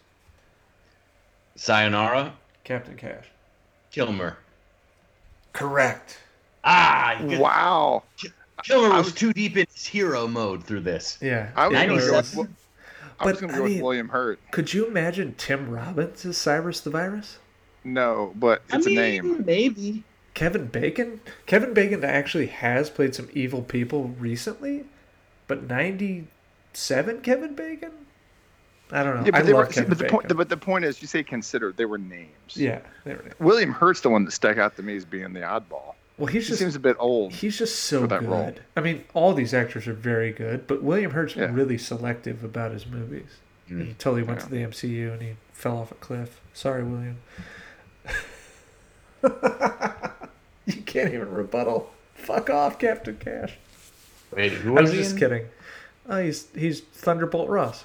[SPEAKER 1] Sayonara,
[SPEAKER 2] Captain Cash.
[SPEAKER 1] Kilmer.
[SPEAKER 2] Correct.
[SPEAKER 1] Ah, you
[SPEAKER 4] Wow.
[SPEAKER 1] Kilmer was
[SPEAKER 4] was-
[SPEAKER 1] too deep in his hero mode through this.
[SPEAKER 2] Yeah.
[SPEAKER 4] I was going to go with. I was
[SPEAKER 2] But,
[SPEAKER 4] going to
[SPEAKER 2] I
[SPEAKER 4] go with
[SPEAKER 2] mean-
[SPEAKER 4] William Hurt.
[SPEAKER 2] Could you imagine Tim Robbins as Cyrus the Virus?
[SPEAKER 4] No, but it's
[SPEAKER 1] I mean,
[SPEAKER 4] a name.
[SPEAKER 1] Maybe.
[SPEAKER 2] Kevin Bacon? Kevin Bacon actually has played some evil people recently, but 97 Kevin Bacon? I don't know.
[SPEAKER 4] Yeah,
[SPEAKER 2] I
[SPEAKER 4] but, they
[SPEAKER 2] love
[SPEAKER 4] were,
[SPEAKER 2] Kevin
[SPEAKER 4] but the
[SPEAKER 2] Bacon.
[SPEAKER 4] point, but the point is, you say consider, They were names.
[SPEAKER 2] yeah, they were-
[SPEAKER 4] William Hurt's the one that stuck out to me as being the oddball.
[SPEAKER 2] Well, he's
[SPEAKER 4] He
[SPEAKER 2] just
[SPEAKER 4] seems a bit old.
[SPEAKER 2] he's just so
[SPEAKER 4] for that
[SPEAKER 2] good.
[SPEAKER 4] role.
[SPEAKER 2] I mean, all these actors are very good, but William Hurt's
[SPEAKER 4] Yeah.
[SPEAKER 2] really selective about his movies.
[SPEAKER 1] Mm.
[SPEAKER 2] He totally went
[SPEAKER 4] Yeah.
[SPEAKER 2] to the MCU and he fell off a cliff. Sorry, William. you can't even rebuttal. Fuck off, Captain Cash.
[SPEAKER 1] Wait, who
[SPEAKER 2] I
[SPEAKER 1] was
[SPEAKER 2] was
[SPEAKER 1] he
[SPEAKER 2] just
[SPEAKER 1] in?
[SPEAKER 2] kidding. Oh, he's he's Thunderbolt Ross.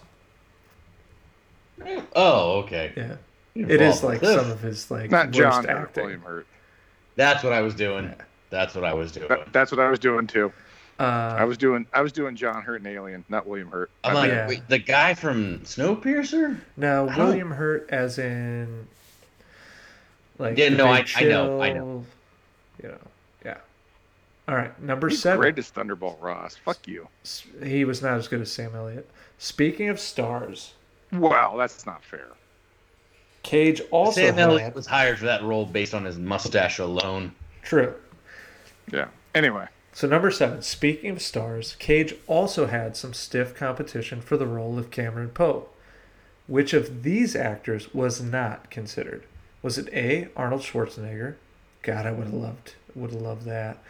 [SPEAKER 1] Oh, okay.
[SPEAKER 2] Yeah,
[SPEAKER 1] You
[SPEAKER 2] it is like
[SPEAKER 1] a
[SPEAKER 2] some of his like
[SPEAKER 4] Not
[SPEAKER 2] worst
[SPEAKER 4] John Hurt,
[SPEAKER 2] acting.
[SPEAKER 4] William Hurt.
[SPEAKER 1] That's what I was doing. That's what I was doing.
[SPEAKER 4] That, that's what I was doing too.
[SPEAKER 2] Uh,
[SPEAKER 4] I was doing I was doing John Hurt and Alien, not William Hurt.
[SPEAKER 1] I'm like,
[SPEAKER 2] Yeah.
[SPEAKER 1] wait, the guy from Snowpiercer?
[SPEAKER 2] now William Hurt, as in like
[SPEAKER 1] Yeah,
[SPEAKER 2] The
[SPEAKER 1] no,
[SPEAKER 2] Big
[SPEAKER 1] I- I know, I know.
[SPEAKER 2] You know, yeah. All right, number
[SPEAKER 4] he's
[SPEAKER 2] seven.
[SPEAKER 4] great as Thunderbolt Ross. Fuck you.
[SPEAKER 2] He was not as good as Sam Elliott. Speaking of stars,
[SPEAKER 4] Wow, that's not fair.
[SPEAKER 2] Cage also
[SPEAKER 1] Sam
[SPEAKER 2] had
[SPEAKER 1] Elliott was hired for that role based on his mustache alone.
[SPEAKER 2] true.
[SPEAKER 4] Yeah. Anyway,
[SPEAKER 2] So number seven. Speaking of stars, Cage also had some stiff competition for the role of Cameron Poe. Which of these actors was not considered? Was it A. Arnold Schwarzenegger? God, I would have loved would have loved that.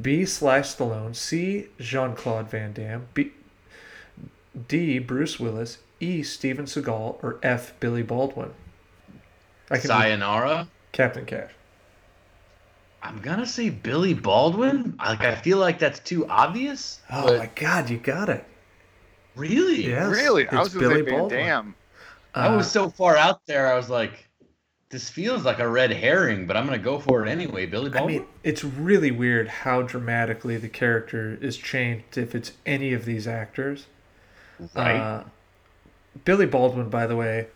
[SPEAKER 2] B. Sly Stallone. C. Jean Claude Van Damme. B. D. Bruce Willis, E. Steven Seagal, or F. Billy Baldwin? I can
[SPEAKER 1] Sayonara.
[SPEAKER 2] Captain Cash.
[SPEAKER 1] I'm gonna say Billy Baldwin. Like I feel like that's too obvious.
[SPEAKER 2] Oh
[SPEAKER 1] but
[SPEAKER 2] my God, you got it.
[SPEAKER 1] really?
[SPEAKER 2] Yes,
[SPEAKER 4] really? I
[SPEAKER 2] it's
[SPEAKER 4] was going to say
[SPEAKER 2] Billy
[SPEAKER 4] Van
[SPEAKER 2] Baldwin.
[SPEAKER 4] Damme.
[SPEAKER 1] I was
[SPEAKER 2] Uh,
[SPEAKER 1] so far out there. I was like, this feels like a red herring, but I'm gonna go for it anyway. Billy Baldwin.
[SPEAKER 2] I
[SPEAKER 1] Baldwin.
[SPEAKER 2] mean, it's really weird how dramatically the character is changed if it's any of these actors.
[SPEAKER 1] right.
[SPEAKER 2] Uh, Billy Baldwin, by the way,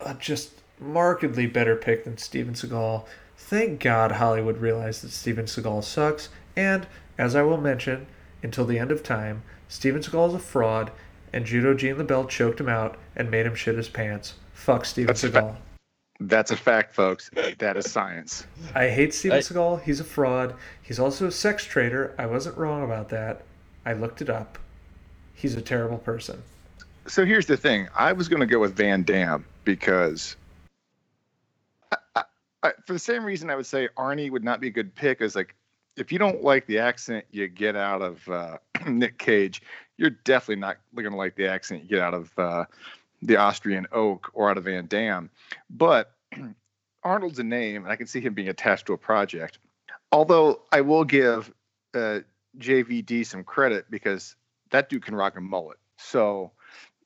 [SPEAKER 2] uh, just markedly better pick than Steven Seagal. Thank God Hollywood realized that Steven Seagal sucks. And, as I will mention, until the end of time, Steven Seagal is a fraud, and Judo Gene LeBell choked him out and made him shit his pants. Fuck Steven
[SPEAKER 4] That's a
[SPEAKER 2] Seagal.
[SPEAKER 4] That's a fact, folks. That is science.
[SPEAKER 2] I hate Steven
[SPEAKER 1] I-
[SPEAKER 2] Seagal. He's a fraud. He's also a sex trader. I wasn't wrong about that. I looked it up. He's a terrible person.
[SPEAKER 4] So here's the thing. I was going to go with Van Damme because, I, I, I, for the same reason, I would say Arnie would not be a good pick. Is like, if you don't like the accent you get out of uh, Nick Cage, you're definitely not going to like the accent you get out of uh, the Austrian Oak or out of Van Damme. But Arnold's a name, and I can see him being attached to a project. Although I will give uh, JVD some credit because that dude can rock a mullet. So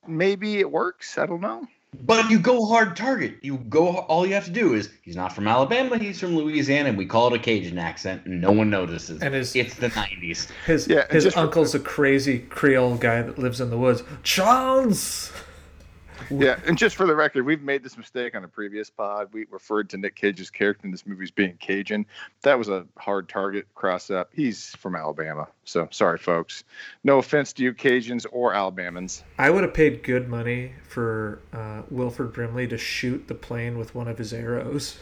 [SPEAKER 4] maybe it works. I don't know.
[SPEAKER 1] But you go hard target. You go. All you have to do is he's not from Alabama. He's from Louisiana, and we call it a Cajun accent, and no one notices.
[SPEAKER 2] And his-
[SPEAKER 1] it's the '90s.
[SPEAKER 2] His
[SPEAKER 4] Yeah,
[SPEAKER 2] his
[SPEAKER 4] just for-
[SPEAKER 2] uncle's a crazy Creole guy that lives in the woods. Chance.
[SPEAKER 4] Yeah, and just for the record, we've made this mistake on a previous pod. We referred to Nick Cage's character in this movie as being Cajun. That was a hard target cross up. He's from Alabama. So sorry, folks. No offense to you, Cajuns or Alabamans.
[SPEAKER 2] I would have paid good money for uh, Wilford Brimley to shoot the plane with one of his arrows,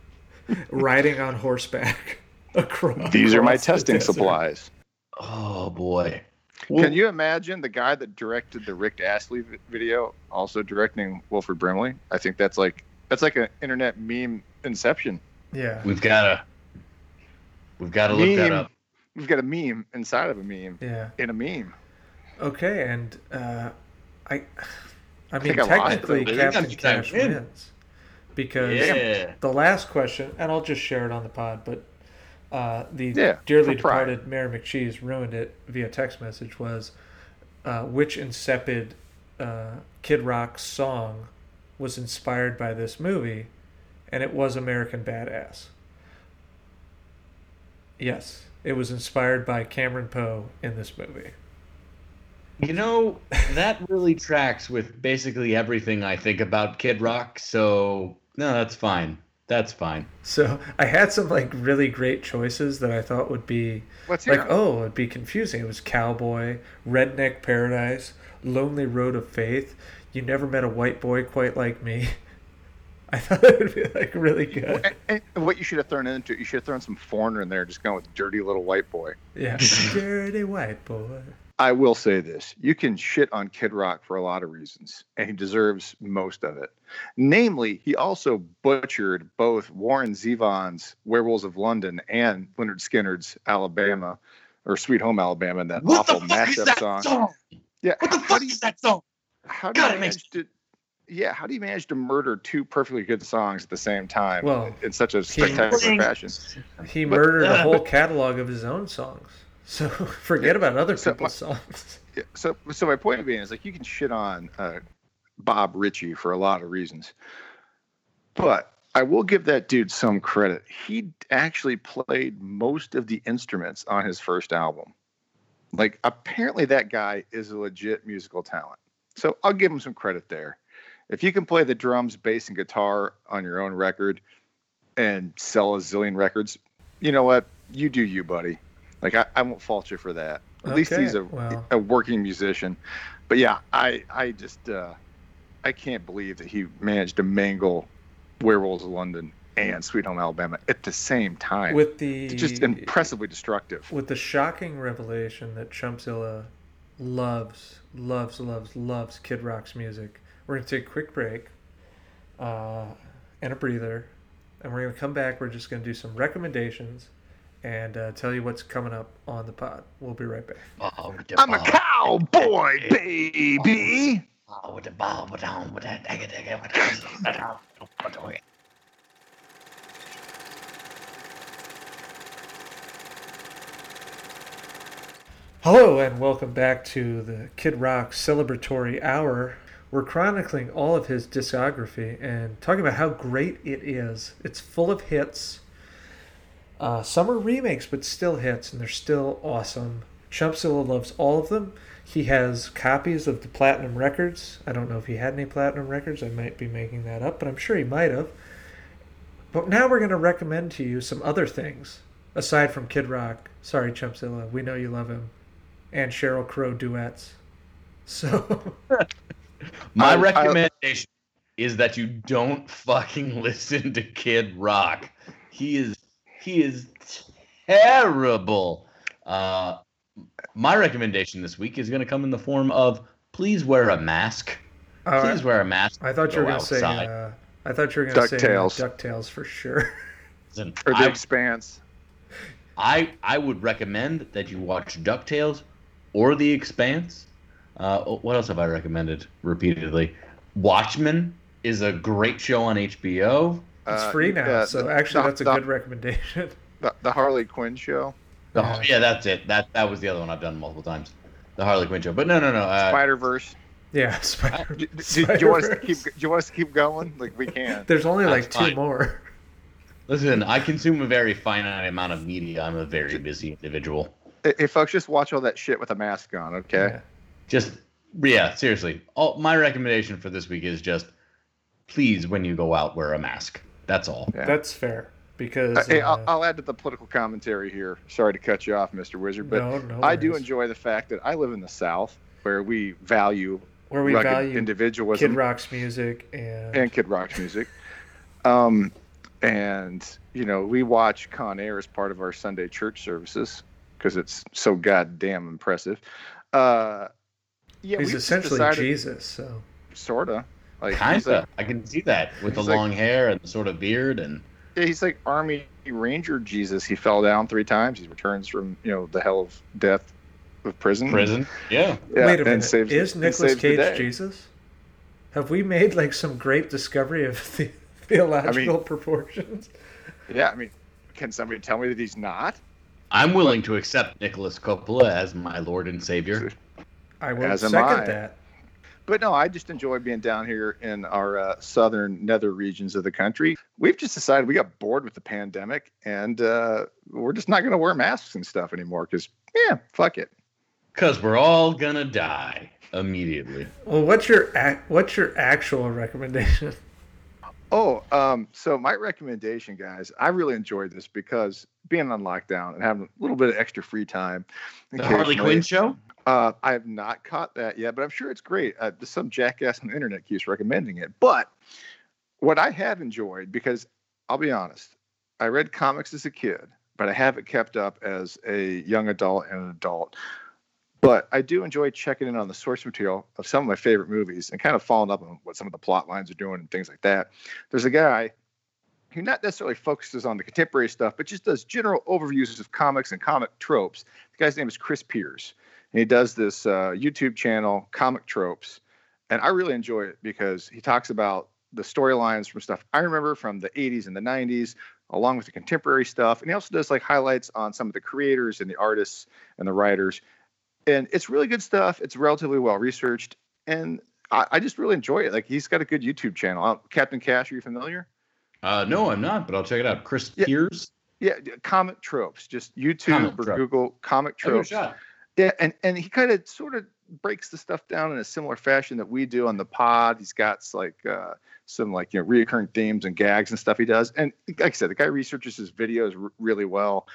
[SPEAKER 2] riding on horseback across.
[SPEAKER 4] These are my
[SPEAKER 2] the
[SPEAKER 4] testing
[SPEAKER 2] desert.
[SPEAKER 4] supplies.
[SPEAKER 1] Oh boy.
[SPEAKER 4] Can you imagine the guy that directed the Rick Astley video also directing Wilford Brimley? I think that's like that's like an internet meme inception.
[SPEAKER 2] Yeah,
[SPEAKER 1] We've gotta. We've gotta look that up.
[SPEAKER 4] We've got a meme inside of a meme
[SPEAKER 2] yeah.
[SPEAKER 4] in a meme.
[SPEAKER 2] Okay, and uh, I, I mean,
[SPEAKER 4] I
[SPEAKER 2] technically.
[SPEAKER 1] I think
[SPEAKER 2] Captain
[SPEAKER 1] I'm trying to
[SPEAKER 2] Cash wins because
[SPEAKER 1] Yeah.
[SPEAKER 2] the last question, and I'll just share it on the pod, but uh, the
[SPEAKER 4] Yeah,
[SPEAKER 2] dearly
[SPEAKER 4] for pride.
[SPEAKER 2] departed Mayor McCheese ruined it via text message was uh, which insipid uh, Kid Rock song was inspired by this movie, and it was American Badass. Yes, it was inspired by Cameron Poe in this movie.
[SPEAKER 1] You know, that really tracks with basically everything I think about Kid Rock. So no, that's fine. That's fine.
[SPEAKER 2] So I had some like really great choices that I thought would be
[SPEAKER 4] Let's
[SPEAKER 2] like, oh, it'd be confusing. It was Cowboy, Redneck Paradise, Lonely Road of Faith. You never met a white boy quite like me. I thought it would be like really good.
[SPEAKER 4] And, and what you should have thrown into it, you should have thrown some Foreigner in there, just going with dirty little white boy.
[SPEAKER 2] Yeah, dirty white boy.
[SPEAKER 4] I will say this: you can shit on Kid Rock for a lot of reasons, and he deserves most of it. Namely, he also butchered both Warren Zevon's "Werewolves of London" and Lynyrd Skynyrd's "Alabama" or "Sweet Home Alabama" in that
[SPEAKER 1] What
[SPEAKER 4] awful
[SPEAKER 1] the fuck is
[SPEAKER 4] mashup
[SPEAKER 1] that
[SPEAKER 4] song.
[SPEAKER 1] song?
[SPEAKER 4] Yeah,
[SPEAKER 1] What the
[SPEAKER 4] how
[SPEAKER 1] fuck
[SPEAKER 4] do you,
[SPEAKER 1] is that song?
[SPEAKER 4] how do
[SPEAKER 1] God,
[SPEAKER 4] you
[SPEAKER 1] it makes-
[SPEAKER 4] manage to? Yeah, how do you manage to murder two perfectly good songs at the same time
[SPEAKER 2] Well,
[SPEAKER 4] in such a spectacular fashion?
[SPEAKER 2] He
[SPEAKER 4] But-
[SPEAKER 2] murdered a uh, whole catalog of his own songs. So forget about other
[SPEAKER 4] So
[SPEAKER 2] people's songs.
[SPEAKER 4] Yeah, so so my point being is like you can shit on uh, Bob Ritchie for a lot of reasons, but I will give that dude some credit. He actually played most of the instruments on his first album. Like apparently that guy is a legit musical talent. So I'll give him some credit there. If you can play the drums, bass, and guitar on your own record and sell a zillion records, you know what? You do you, buddy. Like I, I won't fault you for that. At least he's a a working musician. But yeah, I I just uh, I can't believe that he managed to mangle Werewolves of London and Sweet Home Alabama at the same time.
[SPEAKER 2] With the
[SPEAKER 4] It's just impressively destructive.
[SPEAKER 2] with the shocking revelation that Chumpzilla loves, loves, loves, loves Kid Rock's music. We're gonna take a quick break, uh, and a breather, and we're gonna come back. We're just gonna do some recommendations, and uh, tell you what's coming up on the pod. We'll be right back.
[SPEAKER 1] Oh, with the
[SPEAKER 4] I'm a cowboy, baby.
[SPEAKER 1] Oh,
[SPEAKER 2] Hello, and welcome back to the Kid Rock celebratory hour. We're chronicling all of his discography and talking about how great it is. It's full of hits. Uh, some are remakes, but still hits, and they're still awesome. Chumpzilla loves all of them. He has copies of the Platinum Records. I don't know if he had any Platinum Records. I might be making that up, but I'm sure he might have. But now we're going to recommend to you some other things aside from Kid Rock. Sorry, Chumpzilla. We know you love him. And Sheryl Crow duets. So,
[SPEAKER 1] My
[SPEAKER 4] I- I-
[SPEAKER 1] recommendation is that you don't fucking listen to Kid Rock. He is he is terrible. Uh, my recommendation this week is going to come in the form of please wear a mask.
[SPEAKER 2] uh,
[SPEAKER 1] Please wear a mask.
[SPEAKER 2] I thought you were going to say.
[SPEAKER 1] outside.
[SPEAKER 2] Uh, I thought you were going to say
[SPEAKER 4] DuckTales.
[SPEAKER 2] Ducktales for sure.
[SPEAKER 1] Listen,
[SPEAKER 4] Or the
[SPEAKER 1] I,
[SPEAKER 4] Expanse.
[SPEAKER 1] I I would recommend that you watch Ducktales or The Expanse. Uh, what else have I recommended repeatedly? Watchmen is a great show on HBO.
[SPEAKER 2] It's
[SPEAKER 4] Uh,
[SPEAKER 2] free now,
[SPEAKER 4] yeah,
[SPEAKER 2] so
[SPEAKER 4] the-
[SPEAKER 2] actually
[SPEAKER 4] the-
[SPEAKER 2] that's a
[SPEAKER 4] the-
[SPEAKER 2] good recommendation.
[SPEAKER 4] The, the Harley Quinn show.
[SPEAKER 1] The,
[SPEAKER 2] Yeah.
[SPEAKER 1] yeah. that's it. That that was the other one I've done multiple times. The Harley Quinn show. But no, no, no. Uh,
[SPEAKER 4] Spider Verse.
[SPEAKER 2] Yeah, Spider.
[SPEAKER 4] Do, do- do you want us to keep? Do you want us to keep going? Like we can.
[SPEAKER 2] There's only like
[SPEAKER 1] That's
[SPEAKER 2] two
[SPEAKER 1] fine.
[SPEAKER 2] more.
[SPEAKER 1] Listen, I consume a very finite amount of media. I'm a very busy individual.
[SPEAKER 4] Hey, hey, folks, just watch all that shit with a mask on, okay?
[SPEAKER 2] Yeah.
[SPEAKER 1] Just yeah, seriously. All, my recommendation for this week is just please, when you go out, wear a mask. That's all.
[SPEAKER 4] Yeah.
[SPEAKER 2] That's fair because
[SPEAKER 4] Uh, hey,
[SPEAKER 2] uh,
[SPEAKER 4] I'll, I'll add to the political commentary here. Sorry to cut you off, Mr. Wizard, but
[SPEAKER 2] no, no
[SPEAKER 4] I do enjoy the fact that I live in the South, where we value
[SPEAKER 2] where we value
[SPEAKER 4] individualism
[SPEAKER 2] Kid Rock's music and,
[SPEAKER 4] and Kid Rock's music. Um, and you know, we watch Con Air as part of our Sunday church services because it's so goddamn impressive. Uh, yeah,
[SPEAKER 2] he's essentially
[SPEAKER 4] decided,
[SPEAKER 2] Jesus. So
[SPEAKER 4] sorta. Like
[SPEAKER 1] Kinda.
[SPEAKER 4] like,
[SPEAKER 1] I can see that with the
[SPEAKER 4] he's like-
[SPEAKER 1] long hair and the sort of beard and
[SPEAKER 4] yeah, he's like Army Ranger Jesus. He fell down three times. He returns from you know the hell of death of prison.
[SPEAKER 1] prison. Yeah.
[SPEAKER 4] Yeah,
[SPEAKER 2] wait a
[SPEAKER 4] and
[SPEAKER 2] minute,
[SPEAKER 4] saves-
[SPEAKER 2] is
[SPEAKER 4] and
[SPEAKER 2] Nicolas
[SPEAKER 4] saves the
[SPEAKER 2] Cage. Jesus? Have we made like some great discovery of the theological proportions?
[SPEAKER 4] Yeah, I mean, can somebody tell me that he's not?
[SPEAKER 1] I'm willing to accept Nicolas Coppola as my Lord and Savior.
[SPEAKER 2] I will
[SPEAKER 4] As
[SPEAKER 2] second
[SPEAKER 4] I.
[SPEAKER 2] that.
[SPEAKER 4] But no, I just enjoy being down here in our uh, southern nether regions of the country. We've just decided we got bored with the pandemic, and uh, we're just not going to wear masks and stuff anymore. Because yeah, fuck it.
[SPEAKER 1] Because we're all gonna die immediately.
[SPEAKER 2] Well, what's your ac- what's your actual recommendation?
[SPEAKER 4] Oh, um, so my recommendation, guys, I really enjoyed this because being on lockdown and having a little bit of extra free time.
[SPEAKER 1] The Harley Quinn show?
[SPEAKER 4] Uh, I have not caught that yet, but I'm sure it's great. Uh, some jackass on the internet keeps recommending it. But what I have enjoyed, because I'll be honest, I read comics as a kid, but I haven't kept up as a young adult and an adult. But I do enjoy checking in on the source material of some of my favorite movies and kind of following up on what some of the plot lines are doing and things like that. There's a guy who not necessarily focuses on the contemporary stuff, but just does general overviews of comics and comic tropes. The guy's name is Chris Piers and he does this uh, YouTube channel, Comic Tropes, and I really enjoy it because he talks about the storylines from stuff I remember from the 80s and the 90s, along with the contemporary stuff, and he also does like highlights on some of the creators and the artists and the writers, and it's really good stuff. It's relatively well researched, and I, I just really enjoy it. Like he's got a good YouTube channel. Uh, Captain Cash, are you familiar?
[SPEAKER 1] Uh, no, I'm not, but I'll check it out. Chris
[SPEAKER 4] Yeah.
[SPEAKER 1] Piers.
[SPEAKER 4] Yeah, Comic Tropes. Just YouTube
[SPEAKER 1] Comic
[SPEAKER 4] or
[SPEAKER 1] Tropes.
[SPEAKER 4] Google Comic Tropes. Yeah, and and he kind of sort of breaks the stuff down in a similar fashion that we do on the pod. He's got like uh, some like you know reoccurring themes and gags and stuff he does. And like I said, the guy researches his videos r- really well,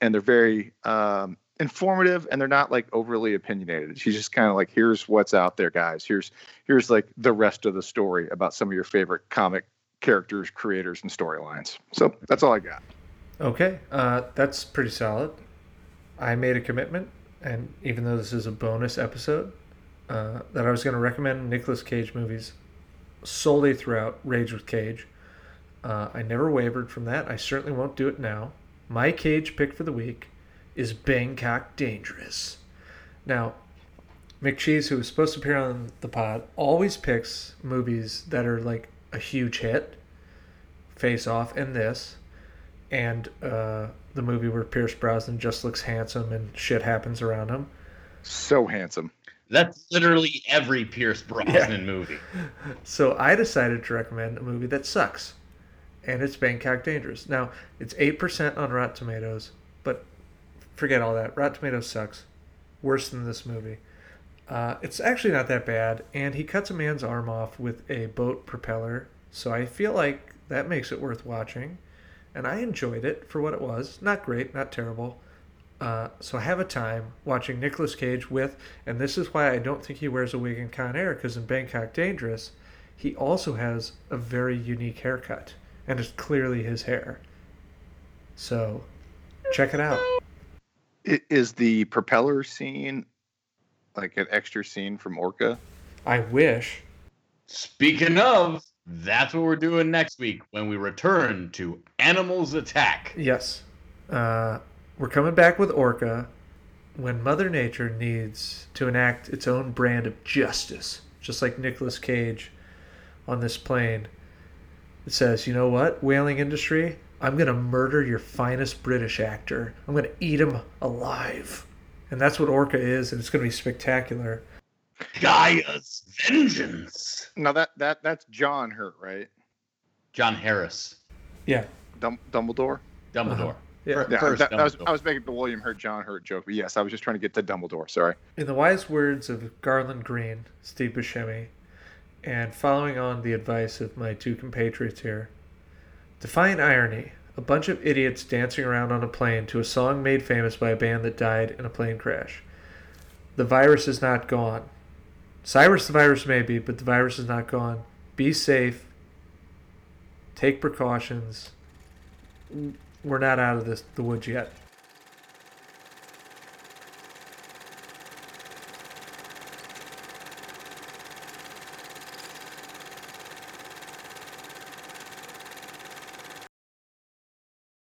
[SPEAKER 4] and they're very um, informative and they're not like overly opinionated. He's just kind of like, here's what's out there, guys. Here's here's like the rest of the story about some of your favorite comic characters, creators, and storylines. So that's all I got.
[SPEAKER 2] Okay, uh, that's pretty solid. I made a commitment, and even though this is a bonus episode, uh, that I was going to recommend Nicolas Cage movies solely throughout Rage with Cage. Uh, I never wavered from that. I certainly won't do it now. my cage pick for the week is Bangkok Dangerous. Now, McCheese, who was supposed to appear on the pod, always picks movies that are like a huge hit. Face Off and this, and uh, the movie where Pierce Brosnan just looks handsome and shit happens around him.
[SPEAKER 4] So handsome.
[SPEAKER 1] That's literally every Pierce Brosnan movie.
[SPEAKER 2] So I decided to recommend a movie that sucks, and it's Bangkok Dangerous. Now it's eight percent on Rotten Tomatoes, but forget all that. Rotten Tomatoes sucks, worse than this movie. Uh, it's actually not that bad, and he cuts a man's arm off with a boat propeller, so I feel like that makes it worth watching. And I enjoyed it for what it was. Not great, not terrible. Uh, so I have a time watching Nicolas Cage with, and this is why I don't think he wears a wig in Con Air, because in Bangkok Dangerous, he also has a very unique haircut, and it's clearly his hair. So, check it out.
[SPEAKER 4] Is the propeller scene like an extra scene from Orca?
[SPEAKER 2] I wish.
[SPEAKER 1] Speaking of, that's what we're doing next week when we return to Animals Attack.
[SPEAKER 2] Yes. Uh, we're coming back with Orca when Mother Nature needs to enact its own brand of justice, just like Nicolas Cage on this plane. It says, you know what, whaling industry? I'm going to murder your finest British actor. I'm going to eat him alive. And that's what Orca is, and it's going to be spectacular.
[SPEAKER 1] Gaia's Vengeance.
[SPEAKER 4] No, that that that's John Hurt, right?
[SPEAKER 1] John Harris.
[SPEAKER 2] Yeah.
[SPEAKER 4] Dum- Dumbledore.
[SPEAKER 1] Dumbledore.
[SPEAKER 2] Uh-huh. Yeah.
[SPEAKER 4] Yeah,
[SPEAKER 1] First
[SPEAKER 4] that, that was, I was making the William Hurt John Hurt joke, but yes, I was just trying to get to Dumbledore. Sorry.
[SPEAKER 2] In the wise words of Garland Green, Steve Buscemi, and following on the advice of my two compatriots here, define irony. A bunch of idiots dancing around on a plane to a song made famous by a band that died in a plane crash. The virus is not gone. Cyrus the virus may be, but the virus is not gone. Be safe. Take precautions. We're not out of this the woods yet.